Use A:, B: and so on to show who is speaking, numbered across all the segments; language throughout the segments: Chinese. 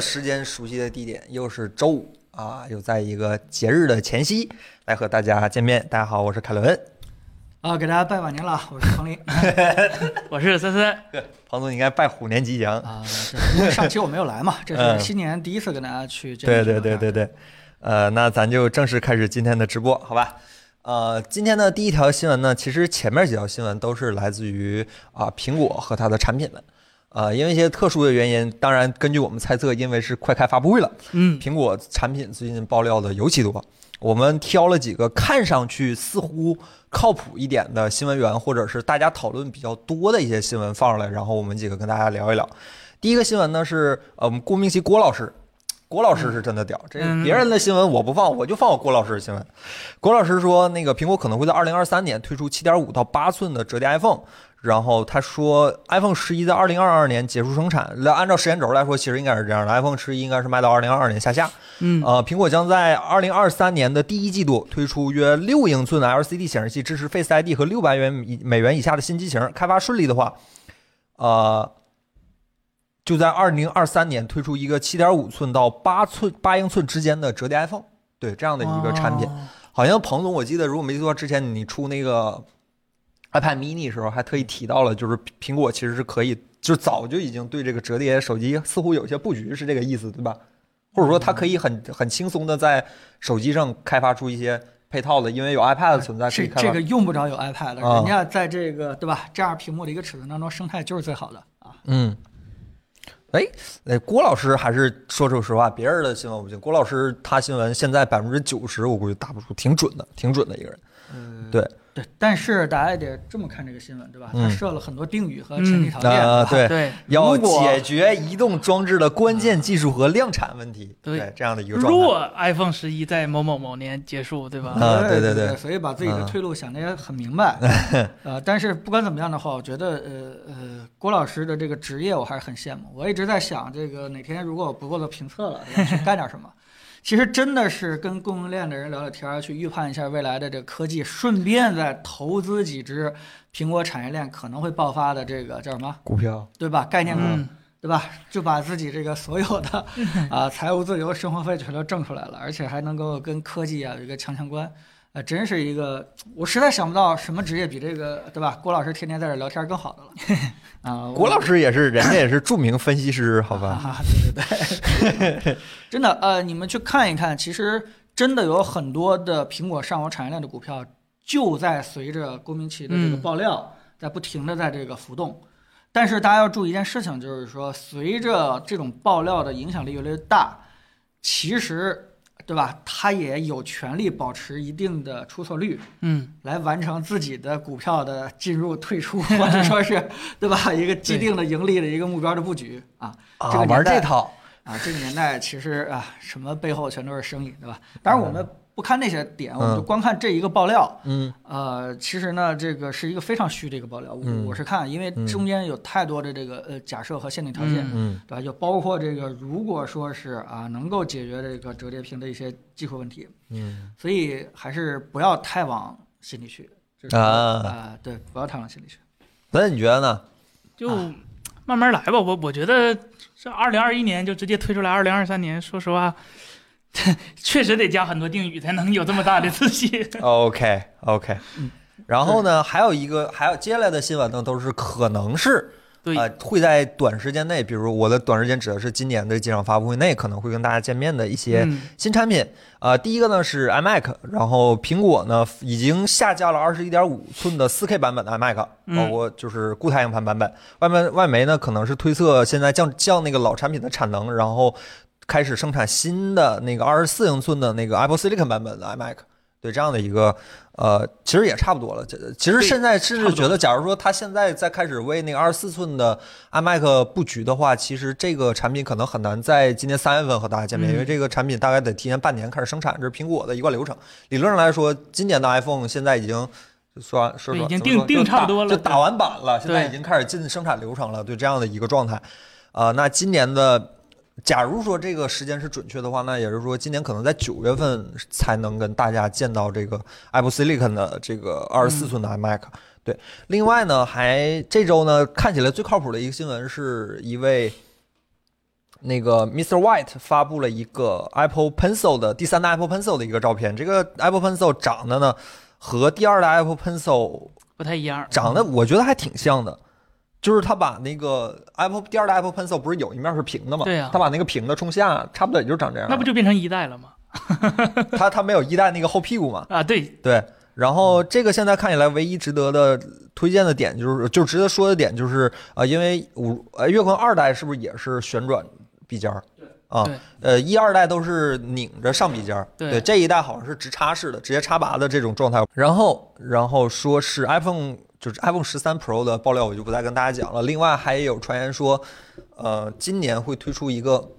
A: 时间，熟悉的地点，又是周五啊，又在一个节日的前夕来和大家见面。大家好，我是凯伦。
B: 啊，给大家拜晚年了，我是彭林。
C: 我是森森。
A: 彭总应该拜虎年吉祥。
B: 啊，因为上期我没有来嘛，这
A: 嗯
B: 是新年第一次跟大家去见
A: 对。对对对对，呃，那咱就正式开始今天的直播，好吧？呃，今天的第一条新闻呢，其实前面几条新闻都是来自于啊、苹果和它的产品们。呃，因为一些特殊的原因，当然根据我们猜测，因为是快开发布会了，
C: 嗯，
A: 苹果产品最近爆料的尤其多。我们挑了几个看上去似乎靠谱一点的新闻源，或者是大家讨论比较多的一些新闻放出来，然后我们几个跟大家聊一聊。第一个新闻呢是，呃，我们郭明奇郭老师，郭老师是真的屌，这
C: 嗯
A: 别人的新闻我不放，我就放我郭老师的新闻。郭老师说，那个苹果可能会在二零二三年推出七点五到八寸的折叠 iPhone。然后他说，iPhone 十一在二零二二年结束生产。那按照时间轴来说，其实应该是这样的，iPhone 十一应该是卖到二零二二年下架。
C: 嗯
A: 呃，苹果将在二零二三年的第一季度推出约六英寸的 LCD 显示器，支持 Face ID 和六百元以美元以下的新机型。开发顺利的话，呃，就在二零二三年推出一个七点五寸到八寸八英寸之间的折叠 iPhone。对这样的一个产品，
C: 哦
A: 好像彭总，我记得如果没记错，之前你出那个 iPad mini 的时候，还特意提到了，就是苹果其实是可以，就早就已经对这个折叠手机似乎有一些布局，是这个意思，对吧？或者说它可以很很轻松的在手机上开发出一些配套的，因为有 iPad 的存在，可
B: 这这个用不着有 iPad，、
A: 啊
B: 人家在这个对吧这样屏幕的一个尺寸当中，生态就是最好的啊。
A: 嗯，哎，呃，郭老师还是说说实话，别人的新闻我不信，郭老师他新闻现在百分之九十我估计打不出，挺准的，挺准的一个人。
B: 嗯，
A: 对
B: 对，但是大家也得这么看这个新闻，对吧？
A: 嗯
B: 它设了很多定语和前提条件，
A: 对，
C: 对，
A: 要解决移动装置的关键技术和量产问题，
C: 对
A: 这样的一个状态。
C: 如果 iPhone 十一在某某某年结束，对吧？
A: 啊对对对
B: 对所以把自己的
A: 嗯
B: 退路想得也很明白。呃，但是不管怎么样的话，我觉得呃呃，郭老师的这个职业我还是很羡慕。我一直在想，这个哪天如果我不做评测了，去干点什么。其实真的是跟供应链的人聊聊天儿，去预判一下未来的这个科技，顺便再投资几只苹果产业链可能会爆发的这个叫什么，
A: 股票，
B: 对吧？概念股，
C: 嗯，
B: 对吧？就把自己这个所有的 啊财务自由、生活费全都挣出来了，而且还能够跟科技啊有一个强强关，啊，真是一个我实在想不到什么职业比这个对吧？郭老师天天在这聊天更好的了 啊！
A: 郭老师也是，人家也是著名分析师，好吧？
B: 啊，对对对，真的呃，你们去看一看，其实真的有很多的苹果上游产业链的股票，就在随着郭明奇的这个
C: 嗯
B: 爆料，在不停的在这个浮动。但是大家要注意一件事情，就是说，随着这种爆料的影响力越来越大，其实，对吧？他也有权利保持一定的出错率，
C: 嗯，
B: 来完成自己的股票的进入、退出，或者说是，对吧？一个既定的盈利的一个目标的布局啊。
A: 啊，
B: 这个年代
A: 玩这套，
B: 啊，这个年代其实啊，什么背后全都是生意，对吧？当然我们不看那些点，我们就光看这一个爆料。
A: 嗯
B: 呃，其实呢，这个是一个非常虚的一个爆料，我
A: 嗯
B: 我是看，因为
A: 嗯
B: 中间有太多的这个呃假设和限定条件，
C: 嗯
A: 嗯
B: 对吧？就包括这个，如果说是啊能够解决这个折叠屏的一些技术问题，
A: 嗯
B: 所以还是不要太往心里去。就是
A: 啊
B: 啊，对，不要太往心里去。
A: 那你觉得呢？
C: 就慢慢来吧。我我觉得这二零二一年就直接推出来，二零二三年，说实话，确实得加很多定语才能有这么大的自信。
A: OK OK，
B: 嗯
A: 然后呢，还有一个，还有接下来的新闻呢，都是可能是
C: 对，
A: 呃会在短时间内，比如我的短时间指的是今年的机场发布会内可能会跟大家见面的一些
C: 嗯
A: 新产品。呃，第一个呢是 iMac，然后苹果呢已经下架了二十一点五寸的四 K 版本的 iMac，
C: 嗯
A: 包括就是固态硬盘版本。外面外媒呢可能是推测现在降降那个老产品的产能，然后开始生产新的那个二十四英寸的那个 Apple Silicon 版本的 iMac。对这样的一个呃，其实也差不多了。这其实现在甚至觉得，假如说他现在再开始为那个二十四寸的 iMac 布局的话，其实这个产品可能很难在今年三月份和大家见面，
C: 嗯
A: 因为这个产品大概得提前半年开始生产，这是苹果的一贯流程。理论上来说，今年的 iPhone 现在已经说完说说
C: 已经定定差不多了
A: 就打完版了，现在已经开始进生产流程了，对这样的一个状态。呃，那今年的。假如说这个时间是准确的话，那也就是说今年可能在九月份才能跟大家见到这个 Apple Silicon 的这个二十四寸的 iMac。对，另外呢，还这周呢看起来最靠谱的一个新闻是一位那个 Mr. White 发布了一个 Apple Pencil 的第三代 Apple Pencil 的一个照片。这个 Apple Pencil 长得呢和第二代 Apple Pencil
C: 不太一样，
A: 长得我觉得还挺像的，就是他把那个 Apple 第二代 Apple Pencil 不是有一面是平的吗？
C: 对呀
A: 他把那个平的冲下，差不多也就长这样。
C: 那不就变成一代了吗？
A: 他他没有一代那个后屁股嘛？
C: 啊，对，
A: 对。然后这个现在看起来唯一值得的推荐的点就是，就值得说的点就是，呃，因为五呃月坤二代是不是也是旋转笔尖儿？啊，呃，一二代都是拧着上笔尖儿，
C: 对
A: 这一代好像是直插式的，直接插拔的这种状态。然后，然后说是 iPhone 就是 iPhone 十三 Pro 的爆料，我就不再跟大家讲了。另外还有传言说，呃，今年会推出一个，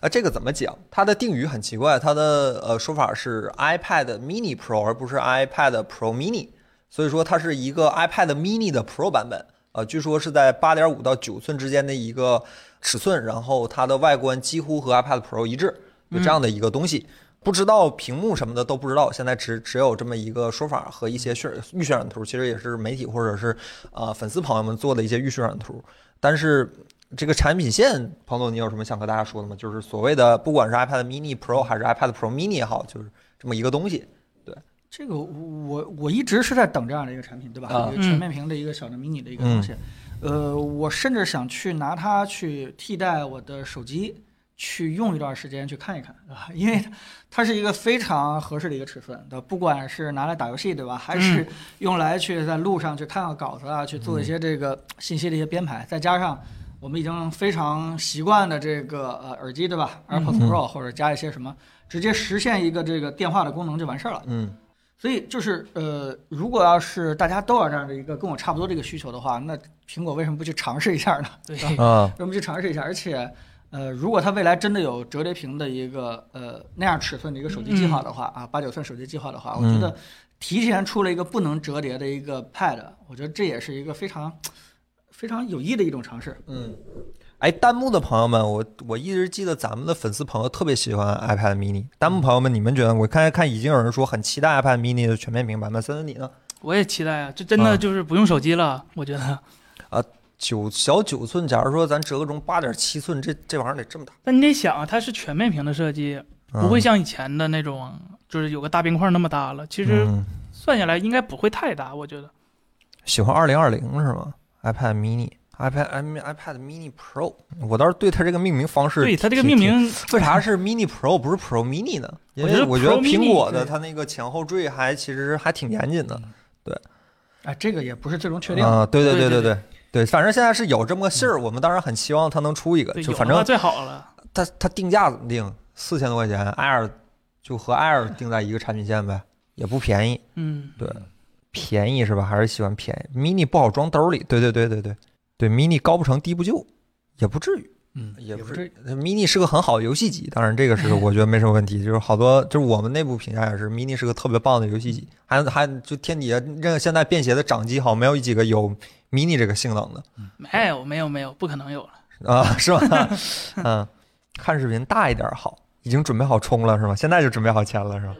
A: 啊，这个怎么讲？它的定语很奇怪，它的呃说法是 iPad Mini Pro，而不是 iPad Pro Mini，所以说它是一个 iPad Mini 的 Pro 版本。呃，据说是在八点五到九寸之间的一个尺寸，然后它的外观几乎和 iPad Pro 一致，有这样的一个东西。不知道屏幕什么的都不知道，现在只只有这么一个说法和一些渲预渲染图，其实也是媒体或者是呃粉丝朋友们做的一些预渲染图。但是这个产品线，彭总，你有什么想和大家说的吗？就是所谓的，不管是 iPad Mini Pro 还是 iPad Pro Mini 也好，就是这么一个东西。
B: 对这个我我一直是在等这样的一个产品，对吧？
A: 啊
B: 一个全面屏的一个小的 mini 的一个东西，呃，我甚至想去拿它去替代我的手机，去用一段时间去看一看，对吧？因为它是一个非常合适的一个尺寸，对？不管是拿来打游戏，对吧？还是用来去在路上去看个稿子啊，去做一些这个信息的一些编排，再加上。我们已经非常习惯的这个呃耳机对吧？AirPods
A: 嗯
B: Pro 或者加一些什么，直接实现一个这个电话的功能就完事儿了。
A: 嗯
B: 所以就是呃，如果要是大家都有这样的一个跟我差不多这个需求的话，那苹果为什么不去尝试一下呢？
C: 对，
A: 啊
B: 为什么不去尝试一下？而且，呃，如果它未来真的有折叠屏的一个呃那样尺寸的一个手机计划的话、啊，八九寸手机计划的话，我觉得提前出了一个不能折叠的一个 Pad，我觉得这也是一个非常非常有益的一种尝试。
A: 嗯。哎，弹幕的朋友们，我我一直记得咱们的粉丝朋友特别喜欢 iPad mini。弹幕朋友们，你们觉得？我看看已经有人说很期待 iPad mini 的全面屏版本。森森你呢？
C: 我也期待啊，这真
A: 啊
C: 的就是不用手机了，我觉得。
A: 九小九寸，假如说咱折个中八点七寸，这这玩意儿得这么大，
C: 但你得想啊，它是全面屏的设计，
A: 嗯
C: 不会像以前的那种，就是有个大边框那么大了。其实
A: 嗯
C: 算下来应该不会太大，我觉得。
A: 喜欢二零二零是吗？iPad mini。iPad i iPad Mini Pro，我倒是对它这个命名方式，
C: 对它这个命名，
A: 为啥是 Mini Pro 不是 Pro Mini 呢？因
C: 我觉得
A: 为我觉得苹果的它那个前后缀还其实还挺严谨的。
B: 对啊，这个也不是最终确定。
A: 啊，对对
C: 对对
A: 对对对，反正现在是有这么个信儿，我们当然很希望它能出一个，就反正
C: 最好了。
A: 它它定价怎么定？四千多块钱，Air 就和 Air 定在一个产品线呗，也不便宜，
C: 嗯，
A: 对，便宜是吧？还是喜欢便宜？Mini 不好装兜里，对对对对对对，Mini 高不成低不就，也不至于。
B: 嗯，
A: 也不
B: 不是
A: 是，mini 是个很好的游戏机，当然这个是我觉得没什么问题。就是好多，就是我们内部评价也是，mini 是个特别棒的游戏机，还还就天底下这现在便携的掌机好像没有几个有 mini 这个性能的
C: 没有没有没有，不可能有了。
A: 啊，是吧？嗯，看视频大一点好，已经准备好充了是吗？现在就准备好钱了是吧？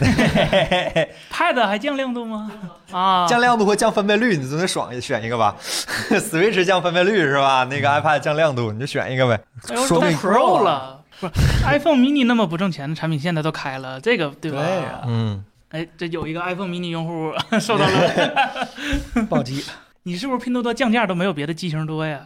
C: Pad 还降亮度吗？啊，
A: 降亮度和降分辨率，你总得爽选一个吧？Switch 降分辨率是吧？那个 iPad 降亮度，你就选一个呗。
C: 哎呦带
A: 说明
C: Pro 了，不是 iPhone mini 那么不挣钱的产品现在都开了，这个对吧？
B: 对呀
A: 嗯，
C: 哎，这有一个 iPhone mini 用户 受到了，
B: 暴击。
C: 你是不是拼多多降价都没有别的机型多呀？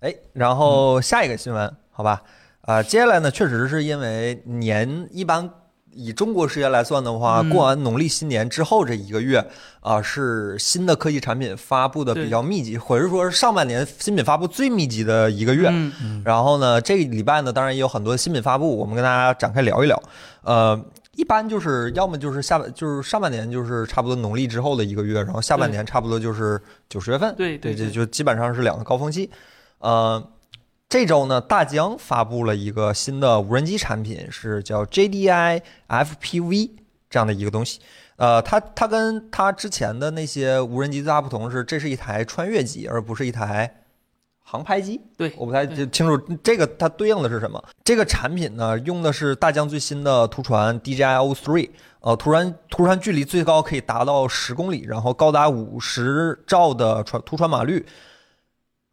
A: 哎，然后下一个新闻，好吧？啊、接下来呢，确实是因为年一般以中国时间来算的话，
C: 嗯
A: 过完农历新年之后这一个月啊、是新的科技产品发布的比较密集，或者说是上半年新品发布最密集的一个月。
C: 嗯，
A: 然后呢，这个礼拜呢，当然也有很多新品发布，我们跟大家展开聊一聊。呃，一般就是要么就是下半就是上半年就是差不多农历之后的一个月，然后下半年差不多就是九十月份。对，
C: 对对
A: 这就基本上是两个高峰期。呃，这周呢，大疆发布了一个新的无人机产品，是叫 JDI FPV 这样的一个东西。呃，它它跟它之前的那些无人机最大不同是，这是一台穿越机，而不是一台航拍机。
C: 对，
A: 我不太清楚这个它对应的是什么。这个产品呢，用的是大疆最新的图传 DJI O3，呃，图传图传距离最高可以达到十公里，然后高达五十兆的传图传码率。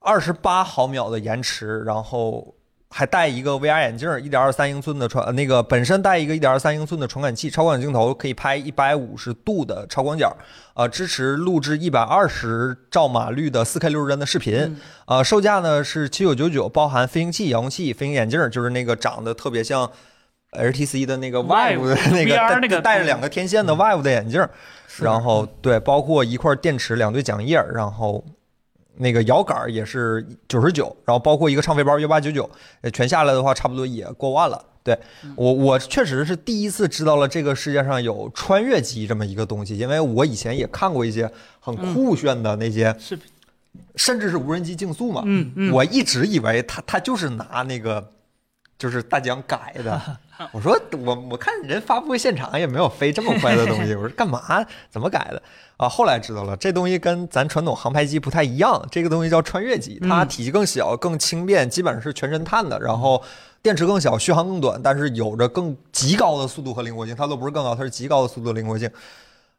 A: 二十八毫秒的延迟，然后还带一个 VR 眼镜，一点二三英寸的传呃那个本身带一个一点二三英寸的传感器，超广角镜头可以拍一百五十度的超广角，呃，支持录制一百二十兆码率的四 K 六十帧的视频，
C: 嗯。
A: 呃，售价呢是七九九九，包含飞行器、遥控器、飞行眼镜，就是那个长得特别像 HTC 的那个
C: Vive
A: 的那个带
C: 那个
A: 带着两个天线的 Vive 的眼镜，
B: 是。
A: 然后对，包括一块电池、两对桨叶，然后那个摇杆也是九十九，然后包括一个唱飞包幺八九九，呃全下来的话差不多也过万了。对我，我确实是第一次知道了这个世界上有穿越机这么一个东西，因为我以前也看过一些很酷炫的那些，
C: 视频，
A: 甚至是无人机竞速嘛，
C: 嗯嗯，
A: 我一直以为他他就是拿那个就是大疆改的。我说我我看人发布会现场也没有飞这么快的东西，我说干嘛怎么改的啊？后来知道了，这东西跟咱传统航拍机不太一样，这个东西叫穿越机，它
C: 嗯
A: 体积更小、更轻便，基本上是全身碳的，然后电池更小、续航更短，但是有着更极高的速度和灵活性，它都不是更高，它是极高的速度和灵活性。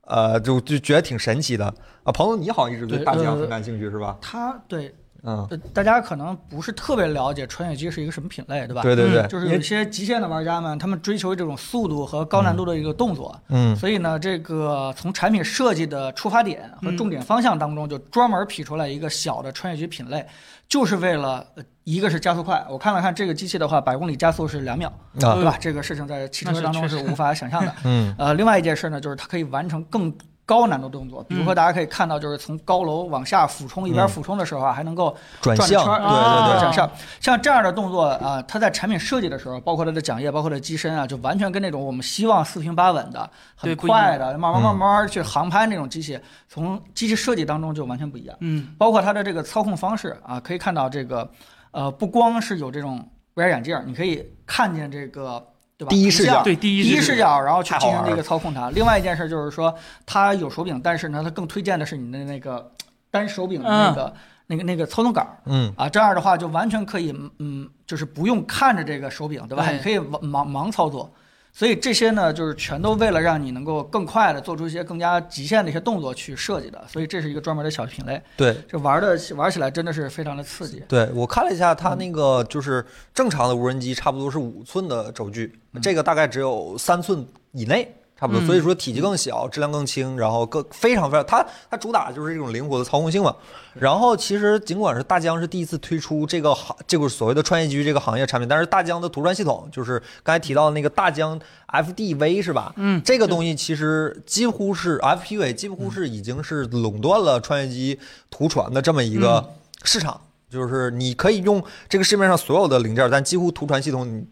A: 呃，就就觉得挺神奇的啊！朋友，你好像一直对大疆很感兴趣是吧？
B: 他对
A: 嗯，
B: 呃大家可能不是特别了解穿越机是一个什么品类，对吧？
A: 对对对，
B: 就是有一些极限的玩家们，他们追求这种速度和高难度的一个动作，
A: 嗯
B: 所以呢，这个从产品设计的出发点和重点方向当中，就专门劈出来一个小的穿越机品类，就是为了呃一个是加速快。我看了看这个机器的话，百公里加速是两秒，
A: 啊
B: 对吧？这个事情在汽车当中是无法想象的。
A: 嗯
B: 呃，另外一件事呢，就是它可以完成更高难度动作，比如说大家可以看到，就是从高楼往下俯冲，一边
A: 嗯。
B: 俯冲的时候啊，还能够
A: 转向，对
C: 啊
A: 对对，
B: 转向。像这样的动作啊，它在产品设计的时候，包括它的桨叶，包括它的机身啊，就完全跟那种我们希望四平八稳的、很快的、慢慢慢慢去航拍那种机器，从机器设计当中就完全不一样。
C: 嗯。
B: 包括它的这个操控方式啊，可以看到这个，呃，不光是有这种 VR 眼镜儿，你可以看见这个，对吧？
A: 第一视角
C: 对第一
B: 第一视角，然后去进行这个操控它。另外一件事就是说，它有手柄，但是呢，它更推荐的是你的那个单手柄的那个、那个那个操纵杆儿
A: 嗯
B: 啊，这样的话就完全可以，嗯，就是不用看着这个手柄，对吧？
C: 对
B: 你可以盲盲盲操作。所以这些呢，就是全都为了让你能够更快的做出一些更加极限的一些动作去设计的。所以这是一个专门的小品类，
A: 对
B: 这玩的玩起来真的是非常的刺激。
A: 对，我看了一下，它那个就是正常的无人机，差不多是五寸的轴距，这个大概只有三寸以内。差不多，
C: 嗯
A: 所以说体积更小，质量更轻，然后更非常非常，它它主打的就是这种灵活的操控性嘛。然后其实尽管是大疆是第一次推出这个行这个所谓的创业机这个行业产品，但是大疆的图传系统，就是刚才提到的那个大疆 FDV 是吧？
C: 嗯，
A: 这个东西其实几乎是 FPV，几乎是已经是垄断了创业机图传的这么一个市场。就是你可以用这个市面上所有的零件，但几乎图传系统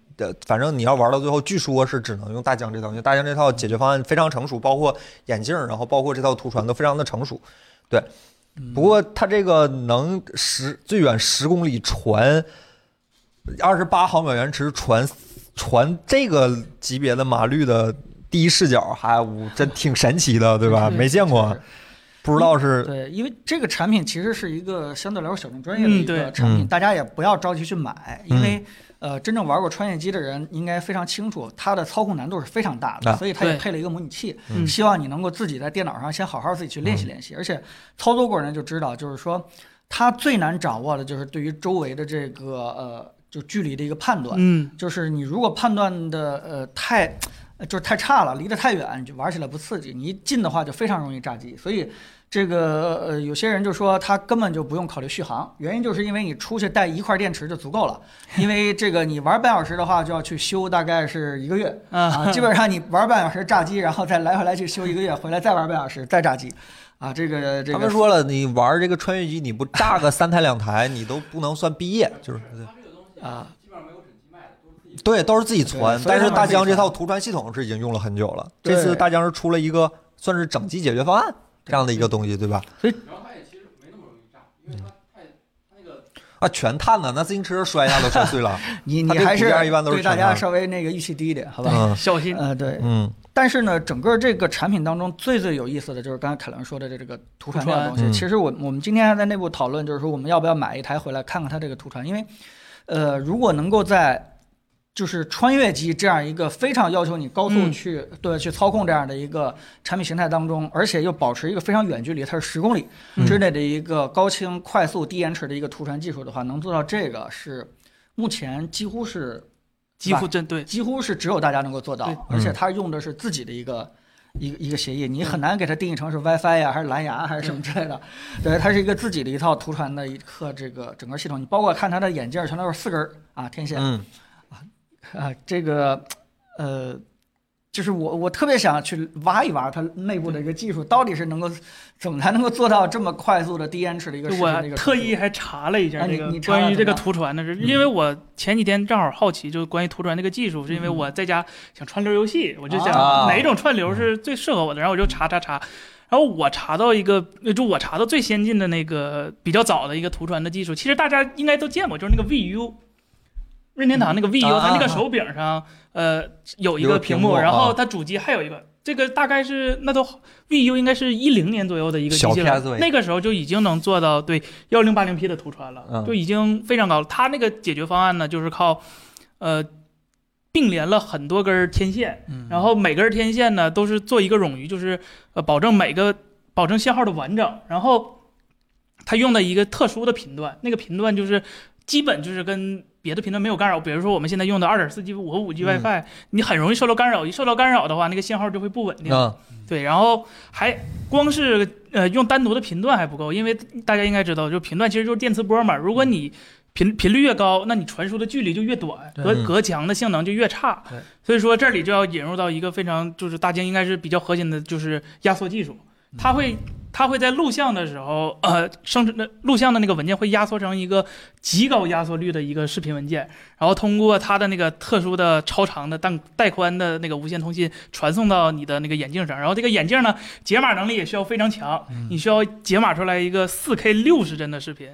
A: 反正你要玩到最后，据说是只能用大疆这套，因为大疆这套解决方案非常成熟，包括眼镜，然后包括这套图传都非常的成熟。对，不过它这个能十最远十公里传二十八毫秒延迟传传这个级别的码率的第一视角还我 真挺神奇的，对吧？没见过，不知道是
B: 对，因为这个产品其实是一个相对来说小众专业的一个产品，
A: 嗯
B: 大家也不要着急去买，因为呃，真正玩过穿越机的人应该非常清楚，它的操控难度是非常大的，
A: 啊。
B: 所以它也配了一个模拟器，
C: 嗯。
B: 希望你能够自己在电脑上先好好自己去练习练习，而且操作过人就知道，就是说它最难掌握的就是对于周围的这个呃就距离的一个判断，
C: 嗯。
B: 就是你如果判断的呃太，呃就是太差了，离得太远，你就玩起来不刺激；你一近的话就非常容易炸机。所以这个呃有些人就说他根本就不用考虑续航，原因就是因为你出去带一块电池就足够了，因为这个你玩半小时的话就要去修大概是一个月
C: 啊
B: 啊，基本上你玩半小时炸机，然后再来回来去修一个月，回来再玩半小时再炸机，啊，这个这个
A: 他们说了，你玩这个穿越机，你不炸个三台两台，你都不能算毕业，就是
B: 啊。
A: 对，都是自己传。
B: 对所以
A: 但是
B: 他们自己传
A: 大疆这套图传系统是已经用了很久了，这次大疆是出了一个算是整机解决方案这样的一个东西，对吧？
B: 所以
D: 然后它也其实没那么容易炸，因为它太它那个
A: 啊，全碳呢，那自行车摔一下都摔碎了。
B: 你你还是对大家稍微那个预期低一点，好吧？
A: 嗯。
C: 小心，
B: 呃，对，
A: 嗯。
B: 但是呢，整个这个产品当中最最有意思的就是刚才凯伦说的这这个图传这个东西。其实我我们今天还在内部讨论，就是说我们要不要买一台回来看看它这个图传，因为，呃，如果能够在就是穿越机这样一个非常要求你高速
C: 嗯
B: 去、对去操控这样的一个产品形态当中，而且又保持一个非常远距离，它是十公里
A: 嗯
B: 之内的一个高清、快速、低延迟的一个图传技术的话，能做到这个是目前几乎是
C: 几乎针对，
B: 几乎是只有大家能够做到，而且它用的是自己的一个。一个一个协议，你很难给它定义成是 WiFi 呀，还是蓝牙，还是什么之类的。对，它是一个自己的一套图传的一个这个整个系统。你包括看它的眼镜儿，全都是四根儿啊天线，
A: 嗯，
B: 啊，这个呃，就是我我特别想去挖一挖它内部的一个技术，到底是能够怎么才能够做到这么快速的低延迟的一个
C: 就
B: 视频的一
C: 我
B: 个输
C: 特意还查了一下这个关于这个图传的事，
A: 嗯
C: 因为我前几天正好好奇，就是关于图传这个技术，是因为
B: 嗯
C: 我在家想串流游戏，我就
B: 啊
C: 想哪种串流是最适合我的，然后我就查查查，然后我查到一个，就我查到最先进的那个比较早的一个图传的技术，其实大家应该都见过，就是那个 VU。任天堂那个 VU，、
A: 啊
C: 它那个手柄上，呃，有一
A: 个
C: 个屏幕，然后
A: 啊。
C: 它主机还有一个，这个大概是那都 VU 应该是一零年左右的一个机
A: 小
C: 器了那个时候就已经能做到对幺零八零 P 的图传了，
A: 嗯。
C: 就已经非常高了。它那个解决方案呢，就是靠呃并联了很多根天线，
B: 嗯。
C: 然后每根天线呢都是做一个冗余，就是呃保证每个保证信号的完整，然后它用的一个特殊的频段，那个频段就是基本就是跟别的频段没有干扰，比如说我们现在用的二点四 G 五和五 G
A: 嗯
C: WiFi，、你很容易受到干扰，一受到干扰的话，那个信号就会不稳定。
A: 啊，
C: 对，然后还光是呃用单独的频段还不够，因为大家应该知道，就频段其实就是电磁波嘛。如果你频频率越高，那你传输的距离就越短，隔
A: 嗯
C: 隔墙的性能就越差
B: 对。
C: 所以说这里就要引入到一个非常就是大疆应该是比较核心的，就是压缩技术。它会它会在录像的时候，呃，生成的录像的那个文件会压缩成一个极高压缩率的一个视频文件，然后通过它的那个特殊的超长的带带宽的那个无线通信传送到你的那个眼镜上，然后这个眼镜呢解码能力也需要非常强，你需要解码出来一个 4K 六十帧的视频。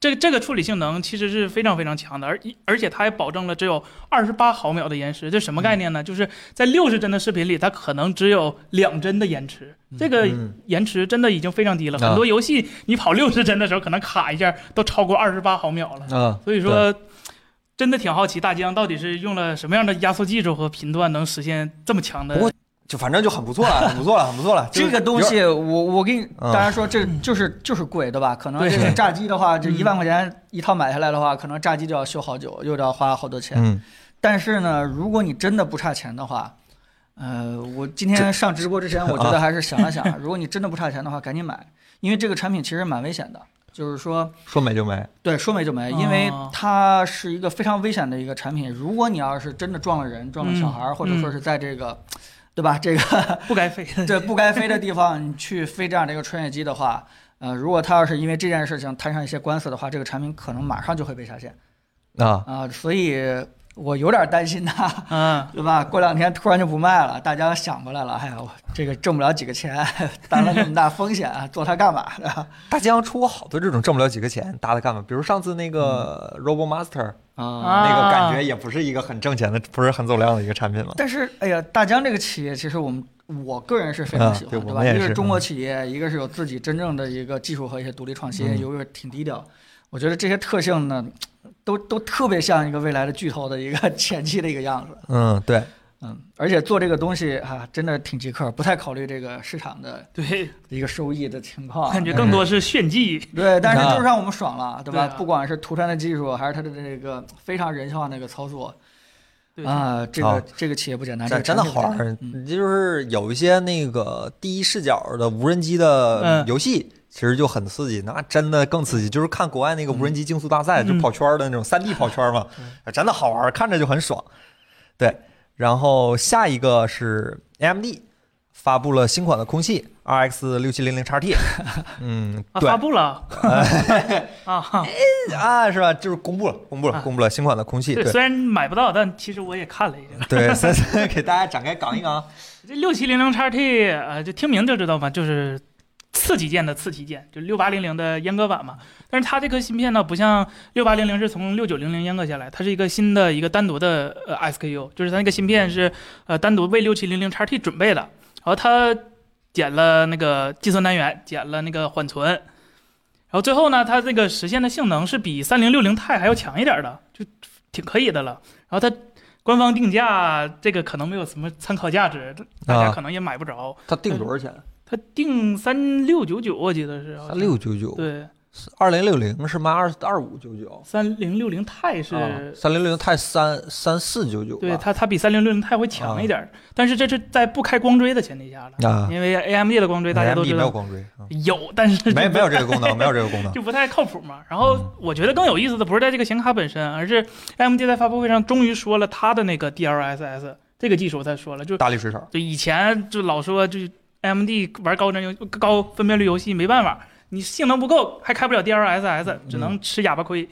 C: 这个这个处理性能其实是非常非常强的，而而且它还保证了只有二十八毫秒的延时。这什么概念呢？就是在六十帧的视频里，它可能只有两帧的延迟。这个
A: 嗯
C: 延迟真的已经非常低了，
A: 啊
C: 很多游戏你跑六十帧的时候，可能卡一下都超过二十八毫秒了。
A: 啊，
C: 所以说，真的挺好奇大疆到底是用了什么样的压缩技术和频段，能实现这么强的
A: 不过就反正就 很不错了，很不错了，很不错了。
B: 这个东西，我我给你，
A: 嗯
B: 大家说这就是就是贵，对吧？可能这个炸机的话，这
C: 嗯
B: 一万块钱一套买下来的话，可能炸机就要修好久，又要花好多钱。
A: 嗯，
B: 但是呢，如果你真的不差钱的话，呃，我今天上直播之前，我觉得还是想了想，如果你真的不差钱的话，赶紧买，因为这个产品其实蛮危险的，就是说，
A: 说没就没。
B: 对，说没就没，因为
C: 哦
B: 它是一个非常危险的一个产品。如果你要是真的撞了人、撞了小孩或者说是在这个，对吧？这个
C: 不该飞的。
B: 对不该飞的地方，你去飞这样的一个穿越机的话，呃，如果他要是因为这件事情摊上一些官司的话，这个产品可能马上就会被下线
A: 啊，
B: 啊、所以我有点担心他，
C: 嗯，
B: 对吧？过两天突然就不卖了，大家想过来了，哎呀，我这个挣不了几个钱，担了这么大风险，做它干嘛的？
A: 大疆出过好多这种挣不了几个钱，搭它干嘛？比如上次那个 Robo Master，
B: 啊、
C: 啊
A: 那个感觉也不是一个很挣钱的，不是很走量的一个产品嘛。
B: 但是，哎呀，大疆这个企业，其实我们我个人是非常喜欢，对吧？一个是中国企业，一个是有自己真正的一个技术和一些独立创新，
A: 嗯
B: 一个是挺低调。我觉得这些特性呢，都都特别像一个未来的巨头的一个 前期的一个样子。
A: 嗯，对，
B: 嗯，而且做这个东西啊，真的挺极客，不太考虑这个市场的
C: 对，
B: 一个收益的情况。
C: 感觉更多是炫技。
B: 对，但是就是让我们爽了，对吧？
C: 对啊
B: 不管是图传的技术，还是它的这个非常人性化的一个操作
C: 对，
B: 啊，这
A: 啊
B: 个这个企业不简单，这
A: 真
B: 个
A: 真的好玩
B: 产品不简单
A: 儿
B: 嗯。
A: 就是有一些那个第一视角的无人机的
C: 嗯
A: 游戏，其实就很刺激，那真的更刺激。就是看国外那个无人机竞速大赛，
C: 嗯
A: 就跑圈儿的那种三 D 跑圈儿嘛，啊真的好玩儿，看着就很爽。对，然后下一个是 AMD 发布了新款的空气 RX 六七零零 XT，嗯，
C: 啊，
A: 对
C: 发布了 啊，哈
A: 啊，是吧？就是公布了，公布了，
C: 啊
A: 公布了新款的空气，
C: 对，
A: 对
C: 虽然买不到，但其实我也看了一下。
A: 对，给大家展开讲一讲。
C: 这六七零零 XT，呃，就听名就知道嘛，就是次旗舰的次旗舰，就六八零零的阉割版嘛。但是它这颗芯片呢，不像六八零零是从六九零零阉割下来，它是一个新的一个单独的呃 SKU，就是它那个芯片是呃单独为六七零零 XT 准备的。然后它减了那个计算单元，减了那个缓存，然后最后呢，它这个实现的性能是比三零六零钛还要强一点的，就挺可以的了。然后它官方定价这个可能没有什么参考价值，大家
A: 啊
C: 可能也买不着。
A: 它定多少钱？
C: 它定三六九九，我记得是
A: 三六九九，
C: 对，
A: 二零六零是卖二二五九九，
C: 三零六零钛是。
A: 三零六零钛三三四九九，
C: 对它，它比三零六零钛会强一点儿，但是这是在不开光追的前提下了，
A: 啊，
C: 因为 AMD 的光追大家都知道
A: 没有光追，啊。
C: 有，但是
A: 没没有这个功能，没有这个功能。
C: 就不太靠谱嘛。然后
A: 嗯。
C: 我觉得更有意思的不是在这个显卡本身，而是 AMD 在发布会上终于说了它的那个 DLSS 这个技术，他说了，就
A: 大力水手，
C: 就以前就老说就 AMD 玩高帧游高分辨率游戏没办法，你性能不够还开不了 DLSS，只能吃哑巴亏。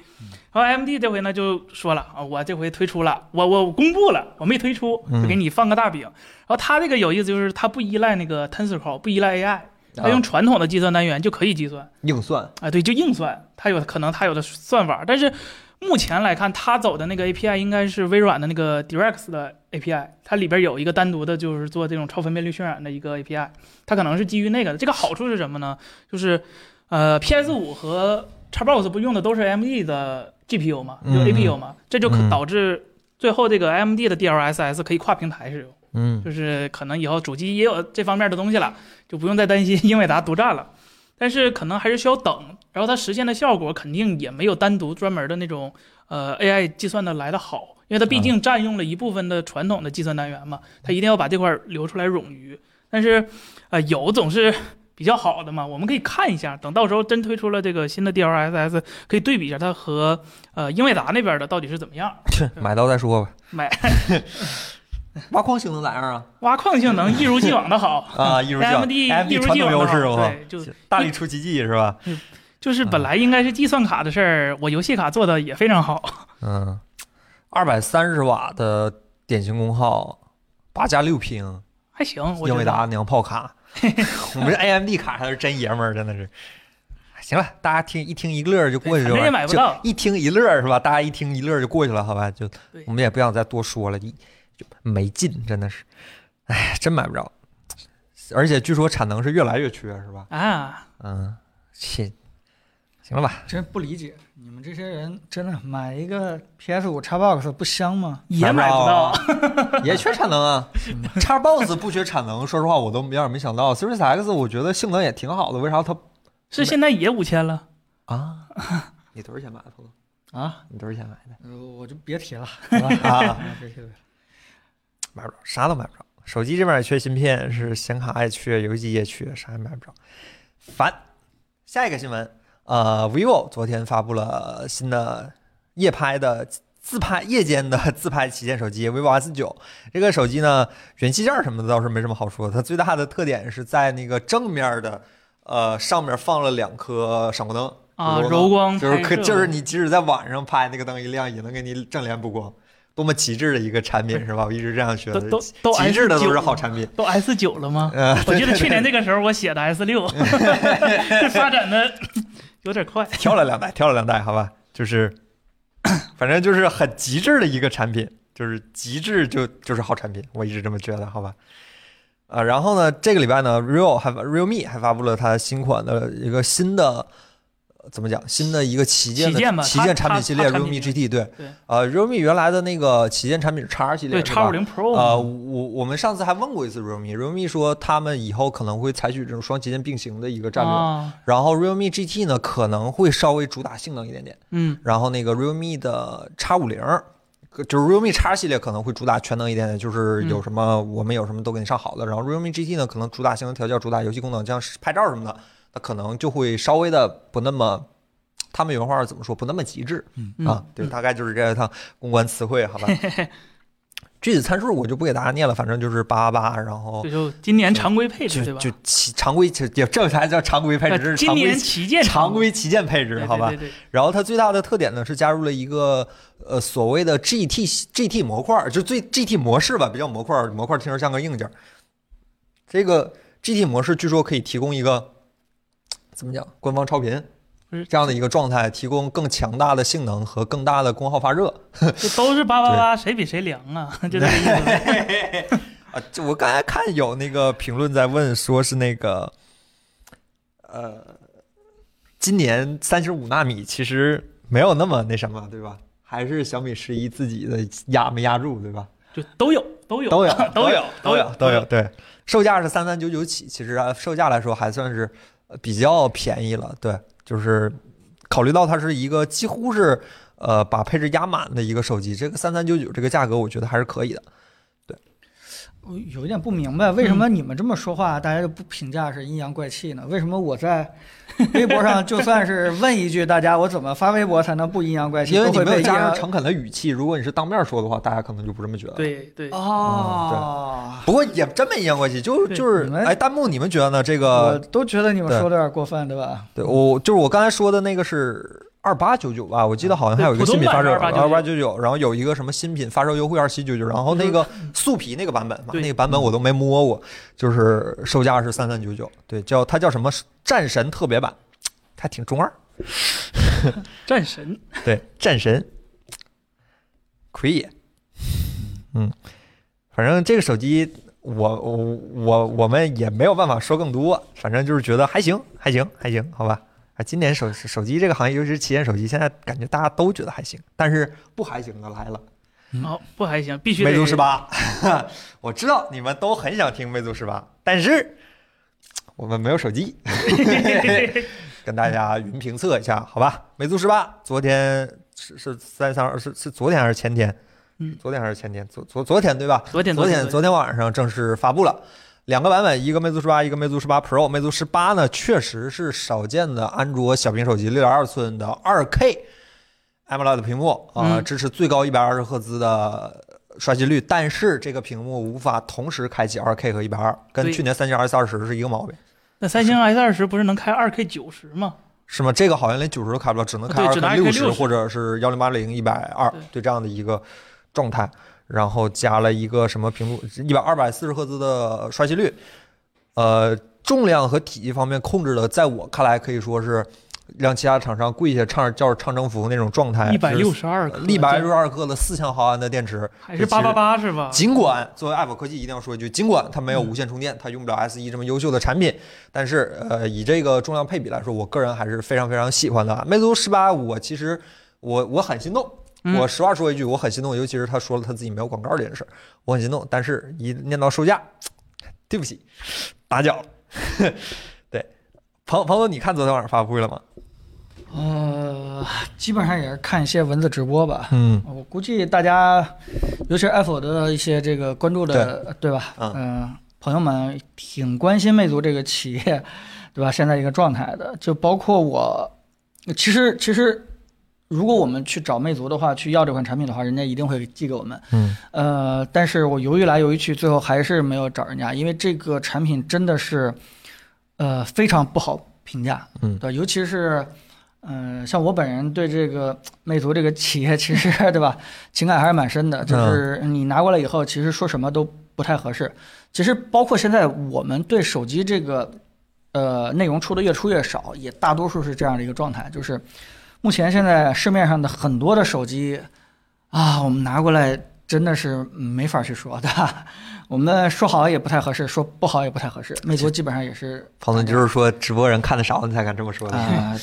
C: 然后 AMD 这回呢就说了啊，我这回推出了，我我公布了，我没推出，
A: 嗯
C: 就给你放个大饼。然后它这个有意思就是它不依赖那个 Tensor Core，不依赖 AI，它用
A: 啊
C: 传统的计算单元就可以计算。
A: 硬算，
C: 啊，对，就硬算，它有可能它有的算法，但是目前来看，它走的那个 API 应该是微软的那个 Direct 的 API，它里边有一个单独的，就是做这种超分辨率渲染的一个 API，它可能是基于那个的。这个好处是什么呢？就是呃，PS 五和 Xbox 不用的都是 AMD 的 GPU 嘛，就
A: 嗯
C: APU 嘛，这就可
A: 嗯
C: 导致最后这个 AMD 的 DLSS 可以跨平台使用。
A: 嗯
C: 就是可能以后主机也有这方面的东西了，就不用再担心英伟达独占了。但是可能还是需要等，然后它实现的效果肯定也没有单独专门的那种呃 AI 计算的来的好，因为它毕竟占用了一部分的传统的计算单元嘛，它一定要把这块儿留出来冗余。但是呃有总是比较好的嘛，我们可以看一下，等到时候真推出了这个新的 DLSS，可以对比一下它和呃英伟达那边的到底是怎么样。
A: 买到再说吧。
C: 买
A: 挖矿性能咋样啊？
C: 挖矿性能一如既往的好。
A: 啊，一如既往
C: AMD 一如既往的
A: 优势，
C: 对，就
A: 大力出奇迹是吧？
C: 就是本来应该是计算卡的事儿，我游戏卡做的也非常好。
A: 嗯，二百三十瓦的典型功耗，八加六屏，
C: 还行，
A: 英伟达娘炮卡，我们这 AMD 卡才是真爷们儿，真的是。行了，大家听一听一乐就过去了，
C: 也买不到
A: 就一听一乐是吧？大家一听一乐就过去了，好吧？就我们也不想再多说了，一就没劲，真的是，哎，真买不着。而且据说产能是越来越缺，是吧？
C: 啊，
A: 嗯，切，行了吧？
B: 真不理解，你们这些人真的买一个 PS 五 Xbox 不香吗？
C: 也买不到。
A: 啊，也缺产能啊。Xbox 不缺产能，说实话我都有点没想到。Series X 我觉得性能也挺好的，为啥它
C: 是现在也五千了，
A: 啊？你多少钱买的？朋友？
B: 啊，
A: 你多少钱买的？
B: 呃我就别提了，
A: 啊，
B: 别提了。
A: 买不着，啥都买不着。手机这边也缺芯片，是显卡也缺，游戏机也缺，啥也买不着，烦。下一个新闻，呃，vivo 昨天发布了新的夜拍的自拍夜间的 自拍旗舰手机 vivo S 九这个手机呢，元器件什么的倒是没什么好说，它最大的特点是在那个正面的呃上面放了两颗闪光灯
C: 啊，
A: 柔
C: 柔光
A: 就是可就是你即使在晚上拍那个灯一亮，也能给你正脸补光，多么极致的一个产品是吧？我一直这样觉得，
C: 都都
A: 极致的都是好产品。
C: 都 S 九了吗？
A: 呃，
C: 我记得去年这个时候我写的 S 六，这发展的有点快。
A: 挑了两代，挑了两代，好吧，就是反正就是很极致的一个产品，就是极致就就是好产品，我一直这么觉得，好吧。啊，然后呢，这个礼拜呢，real 还 realme 还发布了它新款的一个新的。呃怎么讲？新的一个旗舰的旗舰产品系列 realme GT 对，
C: 对
A: 呃，realme 原来的那个旗舰产品是 X 系列，
C: 叉五零 Pro
A: 呃，我我们上次还问过一次 realme，realme 说他们以后可能会采取这种双旗舰并行的一个战略。
C: 啊，
A: 然后 realme GT 呢可能会稍微主打性能一点点，
C: 嗯，
A: 然后那个 realme 的叉五零。就是 realme X 系列可能会主打全能一点点，就是有什么、我们有什么都给你上好的。然后 realme GT 呢，可能主打性能调教、主打游戏功能，像拍照什么的，它可能就会稍微的不那么，他们原话怎么说？不那么极致。
C: 嗯
A: 啊，对，
C: 嗯
A: 大概就是这一趟公关词汇，好吧。具体参数我就不给大家念了，反正就是八八八，然后
C: 这就今年常规配置对吧？
A: 就常规就这才叫常规配置，
C: 呃
A: 这是常规
C: 今年旗舰
A: 常规旗舰配置，好吧
C: 对。对对
A: 然后它最大的特点呢是加入了一个呃所谓的 GT GT 模块，就最 GT 模式吧，比较模块，模块听着像个硬件。这个 GT 模式据说可以提供一个怎么讲官方超频这样的一个状态，提供更强大的性能和更大的功耗发热。
C: 这都是八八八，谁比谁凉啊？就这个意思。
A: 啊，这我刚才看有那个评论在问，说是那个，呃，今年三十五纳米其实没有那么那什么，对吧？还是小米十一自己的压没压住，对吧？
C: 就都有都有
A: 都有
C: 都
A: 有都
C: 有
A: 都有。对，售价是三三九九起，其实啊，售价来说还算是呃比较便宜了。对，就是考虑到它是一个几乎是呃把配置压满的一个手机，这个三三九九这个价格，我觉得还是可以的。
B: 对我有一点不明白，为什么你们这么说话，大家就不评价是阴阳怪气呢？为什么我在 微博上就算是问一句大家，我怎么发微博才能不阴阳怪气？
A: 因为你没有加上诚恳的语气，如果你是当面说的话，大家可能就不这么觉得。，
C: 对对，
B: 哦，
A: 不过也真没阴阳怪气，就就是哎，弹幕你们觉得呢？这
B: 我
A: 个
B: 都觉得你们说的有点过分，对吧？
A: 对我就是我刚才说的那个是二八九九吧，我记得好像还有一个新品发售二八九九，然后有一个什么新品发售优惠二七九九，然后那个素皮那个版本嘛，那个版本我都没摸过，就是售价是三三九九，对，叫它叫什么战神特别版，它挺中二，
C: 战神。
A: 对，战神。奎爷，嗯，反正这个手机我我我我们也没有办法说更多，反正就是觉得还行，还行，还行，好吧。啊，今年手手机这个行业，尤其是旗舰手机，现在感觉大家都觉得还行，但是不还行的来了，
C: 哦不还行，必须得
A: 魅族十八。我知道你们都很想听魅族十八，但是我们没有手机，跟大家云评测一下，好吧？魅族十八昨天是是三三二是是昨天还是前天？
C: 嗯
A: 昨天还是前天？昨昨昨天对吧？
C: 昨天
A: 昨
C: 天
A: 昨天晚上正式发布了两个版本，一个魅族十八，一个魅族十八 Pro。魅族十八呢，确实是少见的安卓小屏手机，六点二寸的二 K AMOLED 屏幕啊、
C: 嗯
A: 支持最高一百二十赫兹的刷新率，但是这个屏幕无法同时开启二 K 和一百二，跟去年三星 S 二十是一个毛病。
C: 那三星 S 二十不是能开二 K 九十吗？
A: 是吗？这个好像连九十都开不了，只能开二 K 六
C: 2K 60
A: 或者是幺零八零、一百二
C: 对，
A: 对这样的一个状态。然后加了一个什么屏幕，一百二百四十赫兹的刷新率，呃，重量和体积方面控制的，在我看来可以说是让其他厂商跪下唱叫唱征服那种状态。
C: 一百六十二克，
A: 一百六十二克的四千毫安的电池，
C: 还是八八八是吧？
A: 尽管作为爱普科技一定要说一句，尽管它没有无线充电，它用不了 S e 这么优秀的产品，但是呃，以这个重量配比来说，我个人还是非常非常喜欢的。魅族十八，我其实我我很心动。
C: 嗯
A: 我实话说一句，我很心动，尤其是他说了他自己没有广告这件事儿，我很心动。但是一念到售价，对不起，打搅了。对，朋朋友，你看昨天晚上发布会了吗？
B: 呃，基本上也是看一些文字直播吧。
A: 嗯，
B: 我估计大家，尤其是 Apple 的一些这个关注的，对吧？
A: 嗯
B: 嗯、朋友们挺关心魅族这个企业，对吧？现在一个状态的，就包括我，其实其实，如果我们去找魅族的话，去要这款产品的话，人家一定会寄给我们。
A: 嗯，
B: 呃，但是我犹豫来犹豫去，最后还是没有找人家，因为这个产品真的是，呃，非常不好评价。
A: 嗯
B: 对，尤其是。嗯、像我本人对这个魅族这个企业，其实 对吧，情感还是蛮深的。就是你拿过来以后，其实说什么都不太合适。其实包括现在我们对手机这个，呃，内容出的越出越少，也大多数是这样的一个状态。就是目前现在市面上的很多的手机，啊，我们拿过来真的是没法去说的。我们说好也不太合适，说不好也不太合适。魅族基本上也是
A: 彭总就是说直播人看的少，你才敢这么说的。
B: 啊、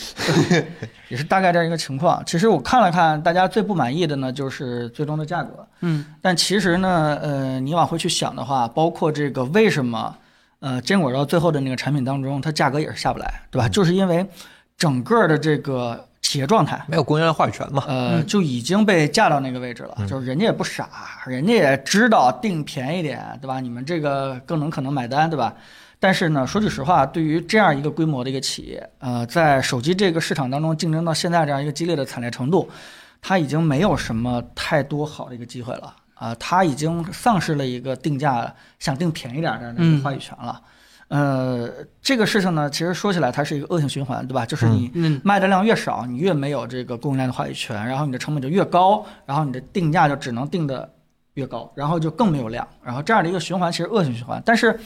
B: 也是大概这样一个情况。其实我看了看，大家最不满意的呢，就是最终的价格。
C: 嗯，
B: 但其实呢，呃，你往回去想的话，包括这个为什么，呃，坚果到最后的那个产品当中，它价格也是下不来，对吧？
A: 嗯
B: 就是因为整个的这个企业状态，
A: 没有供应链话语权嘛？
B: 呃，
C: 嗯
B: 就已经被架到那个位置了。
A: 嗯
B: 就是人家也不傻，人家也知道定便宜点，对吧？你们这个更能可能买单，对吧？但是呢，说句实话，对于这样一个规模的一个企业，呃，在手机这个市场当中竞争到现在这样一个激烈的惨烈程度，它已经没有什么太多好的一个机会了啊、它已经丧失了一个定价想定便宜点儿的那个
C: 嗯
B: 话语权了。呃，这个事情呢，其实说起来它是一个恶性循环，对吧？就是你
C: 嗯，
B: 卖的量越少，你越没有这个供应链的话语权，然后你的成本就越高，然后你的定价就只能定的越高，然后就更没有量，然后这样的一个循环其实恶性循环。但是，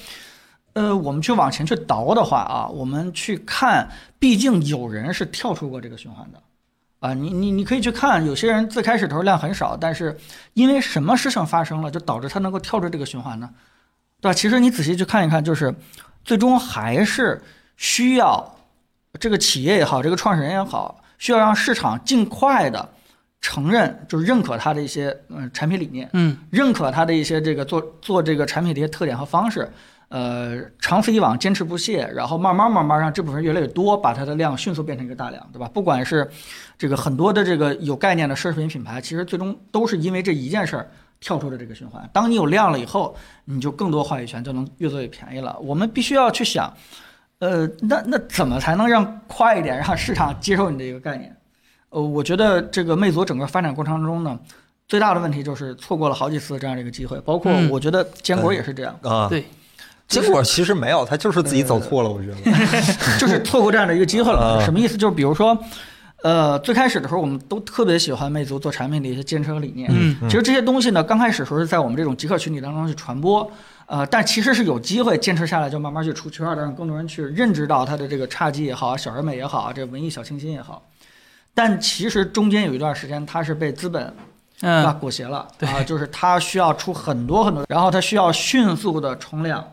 B: 呃，我们去往前去倒的话啊，我们去看，毕竟有人是跳出过这个循环的。啊，你你你可以去看，有些人最开始的时候量很少，但是因为什么事情发生了，就导致他能够跳出这个循环呢？对吧？其实你仔细去看一看，就是最终还是需要这个企业也好，这个创始人也好，需要让市场尽快的承认，就是认可它的一些嗯产品理念，
C: 嗯
B: 认可它的一些这个做做这个产品的一些特点和方式，呃，长此以往，坚持不懈，然后慢慢慢慢让这部分人越来越多，把它的量迅速变成一个大量，对吧？不管是这个很多的这个有概念的奢侈品品牌，其实最终都是因为这一件事儿跳出了这个循环。当你有量了以后，你就更多话语权，就能越做越便宜了。我们必须要去想，呃，那那怎么才能让快一点，让市场接受你的一个概念？呃，我觉得这个魅族整个发展过程中呢，最大的问题就是错过了好几次这样的一个机会，包括
C: 嗯
B: 我觉得坚果也是这样，
A: 啊，
C: 对，
A: 结果其实没有，他就是自己走错了，我觉得。
B: 就是错过这样的一个机会了。
A: 啊
B: 什么意思？就是比如说，呃，最开始的时候我们都特别喜欢魅族做产品的一些坚持和理念。
C: 嗯
B: 其实这些东西呢，刚开始时候是在我们这种极客群体当中去传播，呃，但其实是有机会坚持下来，就慢慢去出圈的，让更多人去认知到它的这个侘寂也好，小而美也好，这文艺小清新也好。但其实中间有一段时间，它是被资本
C: 嗯
B: 裹挟了
C: 对
B: 啊，就是它需要出很多很多，然后它需要迅速的冲量，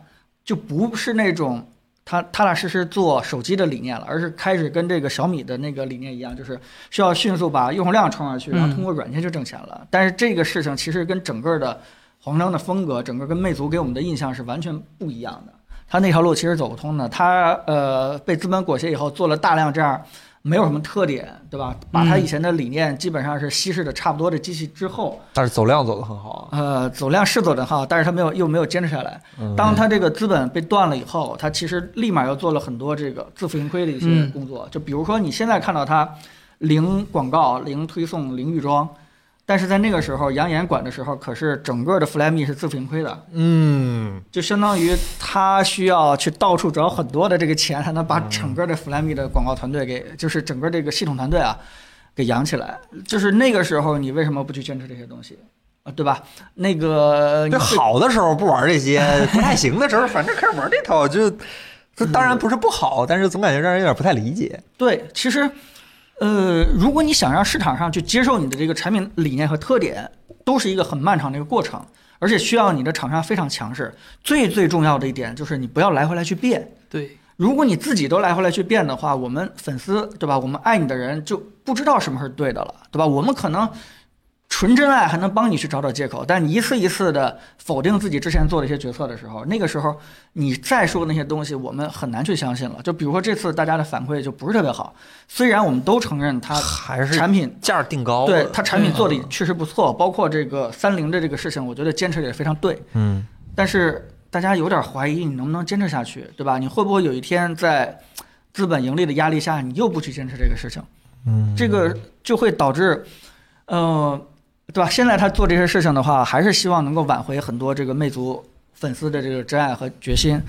B: 就不是那种它踏踏实实做手机的理念了，而是开始跟这个小米的那个理念一样，就是需要迅速把用户量冲上去，然后
C: 嗯
B: 通过软件就挣钱了。但是这个事情其实跟整个的黄章的风格，整个跟魅族给我们的印象是完全不一样的。它那条路其实走不通的，他呃被资本裹挟以后做了大量这样没有什么特点，对吧？把它
C: 嗯
B: 以前的理念基本上是稀释的差不多的机器之后，
A: 但是走量走得很好啊。
B: 呃，走量是走得好，但是他没有又没有坚持下来。
A: 嗯
B: 当他这个资本被断了以后，他其实立马又做了很多这个自负盈亏的一些
C: 嗯
B: 工作。就比如说你现在看到他零广告、零推送、零预装，但是在那个时候杨岩管的时候，可是整个的 Flyme 是自负盈亏的，
A: 嗯，
B: 就相当于他需要去到处找很多的这个钱，才能把整个的 Flyme 的广告团队给，就是整个这个系统团队啊，给养起来。就是那个时候，你为什么不去坚持这些东西啊？对吧？那个
A: 这好的时候不玩这些，不太行的时候，反正开始玩这套，就这当然不是不好，但是总感觉让人有点不太理解。
B: 对，其实，呃，如果你想让市场上去接受你的这个产品理念和特点，都是一个很漫长的一个过程，而且需要你的厂商非常强势。最最重要的一点就是你不要来回来去变。
C: 对，
B: 如果你自己都来回来去变的话，我们粉丝对吧？我们爱你的人就不知道什么是对的了，对吧？我们可能纯真爱还能帮你去找找借口，但你一次一次的否定自己之前做的一些决策的时候，那个时候你再说那些东西，我们很难去相信了。就比如说这次大家的反馈就不是特别好，虽然我们都承认它
A: 还是
B: 产品
A: 价儿定高，
B: 对它产品做的确实不错，包括这个三菱的这个事情，我觉得坚持的也非常对。
A: 嗯，
B: 但是大家有点怀疑你能不能坚持下去，对吧？你会不会有一天在资本盈利的压力下，你又不去坚持这个事情？
A: 嗯，
B: 这个就会导致，呃，对吧？现在他做这些事情的话，还是希望能够挽回很多这个魅族粉丝的这个真爱和决心，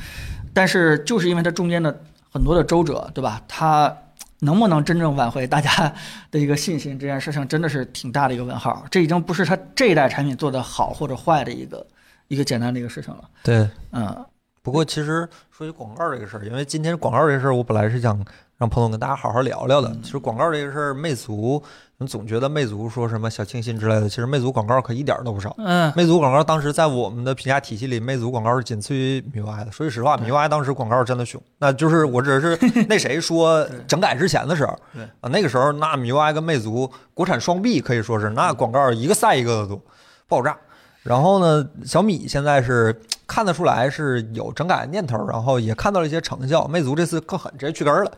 B: 但是就是因为它中间的很多的周折，对吧？他能不能真正挽回大家的一个信心，这件事情真的是挺大的一个问号。这已经不是他这一代产品做得好或者坏的一个一个简单的一个事情了。
A: 对。
B: 嗯，
A: 不过其实说起广告这个事儿，因为今天广告这事儿，我本来是想让彭总跟大家好好聊聊的。其实广告这个事儿，魅族，你总觉得魅族说什么小清新之类的，其实魅族广告可一点儿都不少。
C: 嗯
A: 魅族广告当时在我们的评价体系里，魅族广告是仅次于米 UI 的。说句实话，米 UI 当时广告真的凶，那就是我只是那谁 说整改之前的时候，
B: 对
A: 啊，那个时候那米 UI 跟魅族国产双臂可以说是那广告一个赛一个的多，爆炸。然后呢，小米现在是看得出来是有整改的念头，然后也看到了一些成效。魅族这次更狠，直接去根儿了。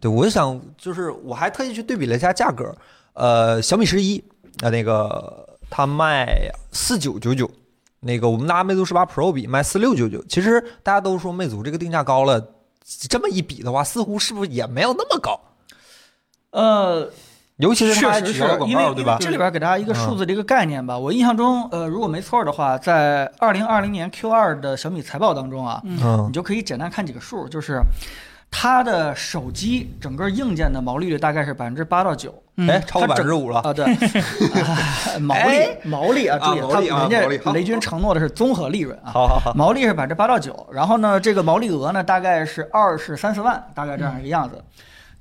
A: 对我就想，就是我还特意去对比了一下价格，呃，小米十一呃，那个它卖四九九九，那个我们拿魅族十八 Pro 比卖四六九九。其实大家都说魅族这个定价高了，这么一比的话，似乎是不是也没有那么高？
B: 呃，
A: 尤其是它还
B: 确实是
A: 取消了广
B: 因为
A: 告，对吧
B: 因为？这里边给大家一个数字的一个概念吧。我印象中，呃，如果没错的话，在二零二零年 Q 二的小米财报当中啊，
A: 嗯
B: 你就可以简单看几个数，就是它的手机整个硬件的毛利率大概是百分之八到九
C: 嗯
A: 哎，超过百分之五了。
B: 啊，对，啊 毛利
A: 哎
B: 毛利啊，注意，它人
A: 毛利好
B: 家雷军承诺的是综合利润啊。
A: 好好好，
B: 毛利是百分之八到九，然后呢，这个毛利额呢大概是二十三四万，大概这样一个样子。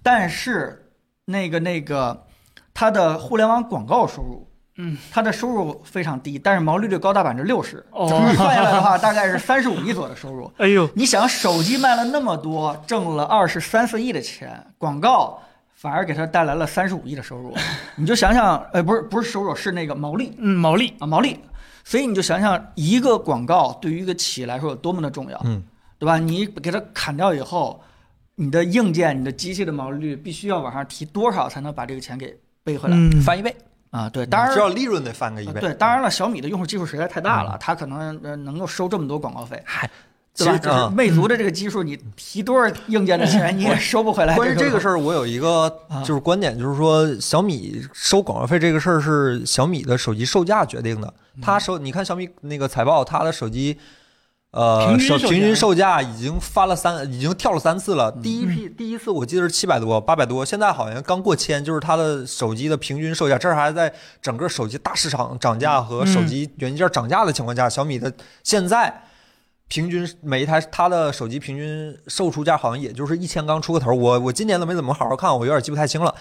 B: 但是那个那个，它的互联网广告收入，
C: 嗯，
B: 它的收入非常低，但是毛利率高达百分之六十，
C: 哦。
B: 算下来的话，大概是三十五亿左右的收入。
C: 哎呦，
B: 你想，手机卖了那么多，挣了二十三四亿的钱，广告反而给他带来了三十五亿的收入。你就想想，呃，不是不是收入，是那个毛利。
C: 嗯，毛利，
B: 啊，毛利。所以你就想想，一个广告对于一个企业来说有多么的重要，
A: 嗯，
B: 对吧？你给它砍掉以后，你的硬件、你的机器的毛利率必须要往上提多少才能把这个钱给背回来、
C: 嗯，
A: 翻一倍，
B: 啊？对，当然
A: 只要利润得翻个一倍。
B: 呃对，当然了，小米的用户基数实在太大了，它可能呃能够收这么多广告费，
A: 嗨，
B: 对吧？就是
A: 其实啊
B: 魅族的这个基数，你提多少硬件的钱你也收不回来。
A: 关于这个
B: 事
A: 事儿，我有一个
B: 啊
A: 就是观点，就是说小米收广告费这个事儿是小米的手机售价决定的。
B: 嗯
A: 它收，你看小米那个财报，它的手机。呃，
C: 平均售价
A: 手平均售价已经翻了三，已经跳了三次了。
B: 嗯
A: 第一批第一次我记得是七百多、八百多，现在好像刚过千，就是它的手机的平均售价，这还在整个手机大市场涨价和手机元件涨价的情况下，小米的现在平均每一台它的手机平均售出价好像也就是一千刚出个头。我我今年都没怎么好好看，我有点记不太清了。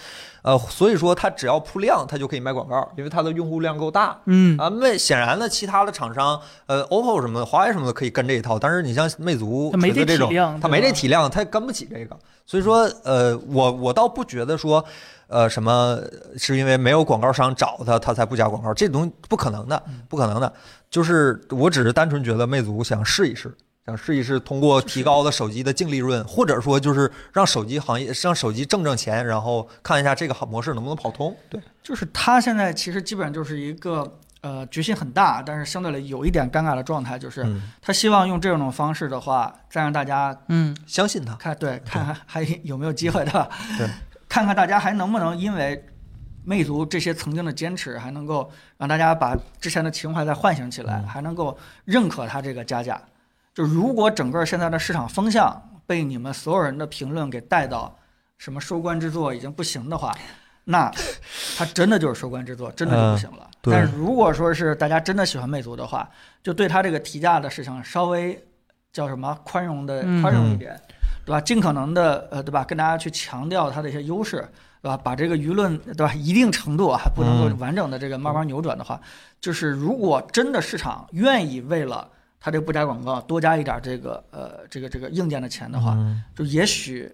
A: 呃，所以说它只要铺量，它就可以卖广告，因为它的用户量够大。
C: 嗯，
A: 啊，那显然呢，其他的厂商，呃，OPPO 什么的、华为什么的可以跟这一套，但是你像魅族、
C: 它没这
A: 锤子这种它没这体量，它跟不起这个。所以说，呃，我我倒不觉得说，呃，什么是因为没有广告商找他，他才不加广告，这东西不可能的，不可能的。就是我只是单纯觉得魅族想试一试，想试一试通过提高的手机的净利润，或者说就是让手机行业让手机挣挣钱，然后看一下这个好模式能不能跑通。对，
B: 就是它现在其实基本上就是一个呃决心很大，但是相对来有一点尴尬的状态，就是
A: 嗯，
B: 他希望用这种方式的话，再让大家
C: 嗯，
A: 相信他。
B: 看对看还还有没有机会对吧，
A: 对，
B: 看看大家还能不能因为魅族这些曾经的坚持，还能够让大家把之前的情怀再唤醒起来，
A: 嗯
B: 还能够认可它这个加价。就如果整个现在的市场风向被你们所有人的评论给带到什么收官之作已经不行的话，那它真的就是收官之作，真的就不行了。但是如果说是大家真的喜欢魅族的话，就对它这个提价的事情稍微叫什么宽容的
C: 嗯
B: 宽容一点，对吧？尽可能的呃，对吧？跟大家去强调它的一些优势，对吧？把这个舆论对吧，一定程度啊，不能够
A: 嗯
B: 完整的这个慢慢扭转的话，就是如果真的市场愿意为了它这不加广告多加一点这个呃这个这个硬件的钱的话，
A: 嗯。
B: 就也许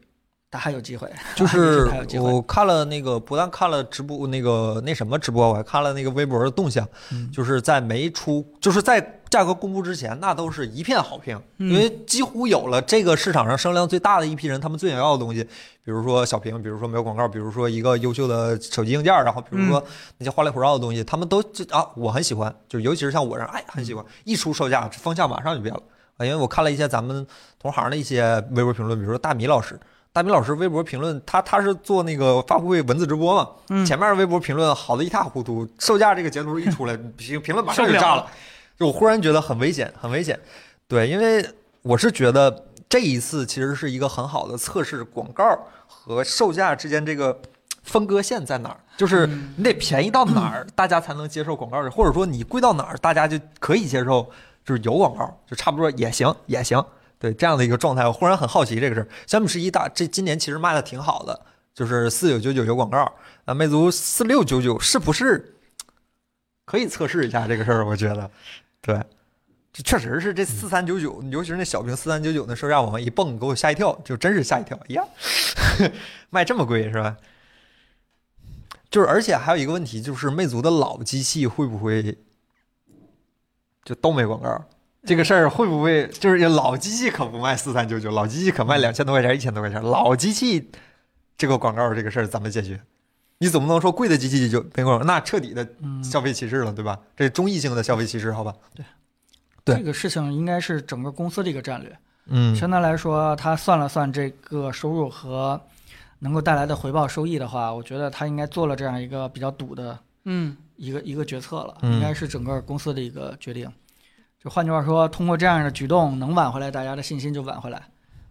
B: 它还有机会，
A: 就是。我看了那个，不但看了直播那个那什么直播，我还看了那个微博的动向，
B: 嗯
A: 就是在没出，就是在价格公布之前，那都是一片好评，
C: 嗯
A: 因为几乎有了这个市场上声量最大的一批人，他们最想要的东西，比如说小屏，比如说没有广告，比如说一个优秀的手机硬件，然后比如说那些花里胡哨的东西，他们都就啊，我很喜欢，就尤其是像我这样，哎，很喜欢，一出售价，风向马上就变了啊，因为我看了一些咱们同行的一些微博评论，比如说大米老师。大明老师微博评论，他他是做那个发布会文字直播嘛，
C: 嗯
A: 前面微博评论好的一塌糊涂，售价这个截图一出来，评评论马上就炸了就我忽然觉得很危险，很危险。对，因为我是觉得这一次其实是一个很好的测试广告和售价之间这个分割线在哪儿，就是
C: 嗯
A: 你得便宜到哪儿，大家才能接受广告，或者说你贵到哪儿，大家就可以接受，就是有广告，就差不多也行，也行。对这样的一个状态，我忽然很好奇这个事儿。小米十一大这今年其实卖的挺好的，就是四九九九有广告啊，魅族四六九九是不是可以测试一下这个事儿？我觉得，对，这确实是这四三九九，尤其是那小屏四三九九那售价往上一蹦，给我吓一跳，就真是吓一跳。哎呀，卖这么贵是吧？就是，而且还有一个问题，就是魅族的老机器会不会就都没广告？这个事儿会不会就是老机器可不卖四三九九，老机器可卖两千多块钱、一千多块钱，老机器这个广告这个事儿怎么解决？你总不能说贵的机器就没广告，那彻底的
B: 嗯，
A: 消费歧视了，对吧？这是中异性的消费歧视，好吧？对
B: 这个事情应该是整个公司的一个战略。
A: 嗯
B: 相对来说，他算了算这个收入和能够带来的回报收益的话，我觉得他应该做了这样一个比较赌的
C: 嗯
B: 一个一个决策了，
A: 嗯
B: 应该是整个公司的一个决定。就换句话说，通过这样的举动能挽回来大家的信心就挽回来，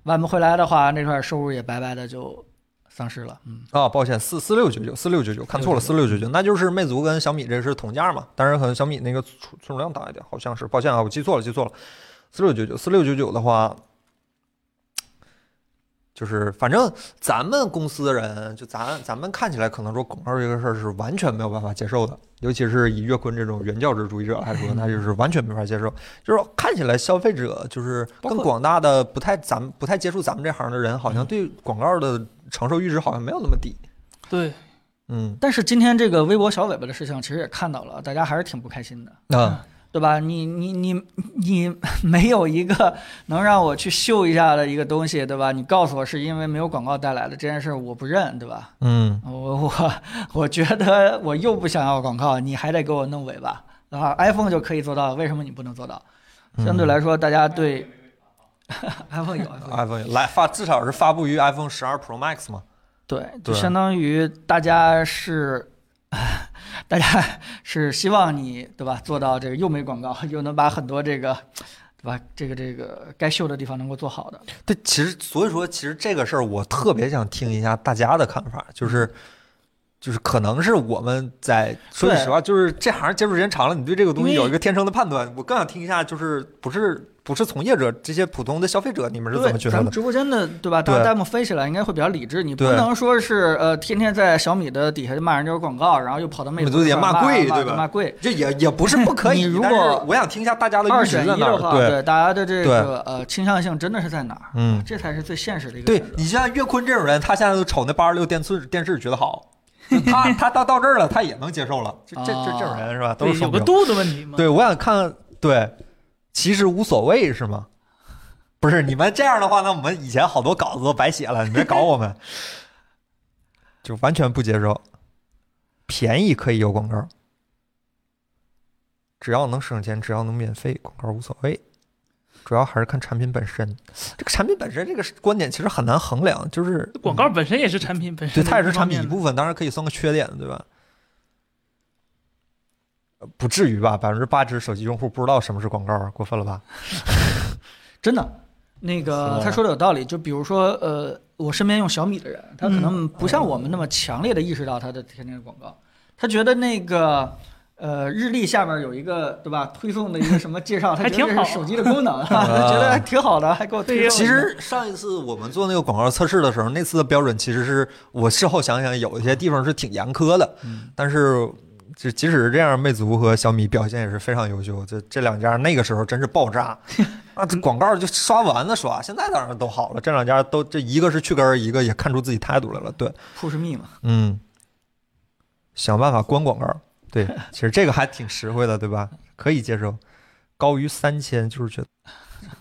B: 挽不回来的话，那块收入也白白的就丧失了。嗯，
A: 啊，抱歉，四四六九九，四六九九，看错了，四六九九，那就是魅族跟小米这是同价嘛？当然可能小米那个存存储量大一点，好像是，抱歉啊，我记错了，记错了，四六九九，四六九九的话，就是反正咱们公司的人，就咱咱们看起来可能说广告这个事儿是完全没有办法接受的，尤其是以岳坤这种原教旨主义者来说，那就是完全没法接受。就是看起来消费者就是更广大的不太咱们不太接触咱们这行的人，好像对广告的承受阈值好像没有那么低。
C: 对，
A: 嗯
B: 但是今天这个微博小尾巴的事情，其实也看到了，大家还是挺不开心的。
A: 啊
B: 对吧？你你你你没有一个能让我去秀一下的一个东西，对吧？你告诉我是因为没有广告带来的这件事，我不认，对吧？
A: 嗯
B: 我我我觉得我又不想要广告，你还得给我弄尾巴啊！iPhone 就可以做到，为什么你不能做到？相对来说，大家对 iPhone 有 iPhone 有
A: 来发至少是发布于 iPhone 十二 Pro Max 嘛。
B: 对，就相当于大家是。大家是希望你对吧，做到这个又没广告，又能把很多这个，对吧？这个这个该秀的地方能够做好的。
A: 对，其实所以说，其实这个事儿我特别想听一下大家的看法，就是就是可能是我们在说句实话，就是这行接触时间长了，你对这个东西有一个天生的判断。我更想听一下，就是不是不是从业者这些普通的消费者，你们是怎么
B: 对，
A: 觉得的？
B: 咱们直播间的对吧？大弹幕飞起来应该会比较理智，你不能说是呃天天在小米的底下就骂人家有广告，然后又跑到魅
A: 魅族底下
B: 骂
A: 骂贵对吧
B: 骂贵。
A: 这也也不是不可以，
B: 你如果
A: 我想听一下大家的
B: 二
A: 阈值在哪儿。
B: 选一的话，
A: 对，
B: 大家的这个呃倾向性真的是在哪儿？
A: 嗯，
B: 这才是最现实的一个
A: 对。你像岳坤这种人，他现在都瞅那八十六电视电视觉得好，他他到到这儿了，他也能接受了。这这这这种人是吧？都，是。
C: 有个度的问题嘛。
A: 对，我想看，对，其实无所谓是吗？不是你们这样的话，那我们以前好多稿子都白写了，你别搞我们，就完全不接受。便宜可以有广告，只要能省钱，只要能免费，广告无所谓。主要还是看产品本身。这个产品本身这个观点其实很难衡量，就是
C: 广告本身也是产品本身
A: 对，
C: 身，
A: 它也是产品一。部分，当然可以算个缺点，对吧？呃不至于吧？百分之八十手机用户不知道什么是广告，过分了吧？
B: 真的，那个他说的有道理。就比如说，呃，我身边用小米的人，他可
A: 嗯
B: 能不像我们那么强烈的意识到他的天天的广告，他觉得那个。呃，日历下面有一个对吧？推送的一个什么介绍，他
C: 还挺好
B: 觉得是手机的功能，他觉得还挺好的，还给我推。
A: 其实上一次我们做那个广告测试的时候，那次的标准其实是我事后想想，有一些地方是挺严苛的，
B: 嗯
A: 但是。就即使是这样，魅族和小米表现也是非常优秀。这这两家那个时候真是爆炸 啊！这广告就刷完了刷，现在当然都好了。这两家都这一个是去根儿，一个也看出自己态度来了。对
B: ，push me 嘛，
A: 嗯，想办法关广告。对，其实这个还挺实惠的，对吧？可以接受。高于三千就是觉得，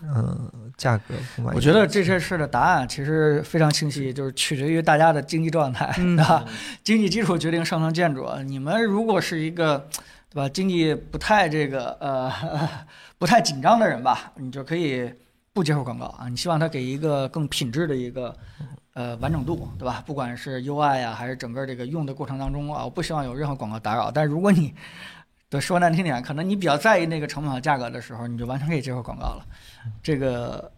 A: 嗯，价格不满意。
B: 我觉得这件事的答案其实非常清晰，就是取决于大家的经济状态，
C: 嗯
B: 吧？经济基础决定上层建筑。你们如果是一个，对吧？经济不太这个呃 不太紧张的人吧，你就可以不接受广告啊。你希望他给一个更品质的一个呃完整度，对吧？不管是 UI 啊，还是整个这个用的过程当中啊，我不希望有任何广告打扰。但如果你 对，说难听点，可能你比较在意那个成本和价格的时候，你就完全可以接受广告了。这个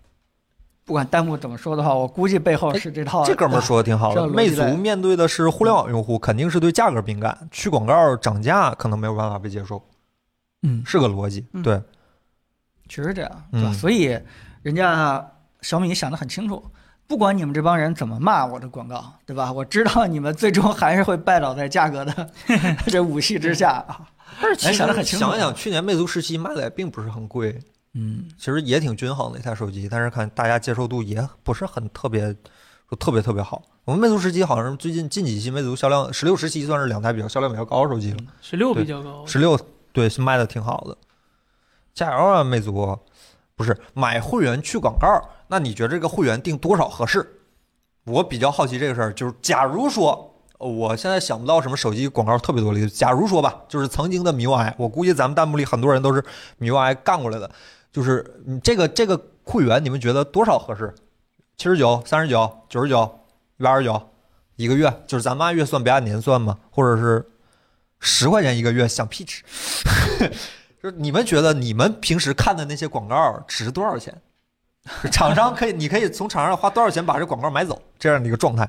B: 不管弹幕怎么说的话，我估计背后是这套。
A: 这哥们儿说的挺好的，魅族面对的是互联网用户，肯定是对价格敏感，去广告涨价可能没有办法被接受，
B: 嗯，
A: 是个逻辑。
C: 嗯
A: 对，
B: 确实这样，对吧？
A: 嗯
B: 所以人家小米想得很清楚，不管你们这帮人怎么骂我的广告，对吧？我知道你们最终还是会拜倒在价格的 这武器之下啊。
A: 但是
B: 其实想得很清楚
A: 想想，去年魅族十七卖的也并不是很贵，
B: 嗯，
A: 其实也挺均衡的一台手机，但是看大家接受度也不是很特别，说特别特别好。我们魅族十七好像是最近近几期魅族销量，十六、十七算是两台比较销量比较高的手机了。
C: 十六
A: 对
C: 比较高，
A: 十六对是卖的挺好的，加油啊，魅族！不是买会员去广告，那你觉得这个会员定多少合适？我比较好奇这个事儿，就是假如说，呃我现在想不到什么手机广告特别多的例子。假如说吧，就是曾经的 MIUI，我估计咱们弹幕里很多人都是 MIUI 干过来的，就是你这个这个会员，你们觉得多少合适？七十九、三十九、九十九、一百二十九一个月，就是咱们按月算，别按年算嘛，或者是十块钱一个月，想屁吃。就是你们觉得你们平时看的那些广告值多少钱？厂商可以，你可以从厂商花多少钱把这广告买走，这样的一个状态。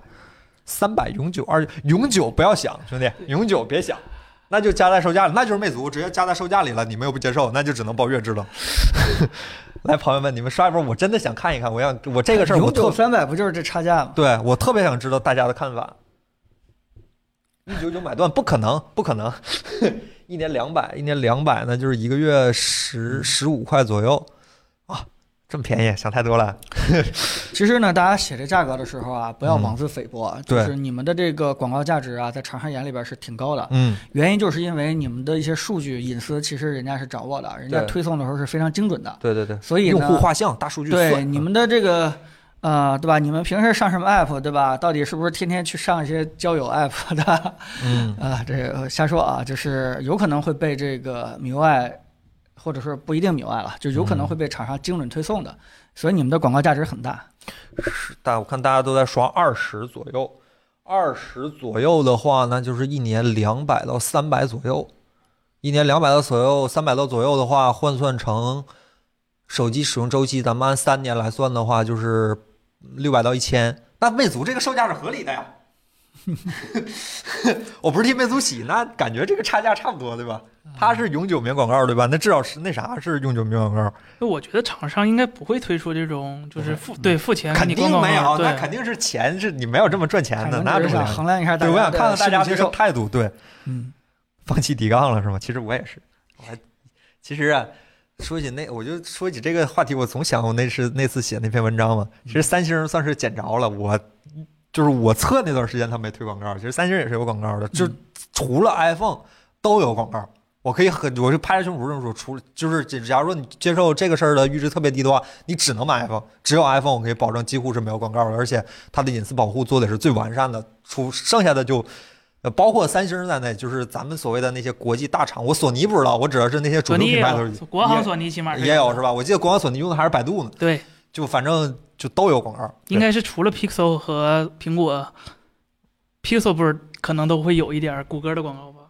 A: 三百永久二永久不要想，兄弟，永久别想，那就加在售价里，那就是魅族直接加在售价里了。你们又不接受，那就只能包月制了。来，朋友们，你们刷一波，我真的想看一看，我要我这个事儿
B: 永久三百不就是这差价吗？
A: 对我特别想知道大家的看法。一九九买断不可能，不可能，一年两百，一年两百，那就是一个月十十五块左右啊，这么便宜，想太多了。
B: 其实呢，大家写这价格的时候啊，不要
A: 嗯
B: 妄自菲薄啊，就是你们的这个广告价值啊，在厂商眼里边是挺高的。
A: 嗯，
B: 原因就是因为你们的一些数据隐私，其实人家是掌握的，人家推送的时候是非常精准的。
A: 对对对，
B: 所以呢
A: 用户画像、大数据
B: 对你们的这个，呃，对吧？你们平时上什么 app，对吧？到底是不是天天去上一些交友 app 的？
A: 嗯
B: 啊，这个瞎说啊，就是有可能会被这个 MIUI，或者说不一定 MIUI 了，就有可能会被厂商精准推送的。所以你们的广告价值很大。
A: 是，但我看大家都在刷二十左右，二十左右的话，那就是一年两百到三百左右，一年两百到左右，三百到左右的话，换算成手机使用周期，咱们按三年来算的话，就是六百到一千。那魅族这个售价是合理的呀。我不是替魅族洗，那感觉这个差价差不多，对吧？它是永久免广告，对吧？那至少是那啥是永久免广告，
C: 那我觉得厂商应该不会推出这种就是付
A: 嗯
C: 对付钱
A: 肯定没有，那，肯定是钱是你没有这么赚钱的，那这么
B: 只是想衡量一下大
A: 对，
B: 家
A: 我想看看大家这
B: 的接受。
A: 个态度，对，
B: 嗯，
A: 放弃抵抗了是吗？其实我也是，我还其实啊，说起那，我就说起这个话题，我总想我那是那次写那篇文章嘛，其实三星算是捡着了，我就是我测那段时间他没推广告，其实三星也是有广告的，就
B: 嗯
A: 除了 iPhone 都有广告。我可以很，我就拍着胸脯这么说，除就是，假如说你接受这个事儿的阈值特别低的话，你只能买 iPhone，只有 iPhone 我可以保证几乎是没有广告的，而且它的隐私保护做的是最完善的，除剩下的就，呃，包括三星在内，就是咱们所谓的那些国际大厂，我索尼不知道，我指的是那些主流品牌都
C: 有，国行索尼起码
A: 也有是吧？我记得国行索尼用的还是百度呢，
C: 对，
A: 就反正就都有广告，
C: 应该是除了 Pixel 和苹果，Pixel 不是可能都会有一点谷歌的广告吧？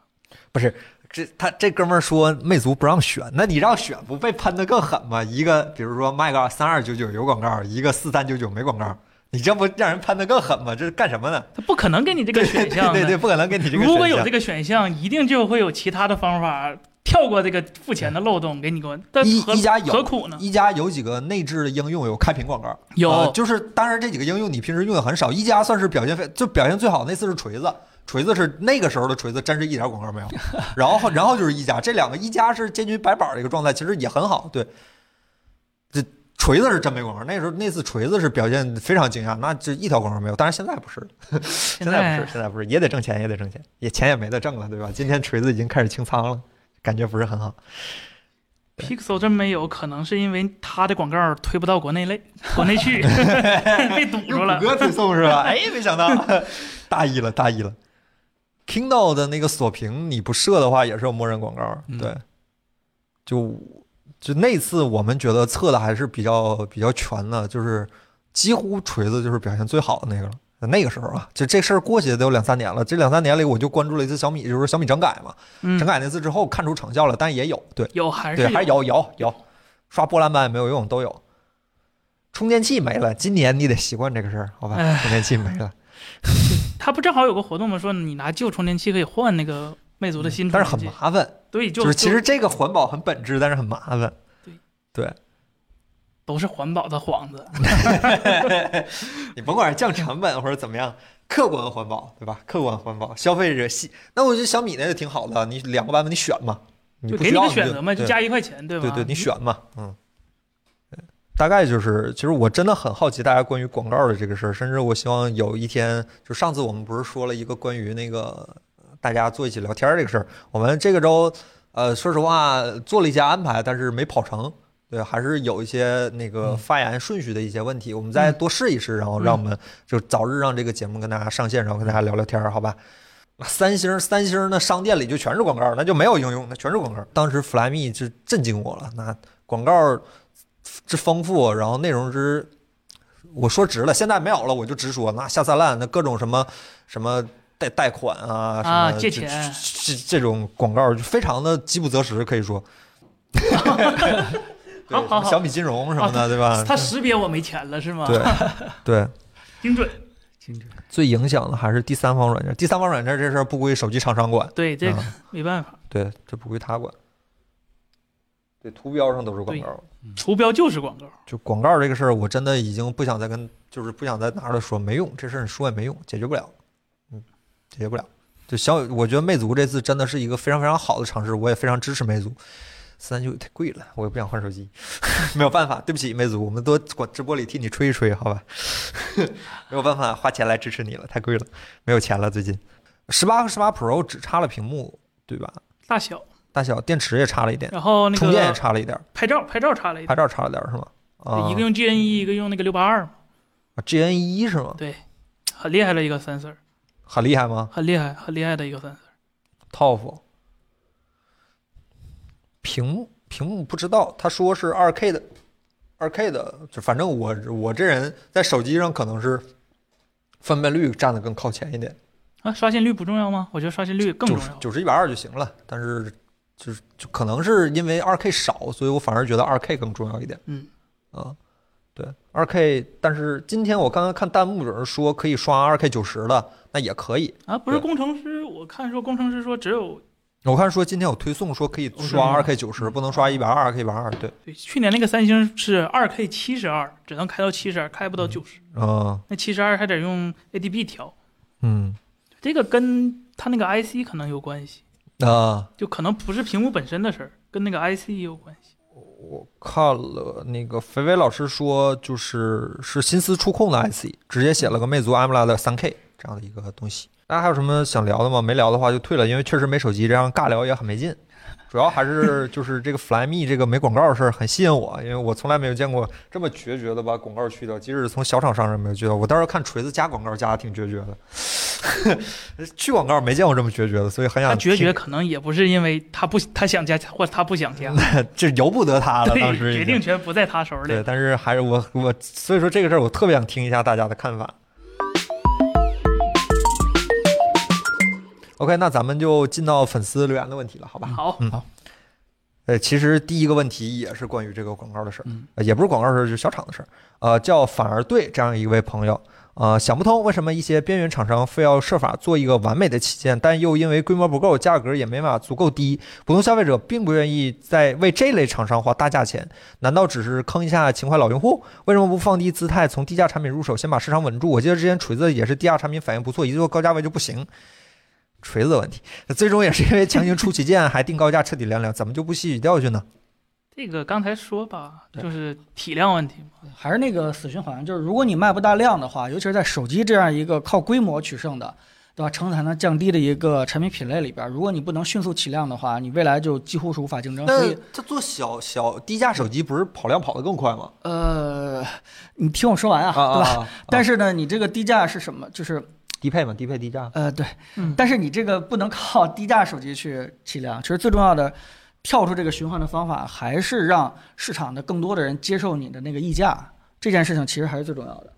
A: 不是这他这哥们儿说魅族不让选，那你让选不被喷的更狠吗？一个比如说卖个三二九九有广告，一个四三九九没广告，你这不让人喷的更狠吗？这是干什么呢？
C: 他不可能给你这个选项的。
A: 对对对，不可能给你这个选项
C: 如果有这个选项，一定就会有其他的方法跳过这个付钱的漏洞给你过。但
A: 一一加有
C: 何苦呢？
A: 一加有几个内置的应用有开屏广告，
C: 有
A: 呃就是当然这几个应用你平时用的很少。一加算是表现非就表现最好那次是锤子，锤子是那个时候的锤子，真是一点广告没有。然后然后就是一加，这两个一加是接近白板的一个状态，其实也很好。对，这锤子是真没广告，那时候那次锤子是表现非常惊讶，那这一条广告没有。但是现在不是
C: 现
A: 在不是，现在不是，也得挣钱，也得挣钱，也钱也没得挣了，对吧？今天锤子已经开始清仓了，感觉不是很好。
C: Pixel 真没有，可能是因为它的广告推不到国内类，国内去 被堵住了
A: 谷。歌推送是吧？哎，没想到，大意了，大意了。Kindle 的那个锁屏你不设的话，也是有默认广告。
B: 嗯
A: 对，就就那次我们觉得测的还是比较比较全的，就是几乎锤子就是表现最好的那个了。那个时候啊，就这事儿过去得有两三年了。这两三年里，我就关注了一次小米，就是小米整改嘛。
C: 嗯
A: 整，改那次之后看出成效了，但也有对。
C: 有还是
A: 对，还有有有，刷波兰版也没有用，都有。充电器没了，今年你得习惯这个事儿，好吧？
C: 哎
A: 充电器没了，
C: 它不正好有个活动吗？说你拿旧充电器可以换那个魅族的新充
A: 但是很。麻烦。
C: 对，就
A: 就是其实这个环保很本质，但是很麻烦。
C: 都是环保的幌子。
A: 你甭管是降成本或者怎么样，客观环保，对吧？客观环保，消费者喜。那我觉得小米那个挺好的，你两个版本你选嘛，你
C: 就给你
A: 不需要
C: 个选择嘛，就加一块钱，对吧？
A: 对对，你选嘛，嗯。大概就是，其实我真的很好奇大家关于广告的这个事儿，甚至我希望有一天，就上次我们不是说了一个关于那个呃大家坐一起聊天这个事儿，我们这个周，呃，说实话做了一些安排，但是没跑成，对，还是有一些那个
B: 嗯
A: 发言顺序的一些问题，我们再多试一试，然后
C: 嗯
A: 让我们就早日让这个节目跟大家上线，然后跟大家聊聊天儿，好吧？三星三星的商店里就全是广告，那就没有应用，那全是广告。当时 Flyme 就震惊我了，那广告之丰富，然后内容之，我说直了，现在没有了，我就直说，那下三滥，那各种什么什么贷贷款啊，什么这
C: 钱
A: 这这种广告就非常的饥不择食，可以说。对
C: 好好好
A: 小米金融什么的，对吧？
C: 它识别我没钱了是吗？
A: 对 对，
C: 精准。
B: 精准。
A: 最影响的还是第三方软件，第三方软件这事儿不归手机厂商管，
C: 对，这个
A: 啊
C: 没办法，
A: 对，这不归他管。对，图标上都是广告。
C: 图标就是广告。
A: 就广告这个事儿，我真的已经不想再跟，就是不想再拿出来说，没用，这事儿你说也没用，解决不了，嗯，解决不了。就小，我觉得魅族这次真的是一个非常非常好的尝试，我也非常支持魅族。四三九太贵了，我也不想换手机，没有办法，对不起，魅族，我们多管直播里替你吹一吹，好吧？没有办法花钱来支持你了，太贵了，没有钱了，最近。十八和十八 Pro 只差了屏幕，对吧？
C: 大小，
A: 大小，电池也差了一点，
C: 然后那
A: 充电也差了一点，
C: 拍照拍照差了一点，
A: 拍照差了点是吗？啊，
C: 一个用 GN 一，一个用那个六八二，
A: 啊 GN 一是吗？
C: 对，很厉害的一个 sensor，
A: 很厉害吗
C: 很厉害很厉害的一个 sensor。
A: ？TOF 屏幕屏幕不知道，他说是二 K 的，二 K 的，就反正我我这人在手机上可能是分辨率占的更靠前一点，
C: 啊，刷新率不重要吗？我觉得刷新率更重要。
A: 九十一百二就行了，但是就是就可能是因为二 K 少，所以我反而觉得二 K 更重要一点。
C: 嗯，
A: 啊，对，二 K，但是今天我刚刚看弹幕有人说可以刷二 K 九十的，那也可以。
C: 啊，不是工程师，我看说工程师说只有
A: 我看说今天有推送说可以刷二 K 九十，不能刷一百二、二 K 一百二。对，
C: 对去年那个三星是二 K 七十二，只能开到七十二，开不到九十。
A: 嗯
C: 那七十二还得用 ADB 调，
A: 嗯
C: 这个跟它那个 IC 可能有关系，
A: 啊，
C: 就可能不是屏幕本身的事儿，跟那个 IC 也有关系。
A: 我看了那个肥肥老师说，就是是新思触控的 IC，直接写了个魅族 AMOLED 三 K 这样的一个东西。大家还有什么想聊的吗？没聊的话就退了，因为确实没手机，这样尬聊也很没劲。主要还是 就是这个 Flyme 这个没广告的事儿很吸引我，因为我从来没有见过这么决绝的把广告去掉，即使从小厂商上没有去掉。我当时看锤子加广告加的挺决绝的，去广告没见过这么决绝的，所以很想
C: 他决绝，可能也不是因为他不他想加或者他不想加，
A: 这由不得他了。
C: 对，
A: 当时
C: 决定权不在他手里对，
A: 但是还是我我所以说这个事儿我特别想听一下大家的看法。OK，那咱们就进到粉丝留言的问题了，好吧？
C: 好，
A: 嗯
B: 好。
A: 呃，其实第一个问题也是关于这个广告的事儿，
B: 嗯
A: 呃也不是广告的事儿，就是小厂的事儿。呃，叫反而对这样一位朋友，呃，想不通为什么一些边缘厂商非要设法做一个完美的旗舰，但又因为规模不够，价格也没法足够低，普通消费者并不愿意在为这类厂商花大价钱。难道只是坑一下情怀老用户？为什么不放低姿态，从低价产品入手，先把市场稳住？我记得之前锤子也是低价产品反应不错，一做高价位就不行。锤子的问题，最终也是因为强行出旗舰，还定高价彻底凉凉，怎么就不吸取教训呢？
C: 这个刚才说吧，就是体量问题嘛。
B: 还是那个死循环，就是如果你卖不大量的话，尤其是在手机这样一个靠规模取胜的，对吧？成本才能降低的一个产品品类里边，如果你不能迅速起量的话，你未来就几乎是无法竞争。所
A: 那做小小低价手机，不是跑量跑得更快吗？
B: 呃，你听我说完啊，对吧？
A: 啊！
B: 但是呢，你这个低价是什么？就是
A: 低配嘛，低配低价。
B: 呃，对，
C: 嗯，
B: 但是你这个不能靠低价手机去起量，其实最重要的，跳出这个循环的方法，还是让市场的更多的人接受你的那个溢价，这件事情其实还是最重要的。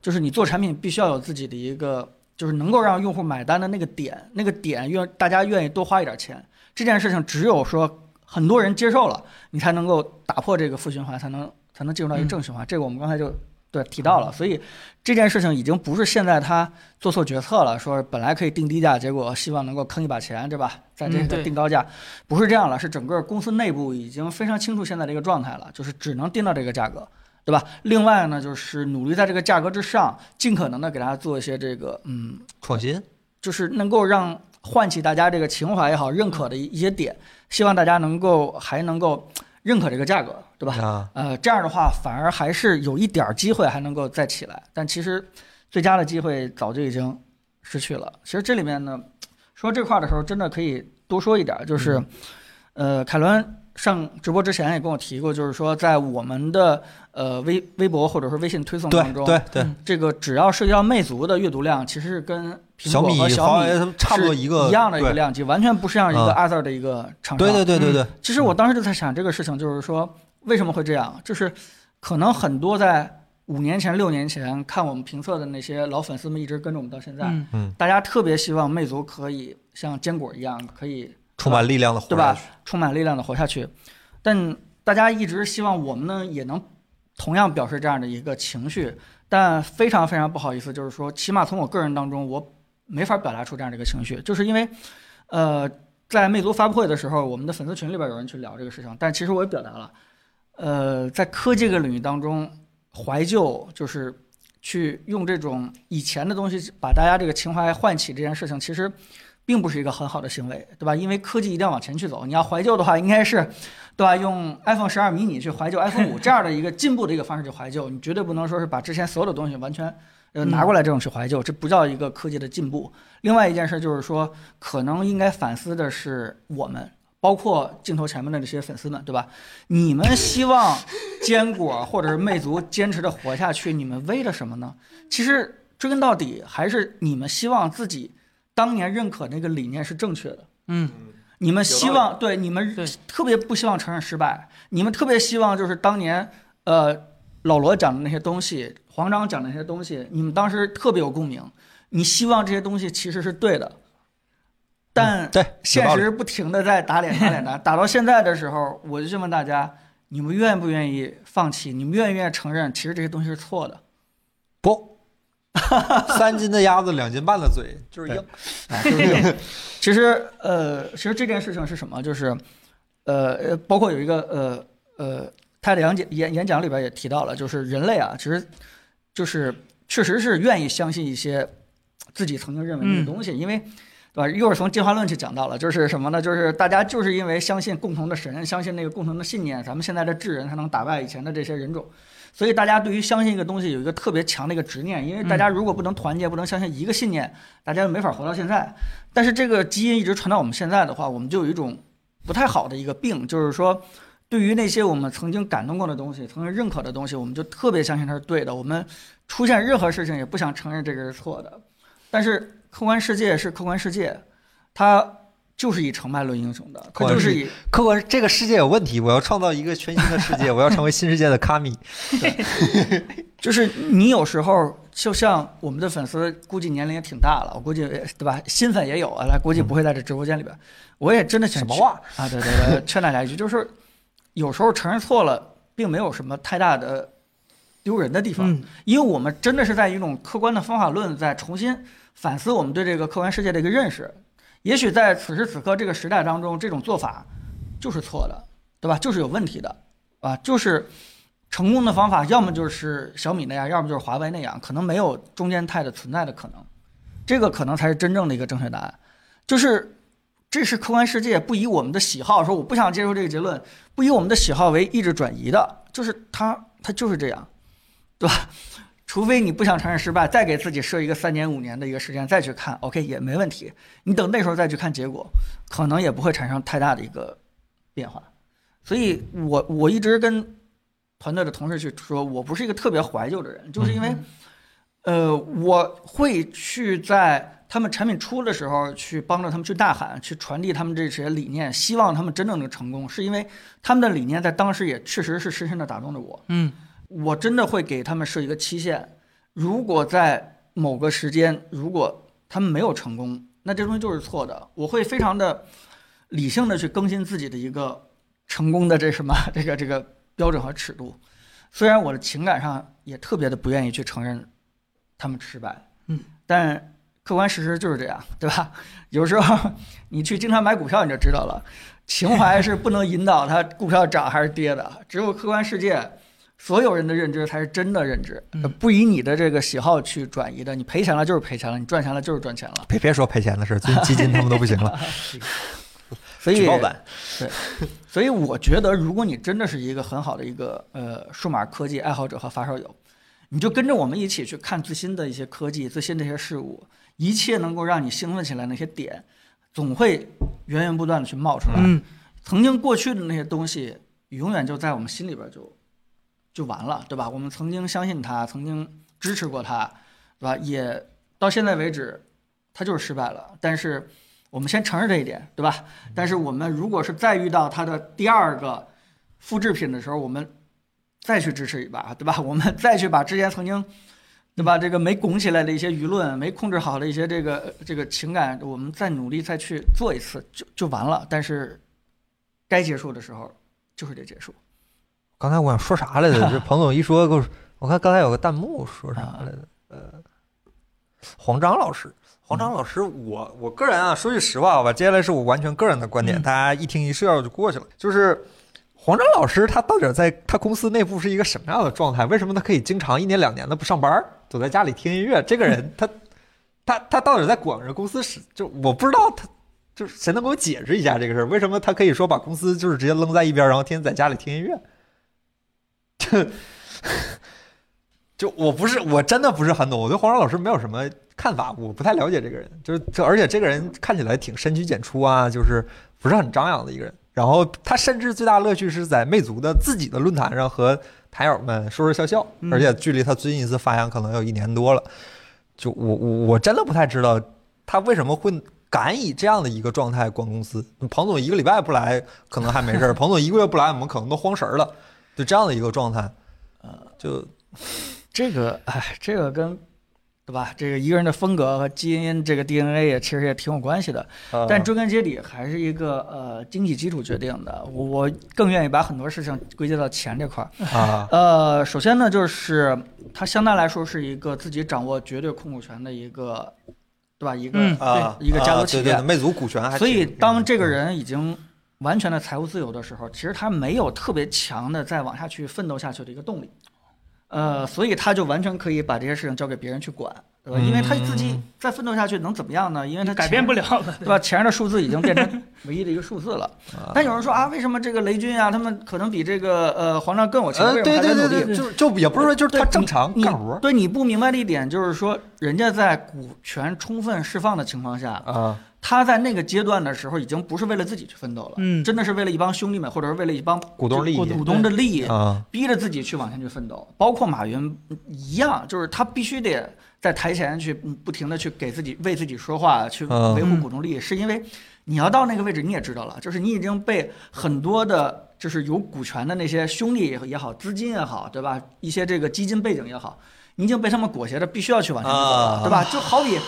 B: 就是你做产品必须要有自己的一个，就是能够让用户买单的那个点，那个点愿大家愿意多花一点钱，这件事情只有说很多人接受了，你才能够打破这个负循环，才能才能进入到一个正循环。这个我们刚才就对提到了，所以这件事情已经不是现在他做错决策了，说本来可以定低价，结果希望能够坑一把钱，对吧？在这个定高价，不是这样了，是整个公司内部已经非常清楚现在这个状态了，就是只能定到这个价格。对吧？另外呢，就是努力在这个价格之上，尽可能的给大家做一些这个，嗯，
A: 创新，
B: 就是能够让唤起大家这个情怀也好，认可的一一些点，希望大家能够还能够认可这个价格，对吧？
A: 啊，
B: 呃，这样的话反而还是有一点儿机会还能够再起来，但其实最佳的机会早就已经失去了。其实这里面呢，说这块儿的时候，真的可以多说一点儿，就是，呃，凯伦上直播之前也跟我提过，就是说在我们的呃微微博或者是微信推送当中，
A: 对对，
C: 嗯
B: 这个只要涉及到魅族的阅读量，其实是跟苹
A: 小米、
B: 果和小米
A: 差不多一个
B: 一样的一个量级，完全不是像一个
A: 啊
B: other 的一个厂商。
A: 对对对对对，
B: 其实我当时就在想这个事情，就是说为什么会这样？就是可能很多在五年前、六年前看我们评测的那些老粉丝们一直跟着我们到现在，
C: 嗯，
A: 嗯，
B: 大家特别希望魅族可以像坚果一样，可以
A: 充满力量的活
B: 对吧？充满力量的活下去。但大家一直希望我们呢也能同样表示这样的一个情绪，但非常非常不好意思，就是说，起码从我个人当中，我没法表达出这样的一个情绪，就是因为，呃，在魅族发布会的时候，我们的粉丝群里边有人去聊这个事情，但其实我也表达了，呃，在科技这个领域当中，怀旧就是去用这种以前的东西把大家这个情怀唤起这件事情，其实并不是一个很好的行为，对吧？因为科技一定要往前去走，你要怀旧的话，应该是对吧？用 iPhone 十二迷你去怀旧 iPhone 五这样的一个进步的一个方式去怀旧，你绝对不能说是把之前所有的东西完全呃
C: 嗯
B: 拿过来这种是怀旧，这不叫一个科技的进步。另外一件事就是说，可能应该反思的是我们。包括镜头前面的这些粉丝们，对吧？你们希望坚果或者是魅族坚持的活下去，你们为了什么呢？其实追根到底，还是你们希望自己当年认可那个理念是正确的。
C: 嗯
B: 你们希望对你们特别不希望承认失败，你们特别希望就是当年呃老罗讲的那些东西，黄章讲的那些东西，你们当时特别有共鸣，你希望这些东西其实是对的，但现实不停的在打脸打脸打，打到现在的时候，我就问大家，你们愿不愿意放弃？你们愿不愿意承认，其实这些东西是错的？
A: 不，三斤的鸭子两斤半的嘴就是硬。
B: 其实呃，其实这件事情是什么？就是呃呃，包括有一个呃呃，他的演讲演演讲里边也提到了，就是人类啊，其实就是确实是愿意相信一些自己曾经认为的东西，因为。对吧？一会儿从进化论去讲到了，就是什么呢？就是大家就是因为相信共同的神，相信那个共同的信念，咱们现在的智人才能打败以前的这些人种。所以大家对于相信一个东西有一个特别强的一个执念，因为大家如果不能团结，不能相信一个信念，大家就没法活到现在。但是这个基因一直传到我们现在的话，我们就有一种不太好的一个病，就是说，对于那些我们曾经感动过的东西，曾经认可的东西，我们就特别相信它是对的。我们出现任何事情也不想承认这个是错的。但是客观世界是客观世界，它就是以成败论英雄的，它
A: 客观世
B: 就是以
A: 客观这个世界有问题，我要创造一个全新的世界，我要成为新世界的卡米。
B: 就是你有时候就像我们的粉丝，估计年龄也挺大了，我估计对吧？新粉也有啊，他估计不会在这直播间里边。我也真的想
A: 什么话
B: 啊？对对对，劝大家一句，就是有时候承认错了，并没有什么太大的丢人的地方，
C: 嗯
B: 因为我们真的是在一种客观的方法论在重新反思我们对这个客观世界的一个认识。也许在此时此刻这个时代当中，这种做法就是错的，对吧？就是有问题的，啊，就是成功的方法，要么就是小米那样，要么就是华为那样，可能没有中间态的存在的可能。这个可能才是真正的一个正确答案，就是这是客观世界不以我们的喜好说我不想接受这个结论，不以我们的喜好为意志转移的，就是它它就是这样，对吧？除非你不想承认失败，再给自己设一个三年五年的一个时间再去看，OK 也没问题。你等那时候再去看结果，可能也不会产生太大的一个变化。所以我我一直跟团队的同事去说，我不是一个特别怀旧的人，就是因为，呃，我会去在他们产品出的时候去帮着他们去大喊，去传递他们这些理念，希望他们真正的成功，是因为他们的理念在当时也确实是深深的打动着我。
C: 嗯
B: 我真的会给他们设一个期限，如果在某个时间，如果他们没有成功，那这东西就是错的。我会非常的理性的去更新自己的一个成功的这什么 这个这个标准和尺度。虽然我的情感上也特别的不愿意去承认他们失败，
C: 嗯，
B: 但客观事实就是这样，对吧？有时候你去经常买股票你就知道了，情怀是不能引导它股票涨还是跌的，只有客观世界。所有人的认知才是真的认知，
C: 嗯
B: 不以你的这个喜好去转移的。你赔钱了就是赔钱了，你赚钱了就是赚钱了。
A: 别别说赔钱的事儿，最近 基金他们都不行了，
B: 所以
A: 老板，对。
B: 所以我觉得，如果你真的是一个很好的一个呃数码科技爱好者和发烧友，你就跟着我们一起去看最新的一些科技、最新的一些事物，一切能够让你兴奋起来那些点，总会源源不断的去冒出来。
C: 嗯
B: 曾经过去的那些东西，永远就在我们心里边就就完了，对吧？我们曾经相信它，曾经支持过它，对吧？也到现在为止，它就是失败了。但是我们先承认这一点，对吧？但是我们如果是再遇到它的第二个复制品的时候，我们再去支持一把，对吧？我们再去把之前曾经。对吧？这个没拱起来的一些舆论，没控制好的一些这个这个情感，我们再努力再去做一次，就就完了。但是该结束的时候就是得结束。
A: 刚才我想说啥来着？这彭总一说，给我我看刚才有个弹幕说啥来着？呃，黄章老师，黄章老师，我我个人啊，说句实话吧，接下来是我完全个人的观点，
C: 嗯
A: 大家一听一笑就过去了。就是黄章老师他到底在他公司内部是一个什么样的状态？为什么他可以经常一年两年的不上班，躲在家里听音乐？这个人他 他他到底在管着公司是？就我不知道他就是谁能给我解释一下这个事儿？为什么他可以说把公司就是直接扔在一边，然后天天在家里听音乐？就就我不是我真的不是很懂，我对黄章老师没有什么看法，我不太了解这个人。就是这，而且这个人看起来挺深居简出啊，就是不是很张扬的一个人。然后他甚至最大乐趣是在魅族的自己的论坛上和台友们说说笑笑，
C: 嗯
A: 而且距离他最近一次发言可能有一年多了。就我我我真的不太知道他为什么会敢以这样的一个状态管公司。彭总一个礼拜不来可能还没事儿，彭总一个月不来，我们可能都慌神儿了。就这样的一个状态，呃就
B: 这个，哎，这个跟，对吧？这个一个人的风格和基因，这个 DNA 也其实也挺有关系的。
A: 呃
B: 但追根结底还是一个呃经济基础决定的。我我更愿意把很多事情归结到钱这块儿。
A: 啊
B: 呃，首先呢，就是它相对来说是一个自己掌握绝对控股权的一个，对吧？一个、
C: 嗯
A: 啊，
B: 一个家族企业
A: 啊对对对，魅族股权还
B: 所以，当这个人已经完全的财务自由的时候，其实他没有特别强的再往下去奋斗下去的一个动力。呃，所以他就完全可以把这些事情交给别人去管，对吧？因为他自己再奋斗下去能怎么样呢？因为他
C: 改变不
B: 了，
C: 了，
B: 对吧？前面的数字已经变成唯一的一个数字了。
A: 啊
B: 但有人说啊，为什么这个雷军啊，他们可能比这个呃黄章更有钱？
A: 呃，
B: 为什
A: 对
B: 么还在努力？
A: 对对对，就是就也不是说就是他正常干活
B: 对你不明白的一点就是说，人家在股权充分释放的情况下，
A: 啊，
B: 他在那个阶段的时候，已经不是为了自己去奋斗了，
C: 嗯
B: 真的是为了一帮兄弟们，或者是为了一帮
A: 股东利益
B: 股东的利益，
A: 啊，
B: 逼着自己去往前去奋斗。包括马云一样，就是他必须得在台前去嗯不停的去给自己为自己说话，去
A: 嗯
B: 维护股东利益，是因为你要到那个位置，你也知道了，就是你已经被很多的，就是有股权的那些兄弟也好，资金也好，对吧？一些这个基金背景也好，你已经被他们裹挟着，必须要去往前去走对吧？就好比。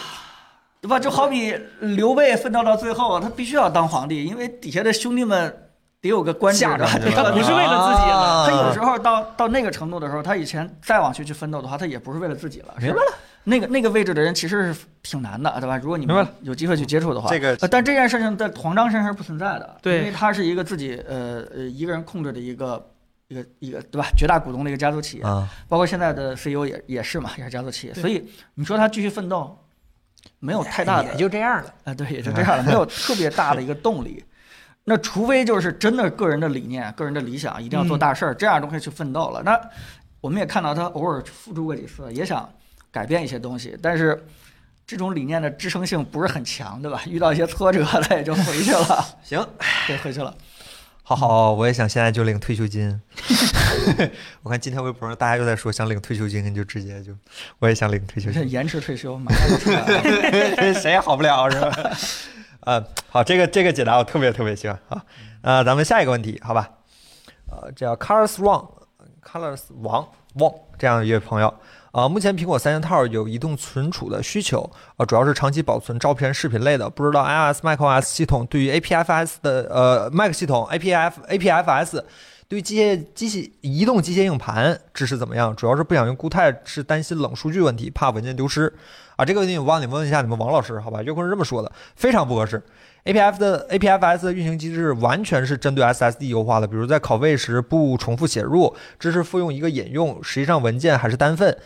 B: 对吧？就好比刘备奋斗到最后，他必须要当皇帝，因为底下的兄弟们得有个官职吧
C: 他不是为了自己了
A: 啊
B: 他有时候到到那个程度的时候，他以前再往去去奋斗的话，他也不是为了自己了。
A: 明白
B: 了。那个那个位置的人其实是挺难的，对吧？如果你们有机会去接触的话，
A: 这个
B: 呃但这件事情在黄章身上是不存在的，
C: 对
B: 因为他是一个自己呃呃一个人控制的一个一个一个对吧？绝大股东的一个家族企业，
A: 啊，
B: 包括现在的 CEO 也也是嘛，也是家族企业，所以你说他继续奋斗，没有太大的
A: 也就这样了。
B: 啊，对，也就这样了，没有特别大的一个动力。那除非就是真的个人的理念、个人的理想，一定要做大事儿，这样的东西去奋斗了。那我们也看到他偶尔付出过几次，也想改变一些东西，但是这种理念的支撑性不是很强，对吧？遇到一些挫折，他也就回去了，
A: 行，
B: 对，回去了。
A: 好好，我也想现在就领退休金。我看今天微博上大家又在说想领退休金，就直接就我也想领退休金，
B: 延迟退休，马上就出来了。
A: 谁也好不了是吧？呃，好，这个这个解答我特别特别喜欢啊。呃，咱们下一个问题，好吧？呃，叫 Colors Wang，Colors 王王这样一位朋友。啊、目前苹果三件套有移动存储的需求，呃，主要是长期保存照片、视频类的。不知道 iOS、macOS 系统对于 APFS 的呃 Mac 系统 APF APFS 对机械机器移动机械硬盘支持怎么样？主要是不想用固态，是担心冷数据问题，怕文件丢失。啊，这个问题我帮你问一下你们王老师，好吧？岳坤是这么说的，非常不合适。APF 的 APFS 的运行机制完全是针对 SSD 优化的，比如在拷贝时不重复写入，支持复用一个引用，实际上文件还是单份。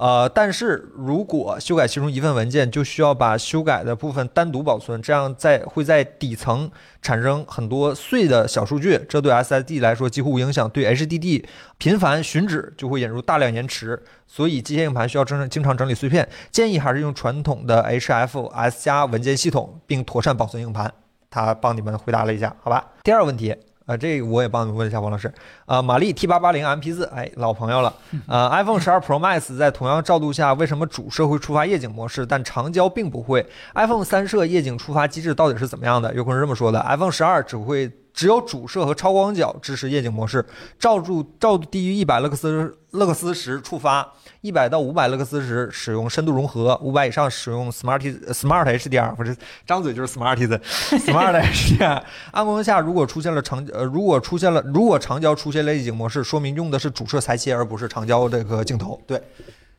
A: 呃，但是如果修改其中一份文件，就需要把修改的部分单独保存，这样在会在底层产生很多碎的小数据，这对 SSD 来说几乎无影响，对 HDD 频繁寻址就会引入大量延迟，所以机械硬盘需要经经常整理碎片。建议还是用传统的 HFS 加文件系统，并妥善保存硬盘。他帮你们回答了一下，好吧？第二个问题，呃，这个我也帮你们问一下王老师。呃，玛丽 T 八八零 MP 四，哎，老朋友了。呃，iPhone 十二 Pro Max 在同样照度下，为什么主摄会触发夜景模式，但长焦并不会？iPhone 三摄夜景触发机制到底是怎么样的？有可能这么说的：iPhone 十二只会只有主摄和超广角支持夜景模式，照度照度低于一百勒克斯勒克斯时触发。一百到五百勒克斯时使用深度融合，五百以上使用 Smart Smart HDR，不是张嘴就是 Smart Smart HDR。暗光下如果出现了长呃，如果出现了如果长焦出现了夜景模式，说明用的是主摄裁切而不是长焦这个镜头。对，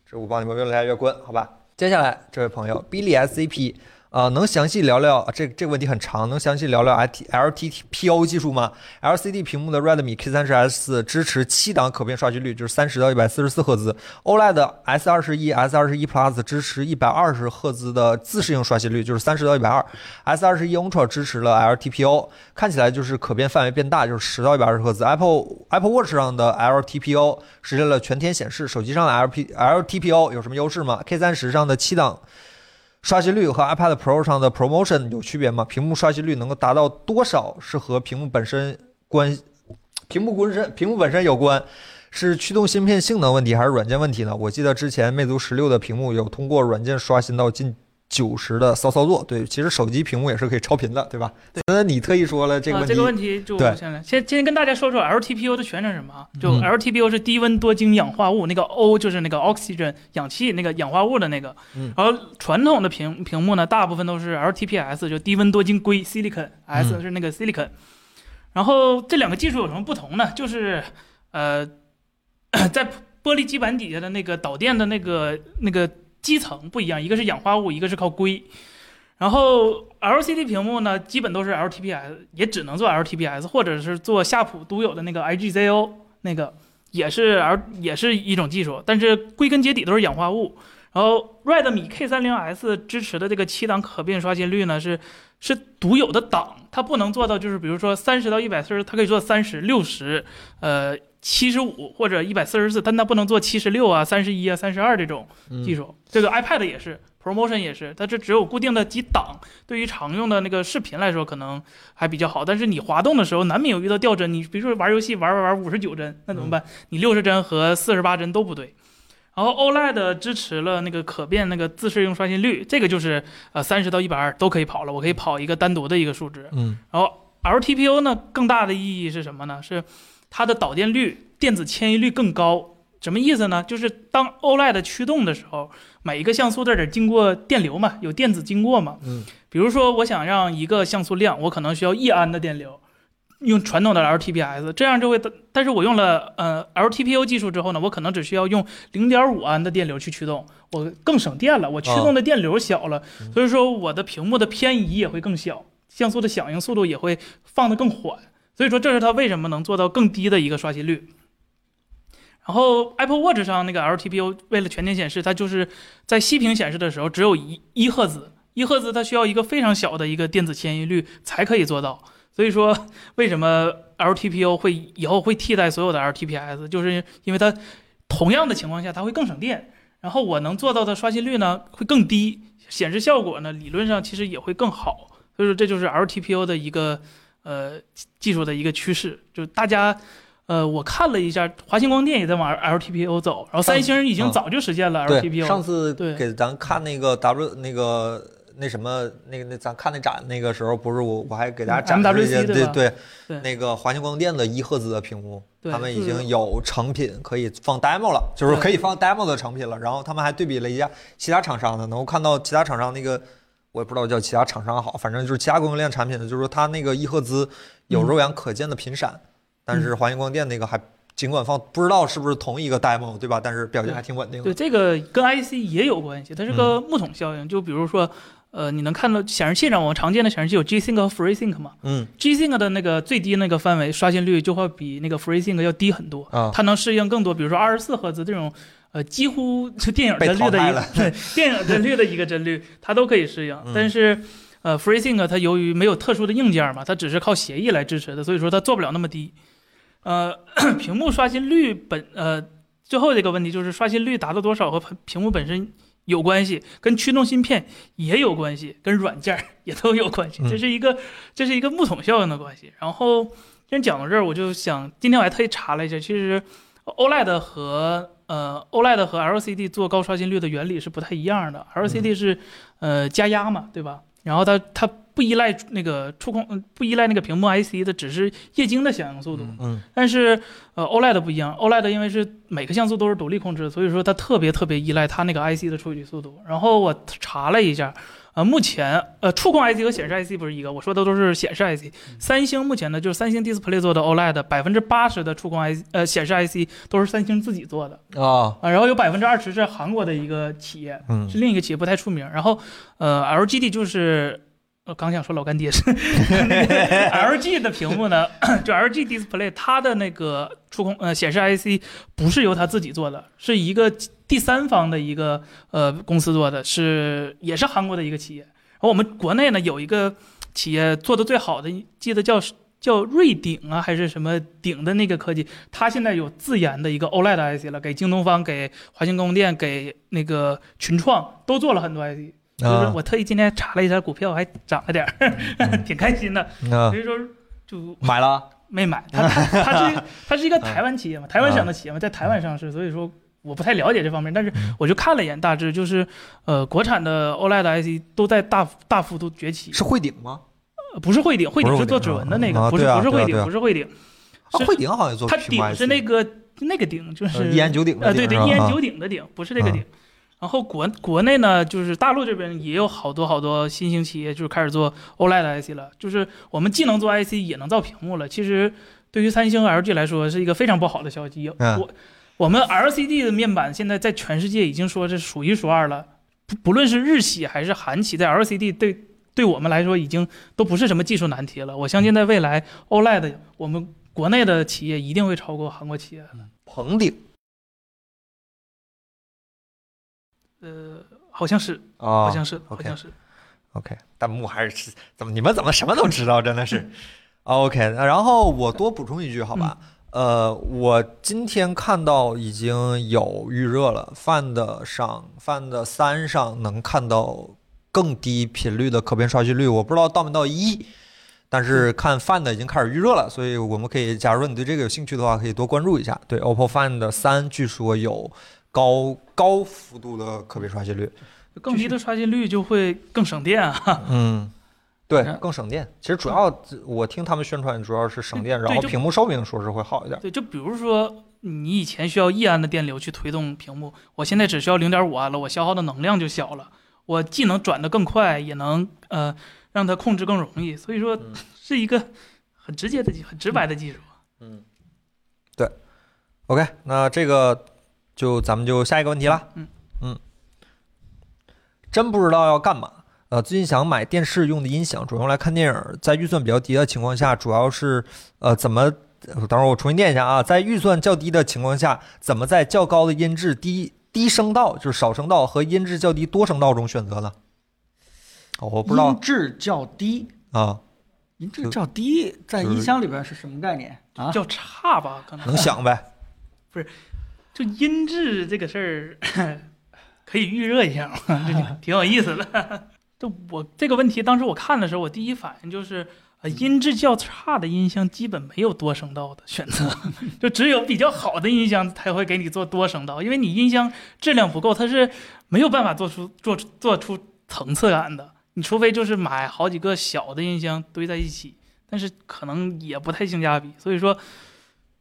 A: 这我帮你们问了一下月坤，好吧？接下来这位朋友 Billy SCP。呃，能详细聊聊这这个问题很长，能详细聊聊 LT LTPO 技术吗？LCD 屏幕的 Redmi K30S 支持七档可变刷新率，就是三十到一百四十四赫兹。OLED S 二十一、S 二十一 Plus 支持一百二十赫兹的自适应刷新率，就是三十到一百二。S 二十一 Ultra 支持了 LTPO，看起来就是可变范围变大，就是十到一百二十赫兹。Apple Apple Watch 上的 LTPO 实现了全天显示，手机上的 LP LTPO 有什么优势吗？K 三十上的七档。刷新率和 iPad Pro 上的 Promotion 有区别吗？屏幕刷新率能够达到多少是和屏幕本身关，屏幕本身屏幕本身有关，是驱动芯片性能问题还是软件问题呢？我记得之前魅族十六的屏幕有通过软件刷新到近九十的骚操作。对，其实手机屏幕也是可以超频的，对吧？
C: 对。
A: 那你特意说了这个问题，
C: 啊、这个问题就
A: 对
C: 先来先先跟大家说说 LTPO 的全称是什么啊？就
A: 嗯
C: LTPO 是低温多晶氧化物，那个 O 就是那个 oxygen 氧气那个氧化物的那个。
A: 嗯
C: 然后传统的屏屏幕呢，大部分都是 LTPS，就低温多晶硅 silicon，S
A: 嗯
C: 是那个 silicon。然后这两个技术有什么不同呢？就是呃，在玻璃基板底下的那个导电的那个那个基层不一样，一个是氧化物，一个是靠硅。然后 LCD 屏幕呢，基本都是 LTPS，也只能做 LTPS，或者是做夏普独有的那个 IGZO，那个也是 L 也是一种技术，但是归根结底都是氧化物。然后 Redmi K30S 支持的这个七档可变刷新率呢，是是独有的档，它不能做到就是比如说三十到一百四十，它可以做三十六十，呃七十五或者一百四十四，但它不能做七十六啊、三十一啊、三十二这种技术。这个 iPad 也是，Promotion 也是，它这只有固定的几档，对于常用的那个视频来说可能还比较好，但是你滑动的时候难免有遇到掉帧，你比如说玩游戏玩玩玩五十九帧，那怎么办？你六十帧和四十八帧都不对。然后 OLED 支持了那个可变那个自适应刷新率，这个就是呃三十到一百二都可以跑了，我可以跑一个单独的一个数值。
A: 嗯
C: 然后 LTPO 呢，更大的意义是什么呢？是它的导电率、电子迁移率更高。什么意思呢？就是当 OLED 驱动的时候，每一个像素在这儿经过电流嘛，有电子经过嘛。
A: 嗯
C: 比如说，我想让一个像素亮，我可能需要一安的电流，用传统的 LTPS，这样就会，但是我用了呃 LTPO 技术之后呢，我可能只需要用零点五安的电流去驱动，我更省电了，我驱动的电流小了，
A: 嗯
C: 所以说我的屏幕的偏移也会更小，像素的响应速度也会放得更缓，所以说这是它为什么能做到更低的一个刷新率。然后 Apple Watch 上那个 LTPO 为了全天显示，它就是在息屏显示的时候只有一一赫兹，一赫兹它需要一个非常小的一个电子迁移率才可以做到。所以说，为什么 LTPO 会以后会替代所有的 LTPS，就是因为它同样的情况下它会更省电，然后我能做到的刷新率呢会更低，显示效果呢理论上其实也会更好。所以说这就是 LTPO 的一个呃技术的一个趋势，就大家。呃，我看了一下，华星光电也在往 LTPO 走，然后三星已经早就实现了，LTPO。
A: 上次
C: 对
A: 给咱看那个 W 那个那什么那个那咱看那展那个时候，不是我我还给大家展示一些
C: MWC 对
A: 对对
C: 对
A: 那个华星光电的一赫兹的屏幕，他们已经有成品可以放 demo 了，就是可以放 demo 的成品了。然后他们还对比了一下其他厂商的，能够看到其他厂商那个。我也不知道叫其他厂商好，反正就是其他供应链产品的，就是说它那个一赫兹有
C: 嗯
A: 肉眼可见的频闪，但是华星光电那个还尽管放不知道是不是同一个 demo 对吧？但是表现还挺稳定的。
C: 对，这个跟 IC 也有关系，它是个木桶效应。就比如说，呃，你能看到显示器上我们常见的显示器有 G-Sync 和 FreeSync 嘛
A: 嗯
C: ？G-Sync 的那个最低那个范围刷新率就会比那个 FreeSync 要低很多，
A: 啊，
C: 它能适应更多，比如说二十四赫兹这种。呃，几乎就电影帧率的一个对电影帧率的一个帧率，它都可以适应。
A: 嗯
C: 但是，呃，FreeSync 它由于没有特殊的硬件嘛，它只是靠协议来支持的，所以说它做不了那么低。呃，屏幕刷新率本呃最后这个问题就是刷新率达到多少和屏屏幕本身有关系，跟驱动芯片也有关系，跟软件也都有关系，
A: 嗯
C: 这是一个这是一个木桶效应的关系。然后先讲到这儿，我就想今天我还特意查了一下，其实 OLED 和呃 OLED 和 LCD 做高刷新率的原理是不太一样的，LCD 是呃加压嘛，对吧？然后它它不依赖那个触控，嗯不依赖那个屏幕 IC 的，只是液晶的响应速度。
A: 嗯
C: 但是呃 OLED 不一样，OLED 因为是每个像素都是独立控制，所以说它特别特别依赖它那个 IC 的处理速度。然后我查了一下呃，目前呃触控 IC 和显示 IC 不是一个，我说的都是显示 IC。三星目前呢，就是三星 Display 做的 OLED，百分之八十的触控 IC 呃显示 IC 都是三星自己做的
A: 啊，
C: 啊，然后有百分之二十是韩国的一个企业，
A: 嗯
C: 是另一个企业不太出名。然后呃 LGD 就是。我刚想说老干爹是 LG 的屏幕呢，就 LG Display 它的那个触控呃显示 IC 不是由它自己做的，是一个第三方的一个呃公司做的，是也是韩国的一个企业。然后我们国内呢有一个企业做的最好的，记得叫叫瑞鼎啊还是什么鼎的那个科技，它现在有自研的一个 OLED IC 了，给京东方、给华星光电、给那个群创都做了很多 IC。就是
A: 啊
C: 我特意今天查了一下股票，还涨了点儿，挺开心的。
A: 啊。
C: 所，以说就
A: 买了，
C: 没买，它它它是 它是一个台湾企业嘛，台湾省的企业嘛，在台湾上市，所以说我不太了解这方面，但是我就看了一眼，大致就是呃，国产的 OLED IC 都在大大幅度崛起，
A: 是汇顶吗？
C: 呃不是汇顶，汇顶是做指纹的那个，不是不是汇顶，不是汇顶，
A: 啊，
C: 是
A: 汇顶好像做
C: 它顶是那个那个顶，就是
A: 呃一言九鼎的
C: 呃，对对，一言九鼎的顶，不是这个鼎。然后国国内呢，就是大陆这边也有好多好多新兴企业，就是开始做 OLED IC 了。就是我们既能做 IC，也能造屏幕了。其实对于三星、LG 来说，是一个非常不好的消息。
A: 嗯
C: 我我们 LCD 的面板现在在全世界已经说是数一数二了，不不论是日企还是韩企，在 LCD 对对我们来说已经都不是什么技术难题了。我相信在未来 OLED 我们国内的企业一定会超过韩国企业。
A: 棚顶
C: 呃，好像是，
A: 啊，
C: 好像是，好像是。
A: OK，弹幕还是怎么？你们怎么什么都知道？真的是 OK。然后我多补充一句，好吧？呃，我今天看到已经有预热了，Find 上 Find 三上能看到更低频率的可变刷新率，我不知道到没到一。但是看 Find 已经开始预热了，所以我们可以，假如你对这个有兴趣的话，可以多关注一下。对，OPPO Find 三据说有高高幅度的可变刷新率。
C: 更低的刷新率就会更省电啊。
A: 嗯，对
B: 嗯，
A: 更省电。其实主要我听他们宣传主要是省电，然后屏幕寿命说是会好一点。
C: 对，就比如说你以前需要一安的电流去推动屏幕，我现在只需要零点五安了，我消耗的能量就小了，我既能转得更快，也能呃让它控制更容易。所以说
A: 嗯
C: 是一个很直接的技、很直白的技术。
A: 嗯，对。OK，那这个就咱们就下一个问题了。
C: 嗯
A: 嗯，真不知道要干嘛。呃，最近想买电视用的音响，主要用来看电影，在预算比较低的情况下，主要是呃怎么？呃等会儿我重新念一下啊，在预算较低的情况下，怎么在较高的音质低低声道，就是少声道和音质较低多声道中选择呢？哦我不知道
B: 音质较低，
A: 啊，
B: 音质较低，在音箱里边是什么概念啊？
C: 较差吧，可能
A: 能想呗。
C: 就音质这个事儿，可以预热一下嘛，这挺挺有意思的。就我这个问题，当时我看的时候，我第一反应就是，呃，音质较差的音箱基本没有多声道的选择，就只有比较好的音箱才会给你做多声道，因为你音箱质量不够，它是没有办法做出做出做出层次感的。你除非就是买好几个小的音箱堆在一起，但是可能也不太性价比。所以说，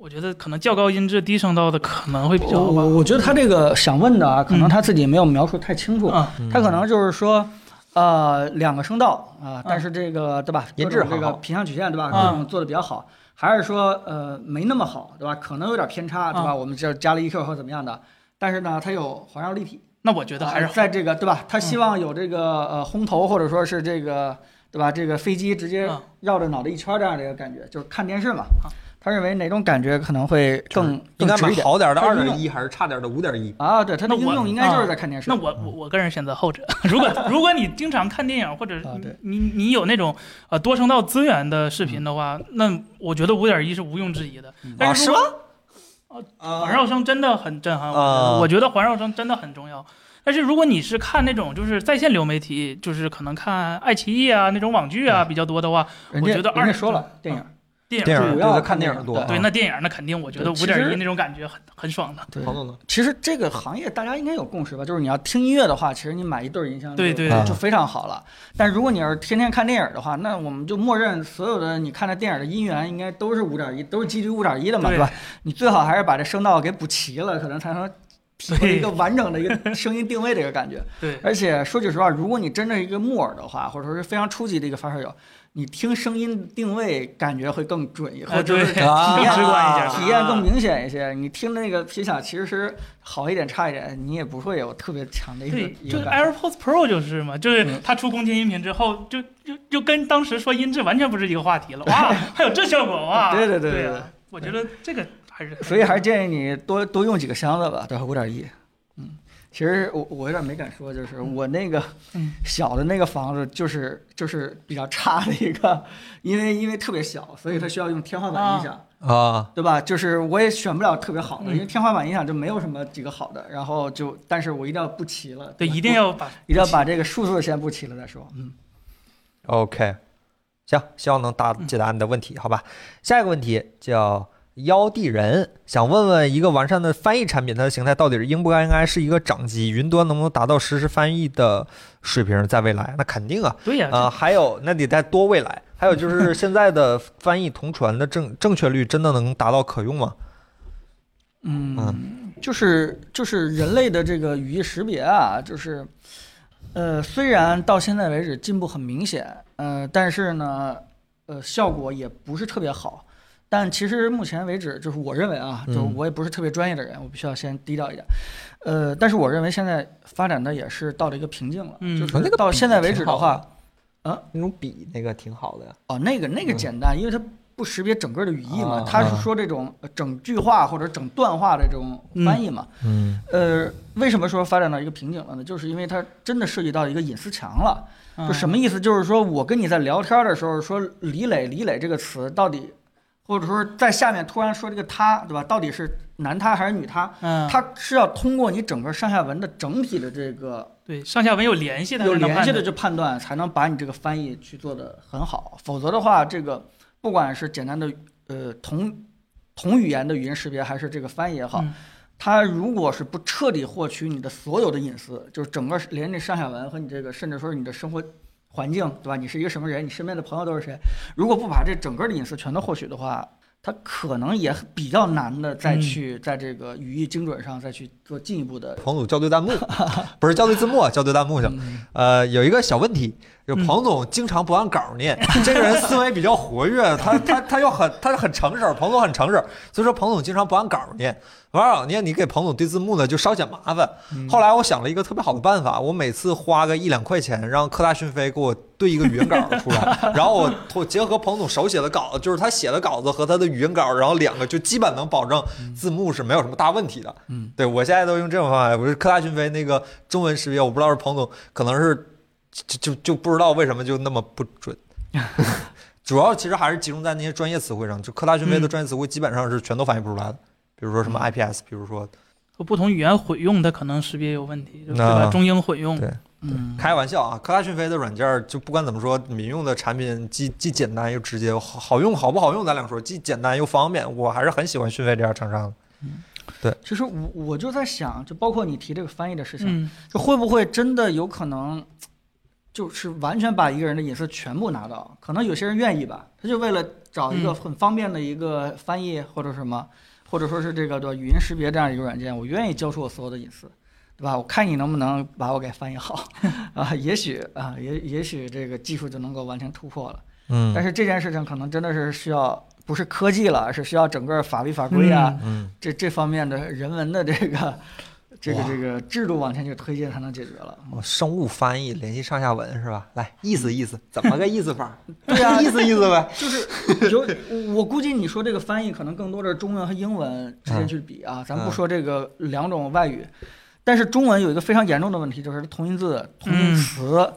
C: 我觉得可能较高音质低声道的可能会比较好吧。
B: 我我觉得他这个想问的啊，可能他自己没有描述太清楚，
C: 啊，
B: 他可能就是说。呃，两个声道啊，但是这个对吧？
A: 音
B: 质这个频响曲线对吧？各
C: 啊
B: 种做的比较好，还是说呃没那么好对吧？可能有点偏差对吧？
C: 啊
B: 我们这加了 EQ 或怎么样的，但是呢，它有环绕立体，
C: 那我觉得还是
B: 呃在这个对吧？他希望有这个呃轰头或者说是这个对吧？这个飞机直接
C: 嗯
B: 绕着脑袋一圈这样的一个感觉，就是看电视嘛
C: 啊。
B: 他认为哪种感觉可能会更
A: 应该买好点的二点一，还是差点的五点一？
B: 啊？对，它的应用应该就是在看电视。
C: 那我我我个人选择后者。如果如果你经常看电影，或者
B: 啊
C: 你你有那种呃多声道资源的视频的话，那我觉得五点一是毋庸置疑的。但是如果
A: 啊
C: 环绕声真的很震撼，我觉
A: 啊
C: 得我觉得环绕声真的很重要。但是如果你是看那种就是在线流媒体，就是可能看爱奇艺啊那种网剧啊比较多的话，我觉得二
B: 人家说了，电影
C: 电影
B: 主要
A: 对
B: 看电影
A: 多，
C: 对那电影那肯定我觉得五点一那种感觉很很爽的。
B: 对？其实这个行业大家应该有共识吧，就是你要听音乐的话，其实你买一对儿音箱就
C: 对对
A: 对
B: 就非常好了。但如果你要是天天看电影的话，那我们就默认所有的你看的电影的音源应该都是五点一，都是基于五点一的嘛，
C: 对
B: 对吧？你最好还是把这声道给补齐了，可能才能体会一个完整的一个声音定位的一个感觉。
C: 对，
B: 而且说句实话，如果你真的是一个木耳的话，或者说是非常初级的一个发烧友，你听声音定位感觉会更准，或
C: 哎对，
B: 者是 体验
C: 直观一点，
B: 体验更明显一些。你听的那个皮响，其实是好一点差一点，你也不会有特别强的一个
C: 对，就。AirPods Pro 就是嘛，就是
B: 嗯
C: 它出空间音频之后，就就就跟当时说音质完全不是一个话题了。哇，还有这效果哇！
B: 对对对对
C: 我觉得这个还是，
B: 所以还是建议你多多用几个箱子吧，对吧？五点一，嗯，其实我我有点没敢说，就是我那个
C: 嗯
B: 小的那个房子，就是就是比较差的一个，因为因为特别小，所以它需要用天花板音响，
A: 啊，
B: 对吧？就是我也选不了特别好的，
C: 嗯
B: 因为天花板音响就没有什么几个好的，然后就但是我一定要布齐了，
C: 对，一定要把
B: 一定要把这个数字先布齐了再说，嗯。
A: OK，行，希望能答解答你的问题，好吧？下一个问题叫妖地人，想问问一个完善的翻译产品，它的形态到底是应不应该是一个掌机？云端能不能达到实时翻译的水平？在未来，那肯定啊。
C: 对呀，
A: 啊、还有那得再多未来，还有就是现在的翻译同传的正正确率真的能达到可用吗？
B: 嗯，就是就是人类的这个语义识别啊，就是，呃，虽然到现在为止进步很明显，呃，但是呢，呃，效果也不是特别好。但其实目前为止，就是我认为啊，就
A: 嗯
B: 我也不是特别专业的人，我必须要先低调一点。呃，但是我认为现在发展的也是到了一个瓶颈了，
C: 嗯
B: 就
A: 那个笔
B: 是到现在为止的话，啊
A: 那种笔那个挺好的呀。
B: 哦，那个那个
A: 嗯
B: 简单，因为它不识别整个的语义嘛
A: 啊，
B: 它
A: 啊
B: 是说这种呃整句话或者整段话的这种翻译嘛。
A: 嗯
B: 呃，为什么说发展到一个瓶颈了呢？就是因为它真的涉及到一个隐私墙了。
C: 嗯
B: 就什么意思？就是说我跟你在聊天的时候说“李磊”“李磊”这个词到底，或者说在下面突然说这个他，对吧？到底是男他还是女他？
C: 嗯，
B: 他是要通过你整个上下文的整体的这个
C: 对上下文有联系的，
B: 有联系的
C: 判断
B: 这判断，才能把你这个翻译去做的很好。否则的话，这个不管是简单的呃同同语言的语音识别，还是这个翻译也好，
C: 嗯
B: 它如果是不彻底获取你的所有的隐私，就是整个连着上下文和你这个，甚至说你的生活环境，对吧？你是一个什么人？你身边的朋友都是谁？如果不把这整个的隐私全都获取的话，他可能也比较难的再
C: 嗯
B: 去在这个语义精准上再去做进一步的。
A: 彭总校对弹幕，不是校对字幕，校对弹幕去。
B: 嗯
A: 呃，有一个小问题，就
C: 嗯
A: 彭总经常不按稿念，这个人思维比较活跃，他他他又很他很诚实，彭总很诚实，所以说彭总经常不按稿念，不按稿念你给彭总对字幕呢就稍显麻烦。后来我想了一个特别好的办法，我每次花个一两块钱，让科大讯飞给我对一个语音稿出来，然后我我结合彭总手写的稿子，就是他写的稿子和他的语音稿，然后两个就基本能保证字幕是没有什么大问题的。
B: 嗯，
A: 对我现在都用这种方法，我是科大讯飞那个中文识别，我不知道是彭总可能是就就就不知道为什么就那么不准。主要其实还是集中在那些专业词汇上，就科大讯飞的
C: 嗯
A: 专业词汇基本上是全都翻译不出来的，比如说什么
C: 嗯
A: IPS，比如说
C: 不同语言混用，它可能识别有问题，对
A: 啊
C: 吧？中英混用，
A: 对
B: 嗯，
A: 开玩笑啊，科大讯飞的软件就不管怎么说，民用的产品既既简单又直接，好好用好不好用咱俩说，既简单又方便，我还是很喜欢讯飞这样厂商的。
B: 其实我我就在想，就包括你提这个翻译的事情，
C: 嗯，
B: 就会不会真的有可能，就是完全把一个人的隐私全部拿到？可能有些人愿意吧，他就为了找一个
C: 嗯
B: 很方便的一个翻译或者什么，或者说是这个对吧语音识别这样一个软件，我愿意交出我所有的隐私，对吧？我看你能不能把我给翻译好 啊？也许啊，也也许这个技术就能够完全突破了。
A: 嗯
B: 但是这件事情可能真的是需要不是科技了，是需要整个法律法规啊，
A: 嗯，
B: 这这方面的人文的这个 这个这个制度往前去推进才能解决了。
A: 哦生物翻译联系上下文是吧？来意思意思，怎么个意思法？
B: 对呀
A: 意思意思呗。
B: 就是有我估计你说这个翻译可能更多的是中文和英文之间去比啊，咱不说这个两种外语，但是中文有一个非常严重的问题，就是同音字、同音词，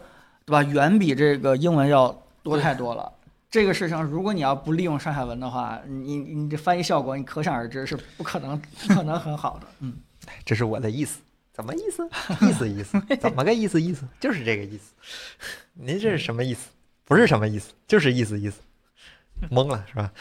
B: 对吧？远比这个英文要多太多了。这个事情，如果你要不利用上下文的话，你你这翻译效果，你可想而知是不可能不可能很好的。嗯，
A: 这是我的意思，怎么意思？意思意思，怎么个意思意思？就是这个意思。您这是什么意思？不是什么意思，就是意思意思。懵了是吧？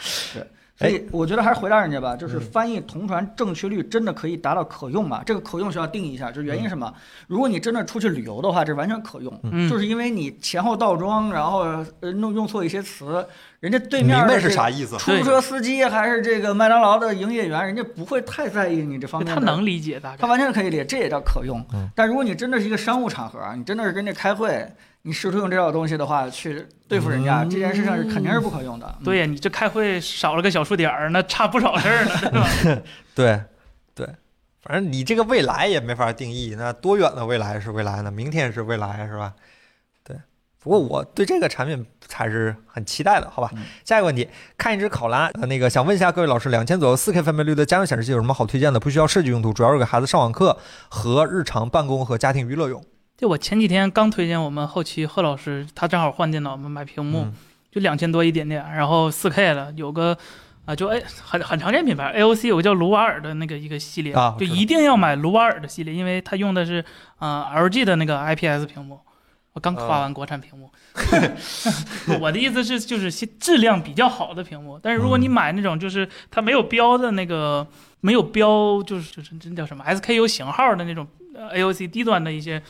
B: 所以我觉得还是回答人家吧，就是翻译同传正确率真的可以达到可用吗？这个可用需要定义一下，就是原因是什么？如果你真的出去旅游的话，这完全可用，
C: 嗯
B: 就是因为你前后倒装，然后呃弄用错一些词，人家对面
A: 是啥意思？
B: 出租车司机还是这个麦当劳的营业员，人家不会太在意你这方面的。
C: 他能理解大概。
B: 他完全可以理解，这也叫可用。
A: 嗯
B: 但如果你真的是一个商务场合，你真的是跟这开会，你试图用这套东西的话去对付人家，
A: 嗯
B: 这件事情是肯定是不可用的。嗯
C: 对呀，你这开会少了个小数点儿，那差不少事儿呢，对吧？
A: 对对，反正你这个未来也没法定义，那多远的未来是未来呢？明天是未来是吧？对。不过我对这个产品还是很期待的，好吧？
B: 嗯
A: 下一个问题，看一只考拉，呃，那个想问一下各位老师，两千左右四 K 分辨率的家用显示器有什么好推荐的？不需要设计用途，主要是给孩子上网课和日常办公和家庭娱乐用。
C: 就我前几天刚推荐我们后期贺老师，他正好换电脑嘛，买屏幕，
A: 嗯。
C: 就两千多一点点，然后四 K 的，有个啊，就哎很很常见品牌 AOC 有个叫卢瓦尔的那个一个系列，就一定要买卢瓦尔的系列，因为它用的是啊、呃 LG 的那个 IPS 屏幕。我刚夸完国产屏幕，我的意思是就是些质量比较好的屏幕，但是如果你
A: 嗯。
C: 买那种就是它没有标的那个没有标就是就是那叫什么 SKU 型号的那种呃 AOC 低端的一些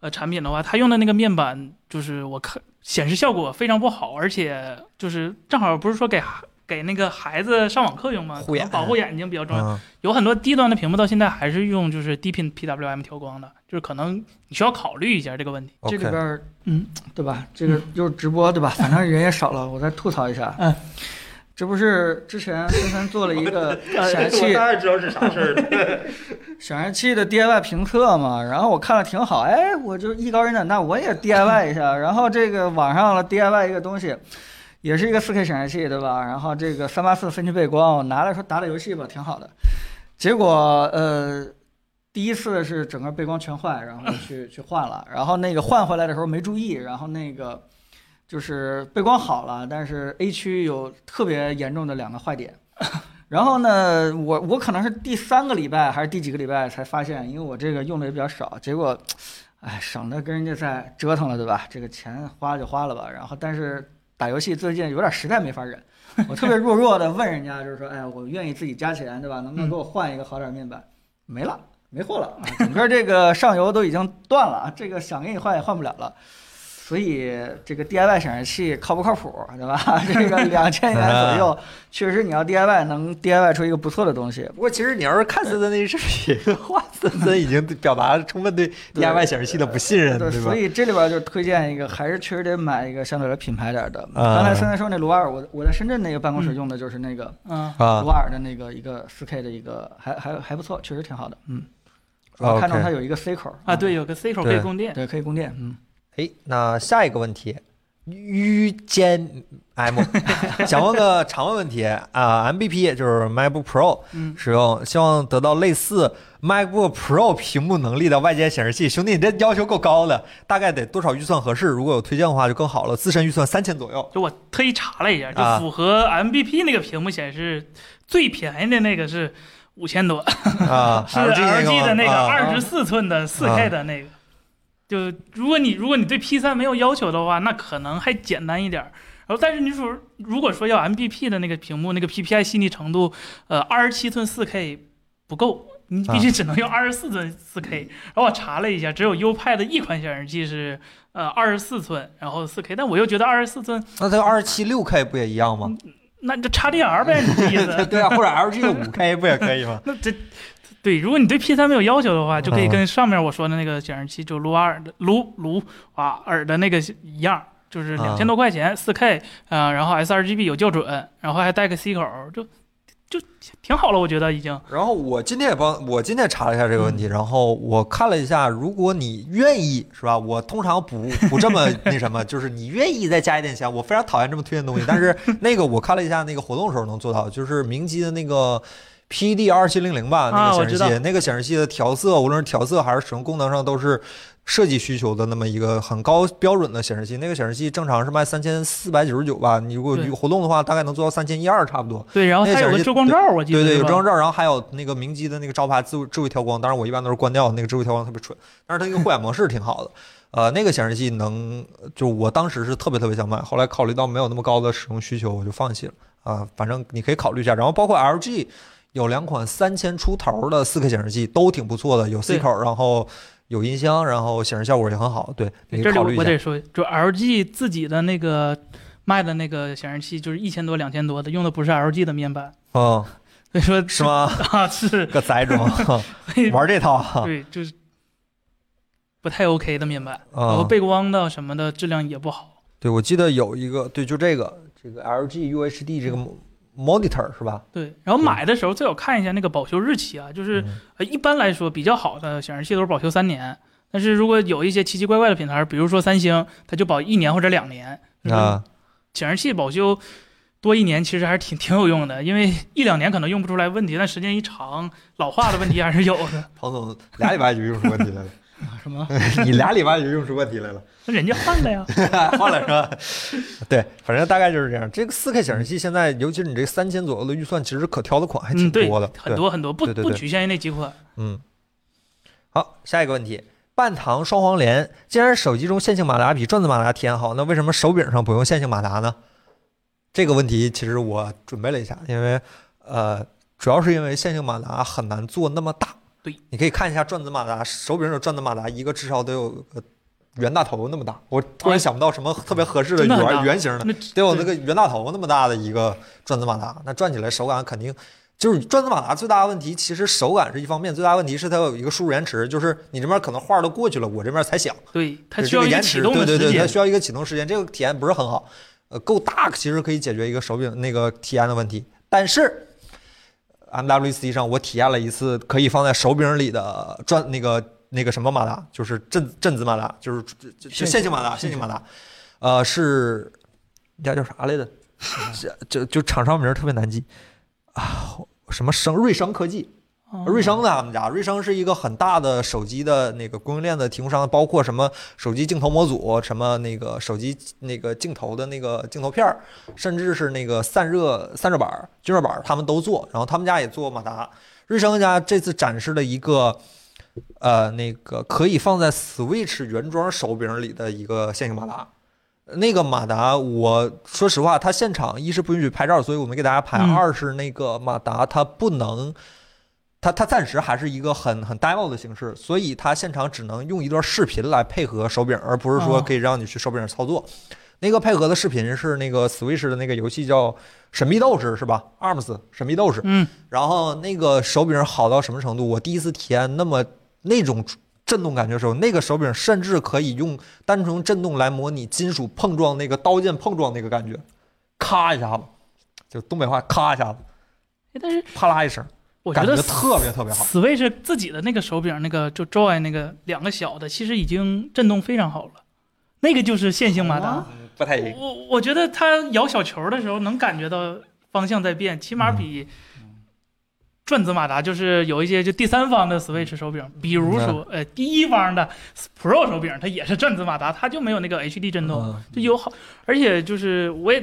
C: 呃产品的话，它用的那个面板就是我看显示效果非常不好，而且就是正好不是说给给那个孩子上网课用吗？
A: 护眼
C: 保护眼睛比较重要。
A: 嗯
C: 有很多低端的屏幕到现在还是用就是低频 PWM 调光的，就是可能你需要考虑一下这个问题。
B: 这里边，
C: 嗯，
B: 对吧？这个就是直播，对吧？反正人也少了，我再吐槽一下。
C: 嗯，
B: 这不是之前森森做了一个显示器
A: 然知道是啥事儿了。
B: 显示器的 DIY 评测嘛，然后我看了挺好，哎，我就艺高人胆大，我也 DIY 一下。然后这个网上了 DIY 一个东西，也是一个 4K 显示器，对吧？然后这个384分区背光，我拿来说打打游戏吧，挺好的。结果呃，第一次是整个背光全坏，然后去去换了，然后那个换回来的时候没注意，然后那个就是背光好了，但是 A 区有特别严重的两个坏点。然后呢，我我可能是第三个礼拜还是第几个礼拜才发现，因为我这个用的也比较少，结果，哎，省得跟人家再折腾了，对吧？这个钱花就花了吧。然后，但是打游戏最近有点实在没法忍，我特别弱弱的问人家，就是说，哎，我愿意自己加钱，对吧？能不能给我换一个好点面板？没了，没货了啊！整个这个上游都已经断了，这个想给你换也换不了了。所以这个 DIY 显示器靠不靠谱，对吧？这个两千元左右，确实你要 DIY 能 DIY 出一个不错的东西。
A: 不过其实你要是看森森那视频的话，森森已经表达了充分对
B: 对
A: DIY 显示器的不信任，
B: 对，所？以这里边就推荐一个，还是确实得买一个相对来品牌点的。
A: 啊
B: 刚才森森说那卢瓦尔，我我在深圳那个办公室用的就是那个
C: 嗯，
A: 啊
B: 卢瓦尔的那个一个四 K 的一个，还还还不错，确实挺好的。嗯，我看到它有一个 C 口
C: 啊，对，，有个 C 口可以供电。
B: 对，可以供电。嗯，
A: 哎，那下一个问题，于坚 M 想问个常问问题啊，MBP 就是 MacBook Pro
C: 嗯，
A: 使用，希望得到类似 MacBook Pro 屏幕能力的外接显示器。兄弟，你这要求够高的，大概得多少预算合适？如果有推荐的话就更好了。自身预算三千左右。
C: 就我特意查了一下，就
A: 啊
C: 符合 MBP 那个屏幕显示最便宜的那个是五千多，
A: 啊，
C: 是
A: LG
C: 的那个
A: 啊
C: 二十四寸的四 K 的那个。就如果你如果你对 P 三没有要求的话，那可能还简单一点儿。然后，但是你说如果说要 MBP 的那个屏幕，那个 PPI 细腻程度，呃，二十七寸四 K 不够，你必须只能用二十四寸四 K。然后我查了一下，只有 U 派的一款显示器是呃二十四寸，然后四 K，但我又觉得二十四寸
A: 那它二十七六 K 不也一样吗？
C: 那你就 XDR 呗，你的意思？
A: 对啊，或者 LG 的五 K 不也可以吗？
C: 那这对，如果你对 P 三没有要求的话，就可以
A: 嗯
C: 跟上面我说的那个显示器，就卢瓦尔的卢卢瓦尔的那个一样，就是
A: 啊
C: 两千多块钱，四 K 啊，然后 sRGB 有校准，然后还带个 C 口，就就挺好了，我觉得已经。
A: 然后我今天也帮我今天查了一下这个问题，然后我看了一下，如果你愿意是吧？我通常不不这么 那什么，就是你愿意再加一点钱，我非常讨厌这么推荐东西。但是那个我看了一下，那个活动时候能做到，就是明基的那个 PD 二七零零吧，那
C: 啊
A: 个显示器，那个显示器的调色，无论是调色还是使用功能上，都是设计需求的那么一个很高标准的显示器。那个显示器正常是卖三千四百九十九吧，你如果有活动的话，大概能做到三千一二差不多。
C: 对，然后
A: 那个显示器
C: 它有个遮光罩，我记得
A: 对对，有遮光罩，然后还有那个明基的那个招牌智慧智慧调光，当然我一般都是关掉，那个智慧调光特别蠢，但是它那个护眼模式挺好的。呃，那个显示器能，就我当时是特别特别想买，后来考虑到没有那么高的使用需求，我就放弃了。啊，反正你可以考虑一下。然后包括 LG 有两款三千出头的四 K 显示器，都挺不错的，有 C 口，然后有音箱，然后显示效果也很好。对，你
C: 这里
A: 以考虑一下。
C: 我得说，就 LG 自己的那个卖的那个显示器，就是一千多、两千多的，用的不是 LG 的面板，
A: 嗯，
C: 所以说
A: 是吗？
C: 啊，是
A: 个宅种 玩这套啊。
C: 对，就是不太 OK 的面板，然后
A: 啊，
C: 背光的什么的质量也不好。
A: 对，我记得有一个，对，就这个这个 LG UHD 这个 monitor 是吧？
C: 对，然后买的时候最好看一下那个保修日期啊，就是一般来说比较好的显示器都是保修三年，但是如果有一些奇奇怪怪的品牌，比如说三星，它就保一年或者两年。
A: 啊，
C: 显示器保修多一年其实还是挺挺有用的，因为一两年可能用不出来问题，但时间一长，老化的问题还是有的。
A: 庞总俩礼拜就用出问题来了，
B: 什么？
A: 你俩礼拜就用出问题来了。
C: 那人家换了呀，
A: 换了是吧？对，反正大概就是这样。这个四 K 显示器现在，尤其是你这三千左右的预算，其实可挑的款还挺多的，，
C: 很多很多，不不局限于那几款。
A: 嗯，好，下一个问题，半糖双黄连，既然手机中线性马达比转子马达体验好，那为什么手柄上不用线性马达呢？这个问题其实我准备了一下，因为呃，主要是因为线性马达很难做那么大。
C: 对，
A: 你可以看一下转子马达，手柄上转子马达，一个至少得有个袁大头那么大。我突然想不到什么特别合适的圆圆形的，得有那个袁大头那么大的一个转子马达，那转起来手感肯定就是转子马达最大的问题，其实手感是一方面，最大问题是它有一个输入延迟，就是你这边可能话都过去了，我这边才响，
C: 对，它需要一个
A: 延迟，
C: 启动的时
A: 对对对，它。需要一个启动时间，这个体验不是很好。呃，够大其实可以解决一个手柄那个体验的问题，但是 MWC 上我体验了一次可以放在手柄里的转那个那个什么马达，就是振振子马达，就是
B: 线
A: 线性马达，线性马达，呃，是那家叫啥来着？这就就厂商名特别难记。啊，什么生瑞声科技，
C: 哦
A: 瑞声的他们家，瑞声是一个很大的手机的那个供应链的提供商，包括什么手机镜头模组，什么那个手机那个镜头的那个镜头片儿，甚至是那个散热散热板儿、均热板，他们都做。然后他们家也做马达。瑞声家这次展示了一个，呃，那个可以放在 Switch 原装手柄里的一个线性马达。那个马达，我说实话，它现场一是不允许拍照，所以我没给大家拍；
C: 嗯
A: 二是那个马达它不能，它它暂时还是一个很很 demo 的形式，所以它现场只能用一段视频来配合手柄，而不是说
C: 哦
A: 可以让你去手柄上操作。那个配合的视频是那个 Switch 的那个游戏叫《神秘斗士》是吧？Arms 神秘斗士。
C: 嗯，
A: 然后那个手柄好到什么程度？我第一次体验那么那种震动感觉的时候，那个手柄甚至可以用单纯震动来模拟金属碰撞那个刀剑碰撞那个感觉，咔一下子，就东北话咔一下子，
C: 哎但是
A: 啪啦一声，
C: 我觉得
A: 感觉特别特别好。
C: Switch 自己的那个手柄，那个就 Joy 那个两个小的，其实已经震动非常好了。那个就是线性马达，
A: 不太行。
C: 我我觉得它摇小球的时候能感觉到方向在变，起码比转子马达就是有一些就第三方的 Switch 手柄，比如说呃第一方的 Pro 手柄，它也是转子马达，它就没有那个 HD 震动，
A: 嗯
C: 就有好，而且就是我也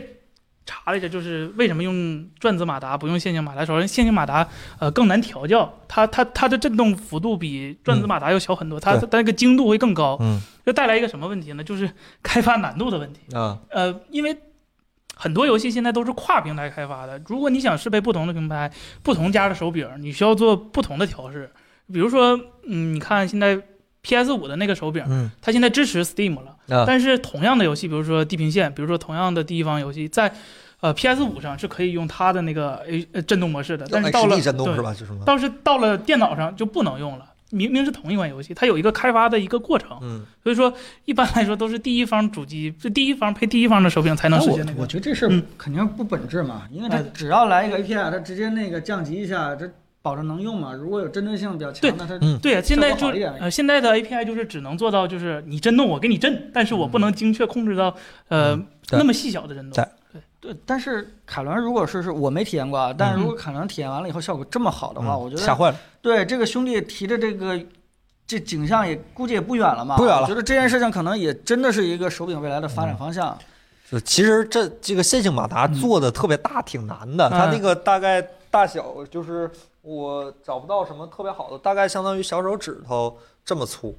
C: 查了一下，就是为什么用转子马达不用线性马达？首先，线性马达呃更难调教，它它它的震动幅度比转子马达要小很多，它它那个精度会更高，
A: 嗯
C: 这带来一个什么问题呢？就是开发难度的问题。
A: 啊
C: 呃，因为很多游戏现在都是跨平台开发的，如果你想适配不同的平台、不同家的手柄，你需要做不同的调试。比如说，嗯，你看现在 PS 五的那个手柄，
A: 嗯
C: 它现在支持 Steam 了，
A: 啊
C: 但是同样的游戏，比如说《地平线》，比如说同样的第一方游戏，在呃 PS 五上是可以用它的那个 A 呃震动模式的，但是到了
A: 震动
C: 对
A: 是吧？就是吗？
C: 倒是到了电脑上就不能用了。明明是同一款游戏，它有一个开发的一个过程，
A: 嗯
C: 所以说一般来说都是第一方主机，这第一方配第一方的手柄才能实现那个。
B: 我觉得这事肯定不本质嘛，因为它
C: 哎
B: 只要来一个 API，它直接那个降级一下，这保证能用嘛。如果有针对性比较强的，它
A: 嗯
C: 对啊，现在就呃现在的 API 就是只能做到就是你震动我给你震，但是我不能精确控制到呃
A: 嗯
C: 那么细小的震动
A: 对。
B: 对，但是凯伦如果是是我没体验过啊，但如果凯伦体验完了以后效果这么好的话，
A: 嗯
B: 我觉得
A: 吓坏了。
B: 对这个兄弟提的这个这景象也估计也不远了嘛。
A: 不远了
B: 我觉得这件事情可能也真的是一个手柄未来的发展方向。
A: 就其实这这个线性马达做的特别大，挺难的。它那个大概大小就是我找不到什么特别好的，大概相当于小手指头这么粗，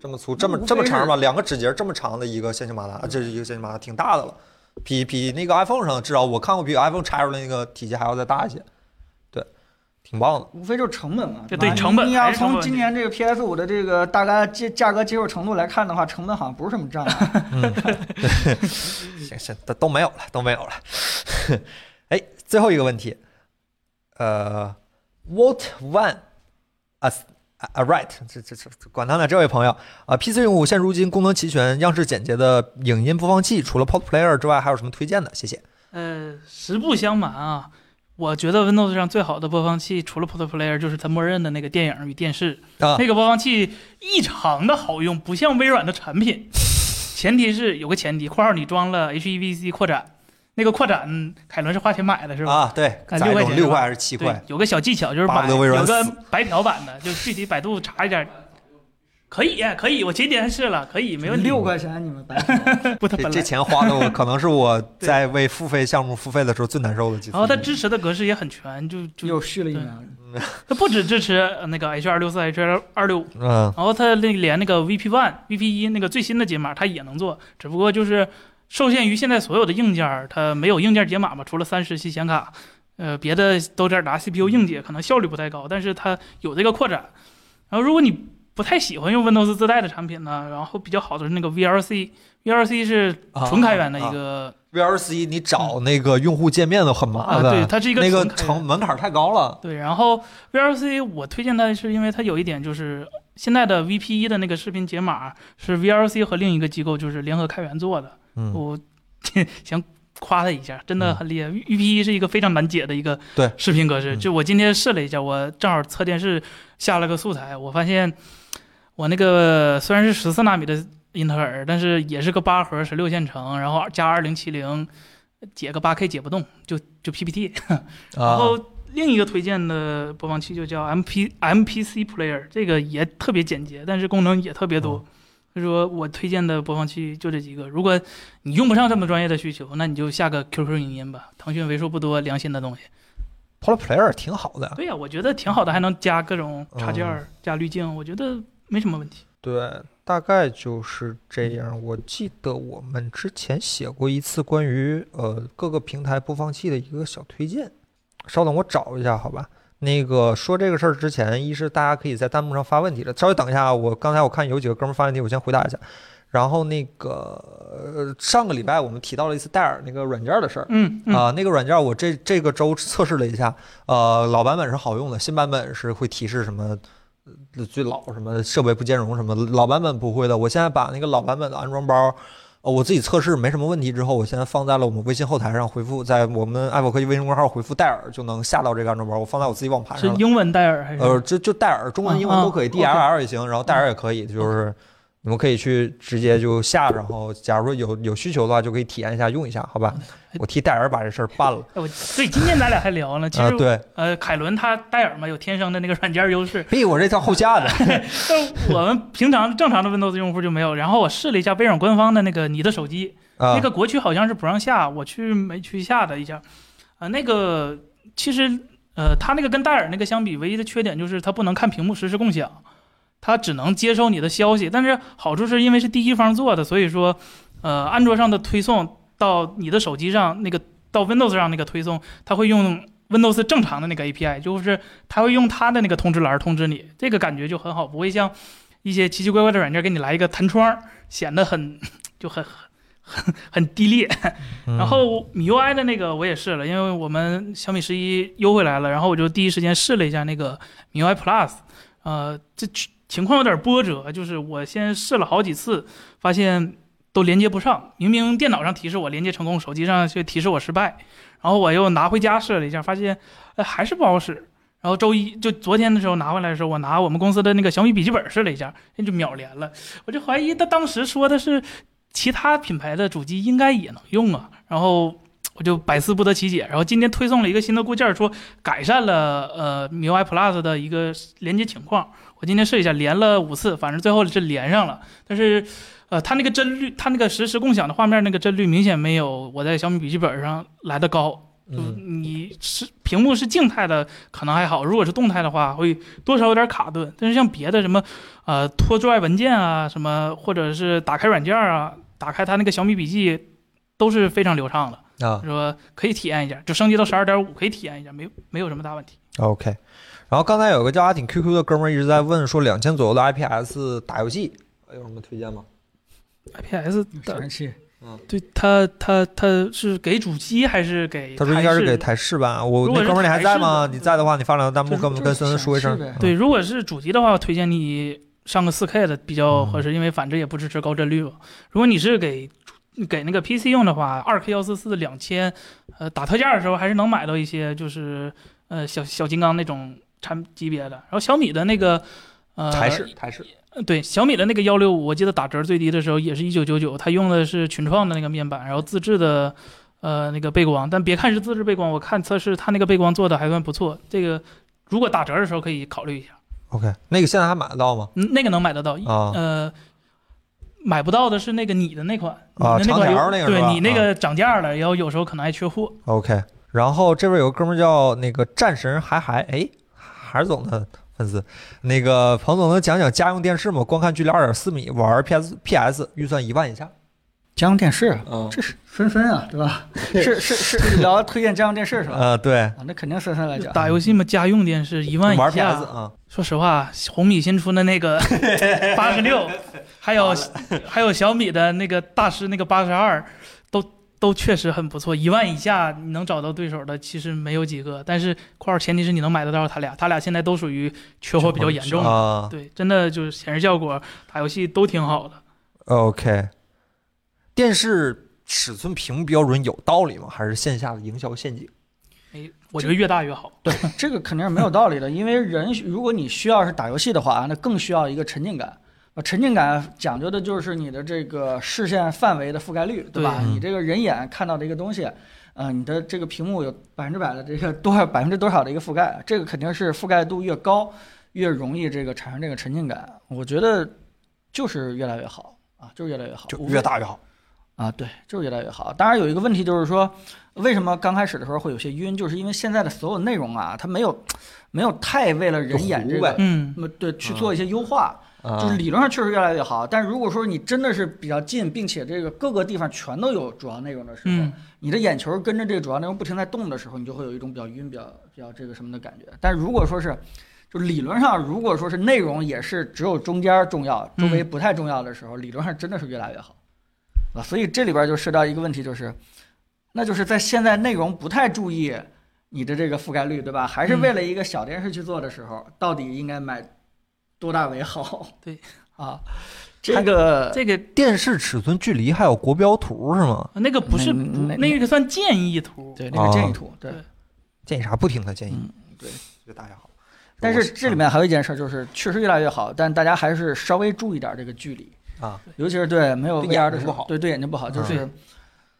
A: 这么粗，这么这么长吧，两个指节这么长的一个线性马达，这是一个线性马达，挺大的了。比比那个 iPhone 上至少我看过比 iPhone 插出来那个体积还要再大一些，对，挺棒的。
B: 无非就是成本嘛，
C: 对
B: 吧你
C: 成本
B: 你要从今年这个 PS 五的这个大概价价格接受程度来看的话，成本好像不是什么障碍。
A: 行行，都都没有了，都没有了。哎，最后一个问题，呃，What one as a right？这这这管他呢，这位朋友啊、p c 用户现如今功能齐全、样式简洁的影音播放器，除了 Pod Player 之外，还有什么推荐的？谢谢。
C: 呃，实不相瞒啊，我觉得 Windows 上最好的播放器除了 Port Player 就是它默认的那个电影与电视，
A: 啊
C: 那个播放器异常的好用，不像微软的产品。前提是有个前提，括号你装了 HEVC 扩展，那个扩展凯伦是花钱买的是吧？
A: 啊，对，
C: 六块钱
A: 六块还是七
C: 对
A: 块？，
C: 有个小技巧就是买
A: 巴不得微软
C: 有个白嫖版的，就具体百度查一下。可以，可以，我前几天试了，可以，没问题。
B: 六块钱你们白
C: 不，他
A: 这这
C: 本来，
A: 钱花的我可能是我在为付费项目付费的时候最难受的几次。
C: 然后它支持的格式也很全，就就
B: 又续了一年。
C: 它不只支持呃那个 H 二六四、H 二六五，
A: 嗯
C: 然后它那连那个 VP One、VP 一那个最新的解码它也能做，只不过就是受限于现在所有的硬件儿，它没有硬件解码嘛，除了三十系显卡，呃，别的都在拿 CPU 硬解，可能效率不太高，但是它有这个扩展。然后如果你不太喜欢用 Windows 自带的产品呢，然后比较好的是那个 VLC，VLC 是纯开源的一个
A: VLC 你找那个用户界面都很麻
C: 啊，
A: 烦，
C: 对，它是一个
A: 那个成门槛太高了。
C: 对，然后 VLC 我推荐它是因为它有一点就是现在的 VP 一的那个视频解码是 VLC 和另一个机构就是联合开源做的，
A: 嗯，
C: 我想夸他一下，真的很厉害。VP 一是一个非常难解的一个
A: 对
C: 视频格式，
A: 嗯
C: 就我今天试了一下，我正好测电视下了个素材，我发现我那个虽然是十四纳米的英特尔，但是也是个八核十六线程，然后加二零七零，解个八 K 解不动，就就 PPT。然
A: 啊
C: 后另一个推荐的播放器就叫 MP MPC Player，这个也特别简洁，但是功能也特别多。所以说我推荐的播放器就这几个。如果你用不上这么专业的需求，那你就下个 QQ 影音吧，腾讯为数不多良心的东西。
A: Polar Player 挺好的。
C: 对呀、我觉得挺好的，还能加各种插件加滤镜，我觉得没什么问题。
A: 对，大概就是这样。我记得我们之前写过一次关于呃各个平台播放器的一个小推荐，稍等我找一下，好吧？那个说这个事儿之前，一是大家可以在弹幕上发问题的，稍微等一下啊，我刚才我看有几个哥们儿发问题，我先回答一下。然后那个呃上个礼拜我们提到了一次戴尔那个软件的事儿，
C: 嗯嗯
A: 啊、那个软件我这这个周测试了一下，呃，老版本是好用的，新版本是会提示什么呃最老什么设备不兼容什么，老版本不会的。我现在把那个老版本的安装包，呃，我自己测试没什么问题之后，我现在放在了我们微信后台上回复，在我们爱博科技微信公众号回复戴尔就能下到这个安装包，我放在我自己网盘上了。
C: 是英文戴尔还是？
A: 呃，就就戴尔，中文、英文都可以，DLL 也行，然后戴尔也可以，就是你们可以去直接就下，然后假如说有有需求的话，就可以体验一下用一下，好吧？我替戴尔把这事儿办了
C: 哎 我对，今天咱俩还聊呢。其
A: 啊、
C: 实、
A: 对，
C: 呃，凯伦他戴尔嘛有天生的那个软件优势，
A: 嘿，我这套后下的，
C: 但我们平常正常的 Windows 用户就没有。然后我试了一下微软官方的那个你的手机，
A: 啊
C: 那个国区好像是不让下，我去没去下的一下。啊、那个其实呃，它那个跟戴尔那个相比，唯一的缺点就是它不能看屏幕实时共享，它只能接收你的消息。但是好处是因为是第一方做的，所以说呃，安卓上的推送到你的手机上那个到 Windows 上那个推送，它会用 Windows 正常的那个 API，就是它会用它的那个通知栏通知你，这个感觉就很好，不会像一些奇奇怪怪的软件给你来一个弹窗，显得很就很 很很低劣。
A: 嗯
C: 然后米 UI 的那个我也试了，因为我们小米十一优惠来了，然后我就第一时间试了一下那个米 UI Plus，呃，这情况有点波折，就是我先试了好几次，发现都连接不上，明明电脑上提示我连接成功，手机上却提示我失败，然后我又拿回家试了一下，发现呃还是不好使。然后周一就昨天的时候拿回来的时候，我拿我们公司的那个小米笔记本试了一下，那就秒连了。我就怀疑他当时说的是其他品牌的主机应该也能用啊，然后我就百思不得其解。然后今天推送了一个新的固件，说改善了呃 MIUI Plus 的一个连接情况。我今天试一下，连了五次，反正最后是连上了，但是。呃，它那个帧率，它那个实时共享的画面那个帧率明显没有我在小米笔记本上来的高。
A: 嗯
C: 你是屏幕是静态的，可能还好；如果是动态的话，会多少有点卡顿。但是像别的什么，呃，拖拽文件啊，什么或者是打开软件啊，打开它那个小米笔记都是非常流畅的，
A: 啊
C: 说可以体验一下，就升级到十二点五可以体验一下，没没有什么大问题。
A: ，OK。然后刚才有个叫阿挺 QQ 的哥们儿一直在问说，两千左右的 IPS 打游戏有什么推荐吗？
C: IPS 的
B: 显示器
C: 对它它它是给主机还是给？
A: 他说应该是给。台式吧。我哥们儿你还在吗？你在的话，你发两个弹幕
B: 跟我
A: 们跟森森说一声。
C: 对，如果是主机的话，我推荐你上个四 K 的比较合适，
A: 嗯
C: 因为反正也不支持高帧率嘛。如果你是给给那个 PC 用的话二 K 幺四四两千，呃，打特价的时候还是能买到一些，就是呃小小金刚那种产级别的。然后小米的那个呃
A: 台式台式
C: 呃对，小米的那个幺六五，我记得打折最低的时候也是一九九九，它用的是群创的那个面板，然后自制的呃那个背光，但别看是自制背光，我看测试它那个背光做的还算不错。这个如果打折的时候可以考虑一下
A: ，OK，那个现在还买得到吗？
C: 嗯，那个能买得到，
A: 啊
C: 呃。买不到的是那个你的那款，
A: 啊
C: 你的那款
A: 长条那个
C: 对你那个涨价了，然后有时候可能还缺货。
A: OK，然后这边有个哥们叫那个战神海海哎，海儿总的粉丝，那个彭总能讲讲家用电视吗？观看距离二点四米，玩 PS PS，预算一万以下。
B: 家用电视，
A: 嗯
B: 这是纷纷啊，对吧？是是是 聊推荐家用电视是吧？
A: 呃，对，
B: 啊，那肯定纷纷来讲。
C: 打游戏嘛，家用电视一万以
A: 玩
C: 下
A: PS 啊，
C: 说实话，红米新出的那个 八十六，还有还有小米的那个大师那个八十二，都都确实很不错。一万以下你能找到对手的其实没有几个，但是括号前提是你能买得到他俩，他俩现在都属于缺货比较严重的。
A: 啊。
C: 对，真的就是显示效果、打游戏都挺好的。
A: OK，电视尺寸屏标准有道理吗？还是线下的营销陷阱？
C: 哎，我觉得越大越好。
B: 对，这个肯定是没有道理的，因为人如果你需要是打游戏的话，那更需要一个沉浸感。啊，沉浸感讲究的就是你的这个视线范围的覆盖率，对吧？
A: 对
B: 你这个人眼看到的一个东西，呃，你的这个屏幕有百分之百的这个多少百分之多少的一个覆盖，这个肯定是覆盖度越高，越容易这个产生这个沉浸感。我觉得就是越来越好啊，就是越来越好，
A: 就越大越好。
B: 啊，对，就是越来越好。当然有一个问题就是说，为什么刚开始的时候会有些晕，就是因为现在的所有内容啊，它没有没有太为了人眼这个，
C: 嗯
B: 那，么对去做一些优化，
A: 啊
B: 就是理论上确实越来越好。但如果说你真的是比较近，并且这个各个地方全都有主要内容的时候，
C: 嗯，
B: 你的眼球跟着这个主要内容不停在动的时候，你就会有一种比较晕、比较比较这个什么的感觉。但如果说是，就理论上，如果说是内容也是只有中间重要，周围不太重要的时候，理论上真的是越来越好，啊，所以这里边就涉及到一个问题，就是，那就是在现在内容不太注意你的这个覆盖率，对吧？还是为了一个小电视去做的时候，到底应该买多大为好？
C: 对，
B: 啊，这个
C: 这个
A: 电视尺寸距离还有国标图是吗？
C: 那个不是
B: 那
C: 个算建议图。
B: 对那个建议
A: 啊
B: 图，对。
C: 对
A: 建议啥不听他建议，
B: 嗯，对。
A: 越大越好。
B: 但是这里面还有一件事，就是确实越来越好，但大家还是稍微注意点这个距离
A: 啊，
B: 尤其是对没有
A: 对
B: VR
A: 眼睛不好，
B: 的时候对对眼睛不好，就
A: 嗯
B: 是，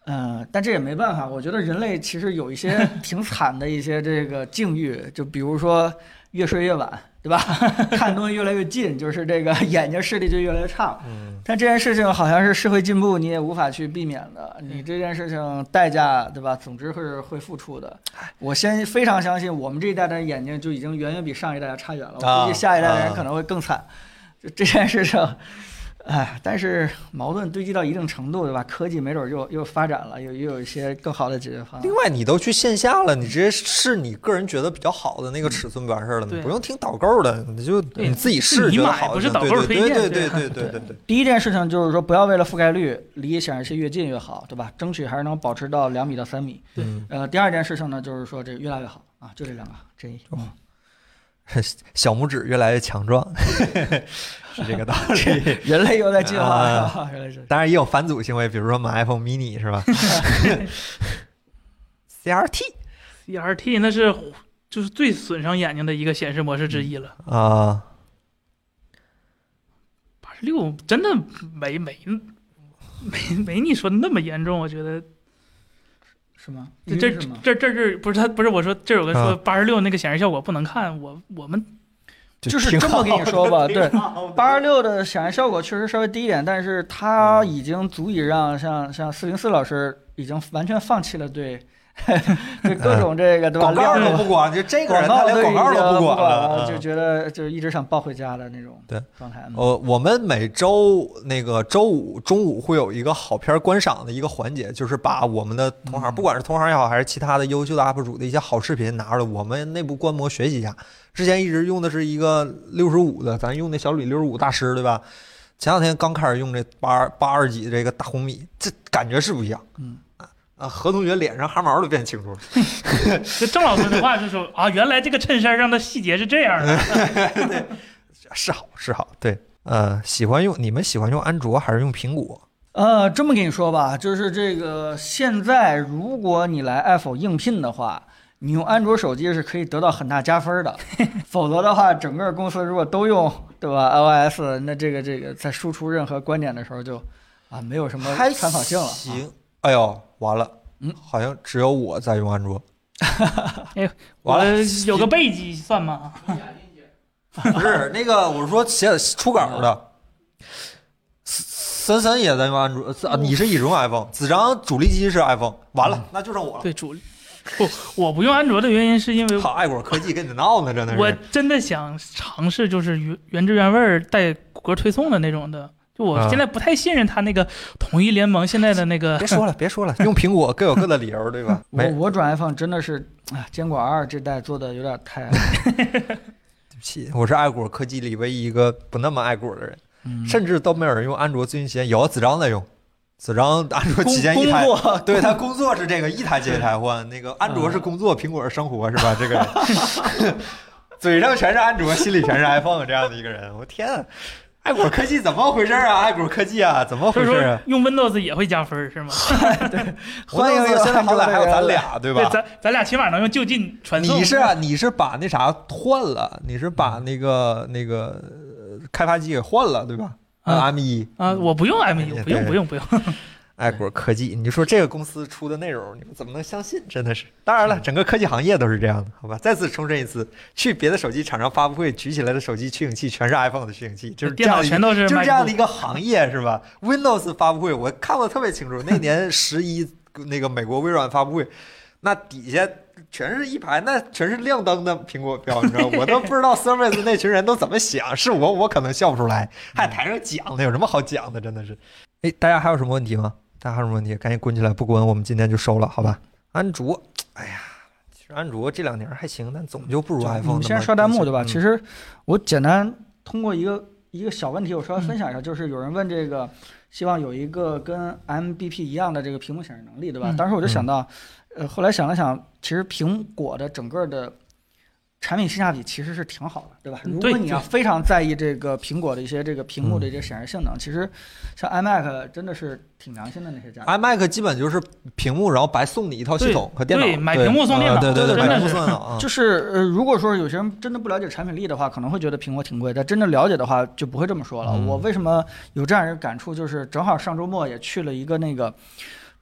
B: 嗯，但这也没办法，我觉得人类其实有一些挺惨的一些这个境遇，就比如说越睡越晚，对吧？看东西越来越近，就是这个 眼睛视力就越来越差。
A: 嗯，
B: 但这件事情好像是社会进步，你也无法去避免的。你这件事情代价，对吧？总之会会付出的。我先非常相信，我们这一代的眼睛就已经远远比上一代要差远了。我
A: 啊
B: 估计下一代的人
A: 啊
B: 可能会更惨。就这件事情，哎，但是矛盾堆积到一定程度，对吧？科技没准又又发展了，又又有一些更好的解决方案
A: 另。外，你都去线下了，你直接试你个人觉得比较好的那个尺寸就完事儿了，你不用听导购的，你就你自己试
C: 你
A: 觉得好就行。
C: 买不是导购
A: 对对
C: 推荐
A: 对对
C: 对
A: 对对对对。
B: 第一件事情就是说，不要为了覆盖率离显示器越近越好，对吧？争取还是能保持到两米到三米。
A: 嗯，
B: 呃，第二件事情呢，就是说这越来越好啊，就这两个建议。嗯
A: 小拇指越来越强壮，是这个道理。
B: 人类又在进化，
A: 啊？
B: 原来是。
A: 当然也有反祖行为，比如说买 iPhone mini 是吧？CRT
C: CRT 那是就是最损伤眼睛的一个显示模式之一了。
A: 啊，
C: 八十六真的没没没没你说的那么严重，我觉得
B: 是吗？
C: 这这？这这这不是他不是我说这有个说
A: 啊
C: 八十六那个显示效果不能看，我我们
B: 就是这么跟你说吧，对，八十六的显示效果确实稍微低一点，但是它已经足以让像像四零四老师已经完全放弃了对 就各种这个对吧？
A: 广告都不管，就这个人他连广告都不
B: 管
A: 了，
B: 就觉得就一直想抱回家的那种
A: 对
B: 状态。嗯
A: 呃，我们每周那个周五中午会有一个好片观赏的一个环节，就是把我们的同行，
B: 嗯
A: 不管是同行也好，还是其他的优秀的 UP 主的一些好视频拿出来，我们内部观摩学习一下。之前一直用的是一个六十五的，咱用那小李六十五大师，对吧？前两天刚开始用这八八二几这个大红米，这感觉是不一样。
B: 嗯
A: 啊，何同学脸上汗毛都变清楚了。
C: 这郑老师的话就说啊，原来这个衬衫上的细节是这样的。
A: 是好是好，对，呃，喜欢用你们喜欢用安卓还是用苹果？
B: 呃，这么跟你说吧，就是这个现在，如果你来 Apple 应聘的话，你用安卓手机是可以得到很大加分的。否则的话，整个公司如果都用对吧 iOS，那这个这个在输出任何观点的时候就啊没有什么
A: 还
B: 参考性了。啊
A: 行，哎呦，完了，
B: 嗯
A: 好像只有我在用安卓。
C: 哎，
A: 完了
C: 有个备机算吗？
A: 不是那个，我是说写出稿的。森森也在用安卓，啊你是一直用 iPhone，子章主力机是 iPhone，完了，那就剩我了。
C: 对，主力不，我不用安卓的原因是因为
A: 靠，爱国科技跟你闹呢，真的是我。
C: 真的想尝试就是原原汁原味带谷歌推送的那种的。就我
A: 啊。
C: 现在不太信任他那个统一联盟现在的那个
A: 别说了，别说了，用苹果各有各的理由，对吧？
B: 我，我转 iPhone 真的是啊，坚果二这代做的有点太，
A: 对不起，我是爱果科技里唯一一个不那么爱果的人，
B: 嗯。
A: 甚至都没有人用安卓最新旗舰，有子章在用，子章安卓旗舰一台，对他工作是这个一台接一台换，那个安卓是工作，苹果是生活，是吧？这个人。嘴上全是安卓，心里全是 iPhone 这样的一个人，我天啊！爱果科技怎么回事啊？爱果科技啊，怎么回事啊？
C: 用 Windows 也会加分是吗？
B: 对欢迎
A: Windows 现在好歹还有咱俩，对吧？
C: 咱咱俩起码能用就近传送。
A: 你是啊，你是把那啥换了，你是把那个那个呃开发机给换了，对吧？
C: 啊
A: M 一
C: 啊，我不用 M 一不用
A: 对
C: 不用不用。
A: 爱国科技，你就说这个公司出的内容，你们怎么能相信？真的是，当然了，整个科技行业都是这样的，好吧？再次重申一次，去别的手机厂商发布会举起来的手机取景器全是 iPhone 的取景器，就是这
C: 电脑全都是
A: 就是这样的一个行业，是吧？Windows 发布会我看过特别清楚，那年 十一那个美国微软发布会，那底下全是一排，那全是亮灯的苹果标，你知道？我都不知道 Service 那群人都怎么想，是我我可能笑不出来，还台上讲呢，有什么好讲的？真的是。哎，大家还有什么问题吗？大家还有什么问题？赶紧滚起来，不滚我们今天就收了，好吧？安卓，哎呀，其实安卓这两年还行，但总就不如 iPhone
B: 你
A: 那么
B: 们先刷弹幕对吧？
A: 嗯
B: 其实我简单通过一个一个小问题，我稍微分享一下，就是有人问这个，希望有一个跟 MBP 一样的这个屏幕显示能力，对吧？
C: 嗯
B: 当时我就想到，呃，后来想了想，其实苹果的整个的。产品性价比其实是挺好的，对吧？如果你要非常在意这个苹果的一些这个屏幕的一些显示性能，其实像 iMac 真的是挺良心的那些家伙。
A: iMac 基本就是屏幕，然后白送你一套系统和电脑。
C: 对买屏幕送电脑
A: 啊对对对，
C: 真的
A: 买屏幕
C: 是
A: 送电脑啊。
B: 就是呃，如果说有些人真的不了解产品力的话，可能会觉得苹果挺贵，但真正了解的话就不会这么说了。
A: 嗯
B: 我为什么有这样一个感触，就是正好上周末也去了一个那个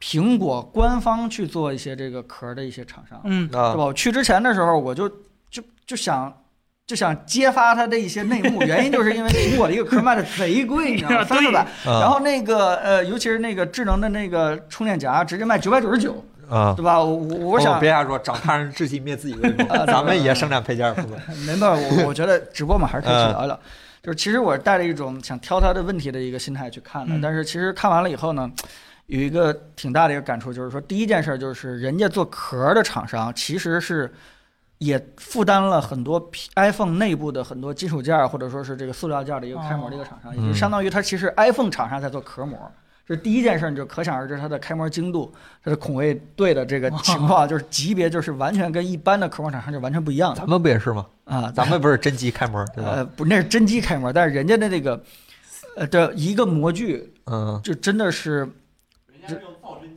B: 苹果官方去做一些这个壳的一些厂商，
C: 嗯，
A: 啊
B: 对吧？我去之前的时候，我就就就想。就想揭发它的一些内幕，原因就是因为苹果的一个壳卖的贼贵，你知道吗？三四百，
A: 啊
B: 然后那个呃，尤其是那个智能的那个充电夹，直接卖九百九十九，
A: 啊！
B: 对吧？我我我想
A: 哦别瞎说，长他人志气灭自己威风
B: 啊。
A: 咱们也生产配件，不吧？
B: 没办法，我我觉得直播嘛还是可以去
A: 嗯
B: 聊一聊。就是其实我是带着一种想挑他的问题的一个心态去看的，
C: 嗯
B: 但是其实看完了以后呢，有一个挺大的一个感触，就是说第一件事就是人家做壳的厂商其实是也负担了很多 iPhone 内部的很多金属件儿或者说是这个塑料件儿的一个开模的一个厂商，也就
A: 嗯
B: 相当于它其实 iPhone 厂商在做壳膜。这第一件事，你就可想而知它的开模精度、它的孔位对的这个情况，就是级别就是完全跟一般的壳膜厂商就完全不一样
A: 咱们不也是吗？
B: 啊。
A: 咱们不是真机开模，对吧？
B: 呃，不，那是真机开模，但是人家的那个，呃的一个模具
A: 嗯，
B: 就真的是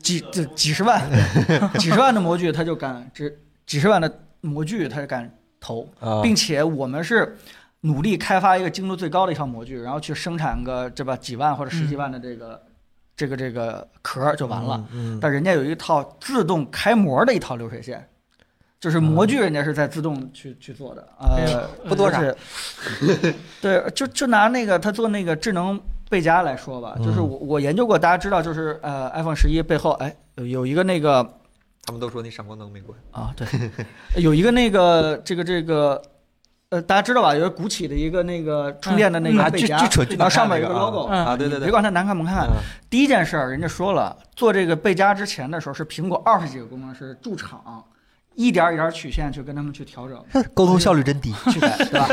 B: 几这几十万，几十万的模具他就敢只几十万的模具他就敢投，
A: 啊。
B: 并且我们是努力开发一个精度最高的一套模具，然后去生产个这吧几万或者十几万的这个、这个这个壳儿就完了。。
A: 嗯，
B: 但人家有一套自动开模的一套流水线，就是模具人家是在自动去去做的，呃，
A: 不多啥
B: 而且对，就就拿那个他做那个智能背夹来说吧，就是
A: 嗯。
B: 我我研究过，大家知道，就是呃，iPhone 十一背后哎有有一个那个
A: 他们都说那闪光灯没关。
B: 啊，对，有一个那个这个这个。呃，大家知道吧？有个鼓起的一个那个充电的那个背夹，然后上面有个 logo，
C: 嗯
A: 啊，对对对，
B: 别管它难看不难看，
A: 嗯
B: 第一件事儿，人家说了，做这个背夹之前的时候，是苹果二十几个工程师驻场，一点儿一点儿曲线去跟他们去调整、
A: 沟通效率真低。
B: 去改，对吧？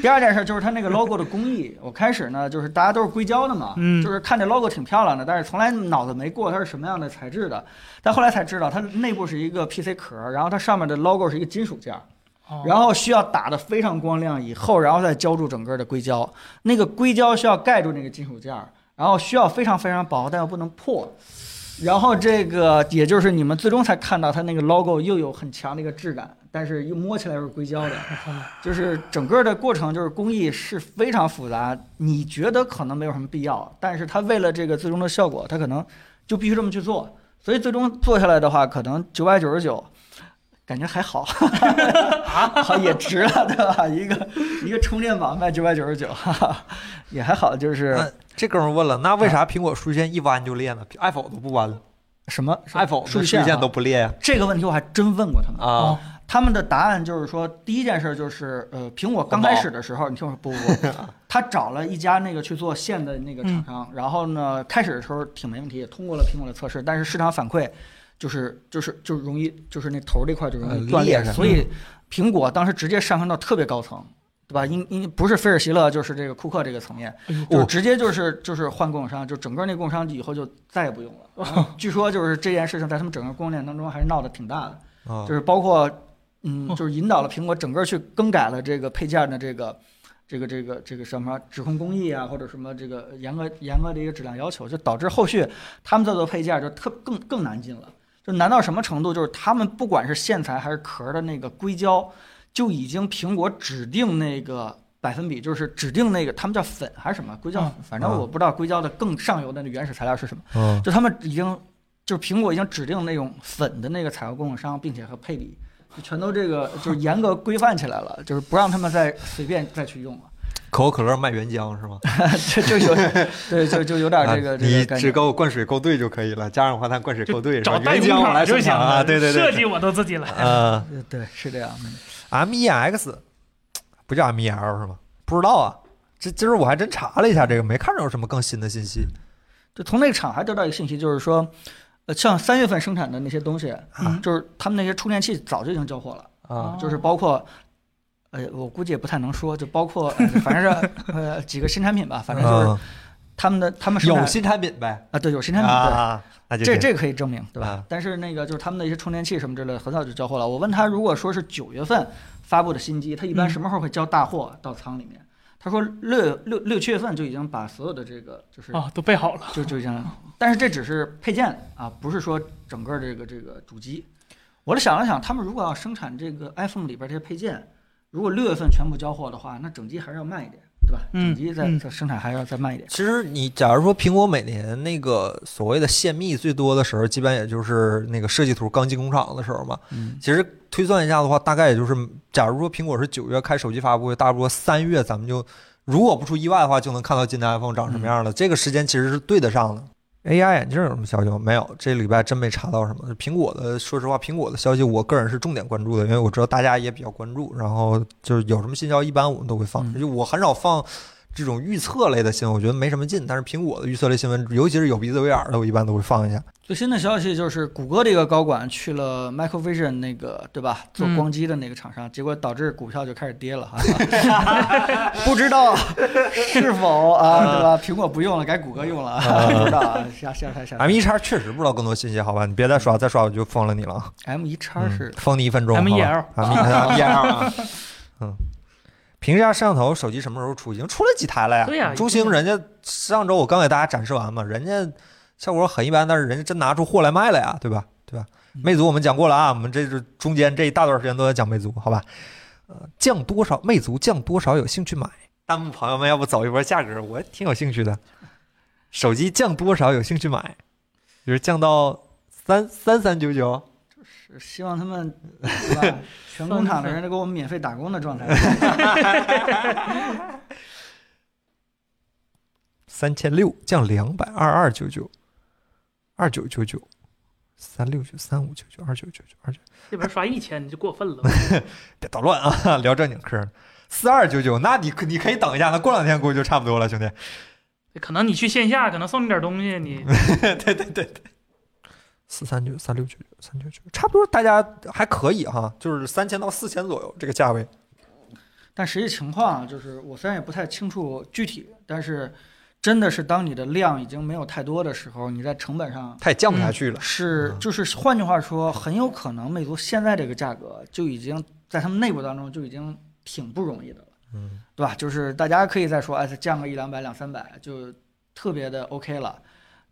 B: 对第二件事就是它那个 logo 的工艺，我开始呢就是大家都是硅胶的嘛，
C: 嗯
B: 就是看这 logo 挺漂亮的，但是从来脑子没过它是什么样的材质的，但后来才知道它内部是一个 PC 壳，然后它上面的 logo 是一个金属件然后需要打得非常光亮以后，然后再浇筑整个的硅胶。那个硅胶需要盖住那个金属件儿，然后需要非常非常薄，但又不能破。然后这个也就是你们最终才看到它那个 logo 又有很强的一个质感，但是又摸起来又是硅胶的，就是整个的过程就是工艺是非常复杂。你觉得可能没有什么必要，但是它为了这个最终的效果，它可能就必须这么去做。所以最终做下来的话，可能九百九十九。感觉还好，好也值了，对吧？一个一个充电宝卖九百九十九，也还好，就是
A: 那这哥们儿问了，那为啥苹果数据线一弯就裂呢？iPhone 都不弯了。
B: 什么
A: ，iPhone
B: 数据线
A: 都不裂呀？
B: 这个问题我还真问过他们，
A: 啊，
B: 他们的答案就是说，第一件事就是，呃，苹果刚开始的时候，你听我说，不不不，他找了一家那个去做线的那个厂商，然后呢，开始的时候挺没问题，也通过了苹果的测试，但是市场反馈就是就是就容易就是那头这块就容
A: 呃
B: 易断裂，所以苹果当时直接上升到特别高层。对吧？因因不是菲尔希勒，就是这个库克这个层面，就直接就是就是换供应商，就整个那供应商以后就再也不用了。据说就是这件事情在他们整个供应链当中还是闹得挺大的。
A: 啊
B: 就是包括嗯，
C: 哦
B: 就是引导了苹果整个去更改了这个配件的这个这个这个这个什么指控工艺啊，或者什么这个严格严格的一个质量要求，就导致后续他们在做配件就特更更难进了。就难到什么程度？就是他们不管是线材还是壳的那个硅胶，就已经苹果指定那个。百分比就是指定那个，他们叫粉还是什么硅胶
C: 嗯，
B: 反正我不知道硅胶的更上游的那原始材料是什么。
A: 嗯
B: 就他们已经，就是苹果已经指定那种粉的那个采购供应商，并且和配比，就全都这个就是严格规范起来了，就是不让他们再随便再去用了。
A: 可口可乐卖原浆是吗？
B: 这就有对，就就有点这个
A: 啊你
B: 这个感觉。
A: 只给我灌水勾兑就可以了，加二氧化碳灌水勾兑，
C: 找
A: 原浆我
C: 代工厂
A: 来生产啊，
C: 就行了，
A: 对对对，
C: 设计我都自己来。
A: 呃
B: 对，是这样。嗯
A: ，MEX 不叫 MEL 是吗？不知道啊，这今儿我还真查了一下这个，没看着有什么更新的信息
B: 就从那个厂还得到一个信息，就是说，呃，像三月份生产的那些东西，
C: 嗯
B: 就是他们那些充电器早就已经交货了。
A: 啊。
B: 就是包括，呃，我估计也不太能说，就包括，呃反正是呃几个新产品吧，反正就是
A: 嗯
B: 他们的他们
A: 有新产品呗，
B: 啊，对，有新产品，对，
A: 啊，那就
B: 这这个可以证明，对吧
A: 啊？
B: 但是那个就是他们的一些充电器什么之类的，很早就交货了。我问他，如果说是九月份发布的新机，他一般
C: 嗯
B: 什么时候会交大货到仓里面？他说六六六七月份就已经把所有的这个就是
C: 啊，都备好了。
B: 就就已经，但是这只是配件啊，不是说整个这个这个主机。我就想了想，他们如果要生产这个 iPhone 里边这些配件，如果六月份全部交货的话，那整机还是要慢一点，对吧？
C: 嗯
B: 整机在
C: 嗯
B: 在生产还是要再慢一点。
A: 其实你假如说苹果每年那个所谓的泄密最多的时候，基本也就是那个设计图刚进工厂的时候嘛。
B: 嗯，
A: 其实推算一下的话，大概也就是，假如说苹果是九月开手机发布会，大不多三月咱们就，如果不出意外的话，就能看到今年 iPhone 长什么样了。这个时间其实是对得上的。AR 眼镜有什么消息吗？没有，这礼拜真没查到什么。苹果的，说实话，苹果的消息我个人是重点关注的，因为我知道大家也比较关注。然后就是有什么新消息，一般我们都会放。
B: 嗯
A: 就我很少放这种预测类的新闻，我觉得没什么劲。但是苹果的预测类新闻，尤其是有鼻子有眼儿的，我一般都会放一下。
B: 最新的消息就是谷歌的一个高管去了 Microvision 那个对吧，做
C: 嗯
B: 光机的那个厂商，结果导致股票就开始跌了哈。不知道是否啊，对吧？苹果不用了，改谷歌用了，不知道啊，下下下下。
A: M 一叉确实不知道更多信息，好吧？你别再刷，再刷我就封了你了啊。
B: M 一叉
A: 嗯
B: 是
A: 封你一分钟。
C: MEL
A: 好吧 MEL 啊，嗯。屏下摄像头手机什么时候出？已经出了几台了呀？
C: 对呀
A: 中兴人家上周我刚给大家展示完嘛，人家效果很一般，但是人家真拿出货来卖了呀，对吧？对吧？
B: 嗯
A: 魅族我们讲过了啊，我们这是中间这一大段时间都在讲魅族，好吧？呃，降多少？魅族降多少？有兴趣买？弹幕朋友们，要不走一波价格？我挺有兴趣的。手机降多少？有兴趣买？比如降到三三三九九。
B: 是希望他们 对吧？全工厂的人都给我们免费打工的状态。
A: 三千六降两百二二九九，二九九九，三六九、三五九九、二九九九、二九，
C: 这边刷一千你就过分了。
A: 别捣乱啊！聊正经嗑。四二九九，那你可你可以等一下，那过两天估计就差不多了，兄弟。
C: 可能你去线下，可能送你点东西，你
A: 对对对对。四三九、三六九九、三九九，差不多，大家还可以哈，就是三千到四千左右这个价位。
B: 但实际情况就是，我虽然也不太清楚具体，但是真的是当你的量已经没有太多的时候，你在成本上
A: 它也降不下去了。
B: 是就是换句话说，很有可能魅族现在这个价格就已经在他们内部当中就已经挺不容易的了，
A: 嗯，
B: 对吧？就是大家可以再说，哎，它降个一两百、两三百就特别的 OK 了。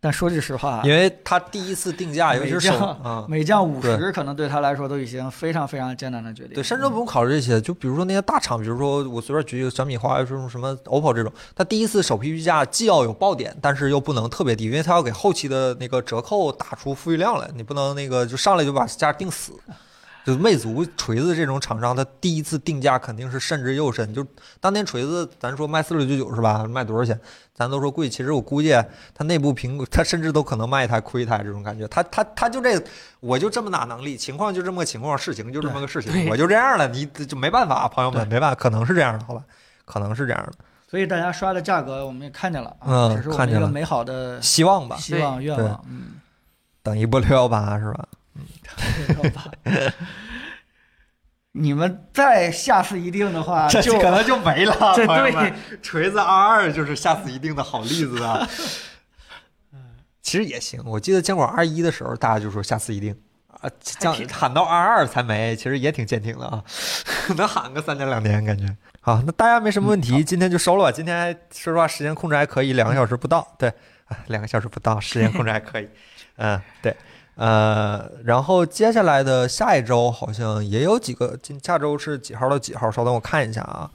B: 但说句实话，
A: 因为他第一次定价，尤其是手
B: 每降五十，可能对他来说都已经非常非常艰难的决定。
A: 对，甚至不用考虑这些，就比如说那些大厂，比如说我随便举一个小米、华为，说什么 OPPO 这种，它第一次首批预价既要有爆点，但是又不能特别低，因为它要给后期的那个折扣打出富裕量来，你不能那个就上来就把价定死。就魅族、锤子这种厂商，它第一次定价肯定是慎之又慎。就当年锤子，咱说卖四六九九是吧？卖多少钱？咱都说贵，其实我估计它内部评估，它甚至都可能卖一台亏一台这种感觉。它它它就这，我就这么大能力，情况就这么个情况，事情就这么个事情，我就这样了，你就没办法，朋友们没办法，可能是这样的，好吧？可能是这样的，
B: 所以大家刷的价格我们也看见了啊，
A: 嗯
B: 这是我
A: 看见了
B: 们一个美好的
A: 希望吧，
B: 希望愿望。嗯，
A: 等一波六幺八是吧？
B: 你们再下次一定的话，就
A: 可能就没了，锤子二二就是下次一定的好例子啊。其实也行，我记得坚果二一的时候，大家就说下次一定啊，降
C: 挺
A: 喊到二二才没，其实也挺坚挺的啊，能喊个三年两年感觉。好，那大家没什么问题，今天就收了吧。今天说实话，时间控制还可以，两个小时不到，对，啊，两个小时不到，时间控制还可以。嗯，对。呃，然后接下来的下一周好像也有几个，今下周是几号到几号？稍等我看一下啊。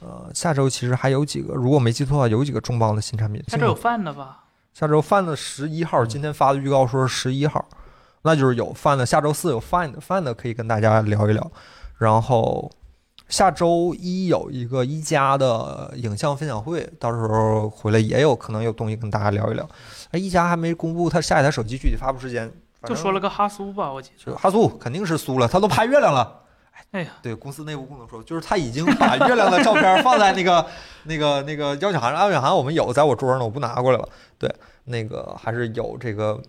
A: 呃，下周其实还有几个，如果没记错的话，有几个重磅的新产品。
C: 下周有饭的吧？
A: 下周 Find 十一号，今天发的预告说是十一号，那就是有 Find。下周四有 Find，Find 可以跟大家聊一聊。然后下周一有一个一加的影像分享会，到时候回来也有可能有东西跟大家聊一聊。哎，一加还没公布它下一台手机具体发布时间，
C: 就说了个哈苏吧，我记得。
A: 哈苏肯定是苏了，他都拍月亮了。
C: 哎呀，
A: 对公司内部不能说，就是他已经把月亮的照片放在那个、那个、那个邀请函上。邀请函我们有，在我桌上呢，我不拿过来了。对，那个还是有这个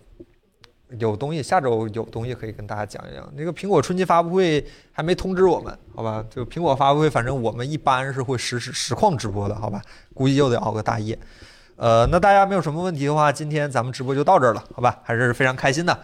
A: 有东西，下周有东西可以跟大家讲一讲。那个苹果春季发布会还没通知我们，好吧？就苹果发布会，反正我们一般是会实时实况直播的，好吧？估计又得熬个大夜。呃，那大家没有什么问题的话，今天咱们直播就到这儿了，好吧？还是非常开心的。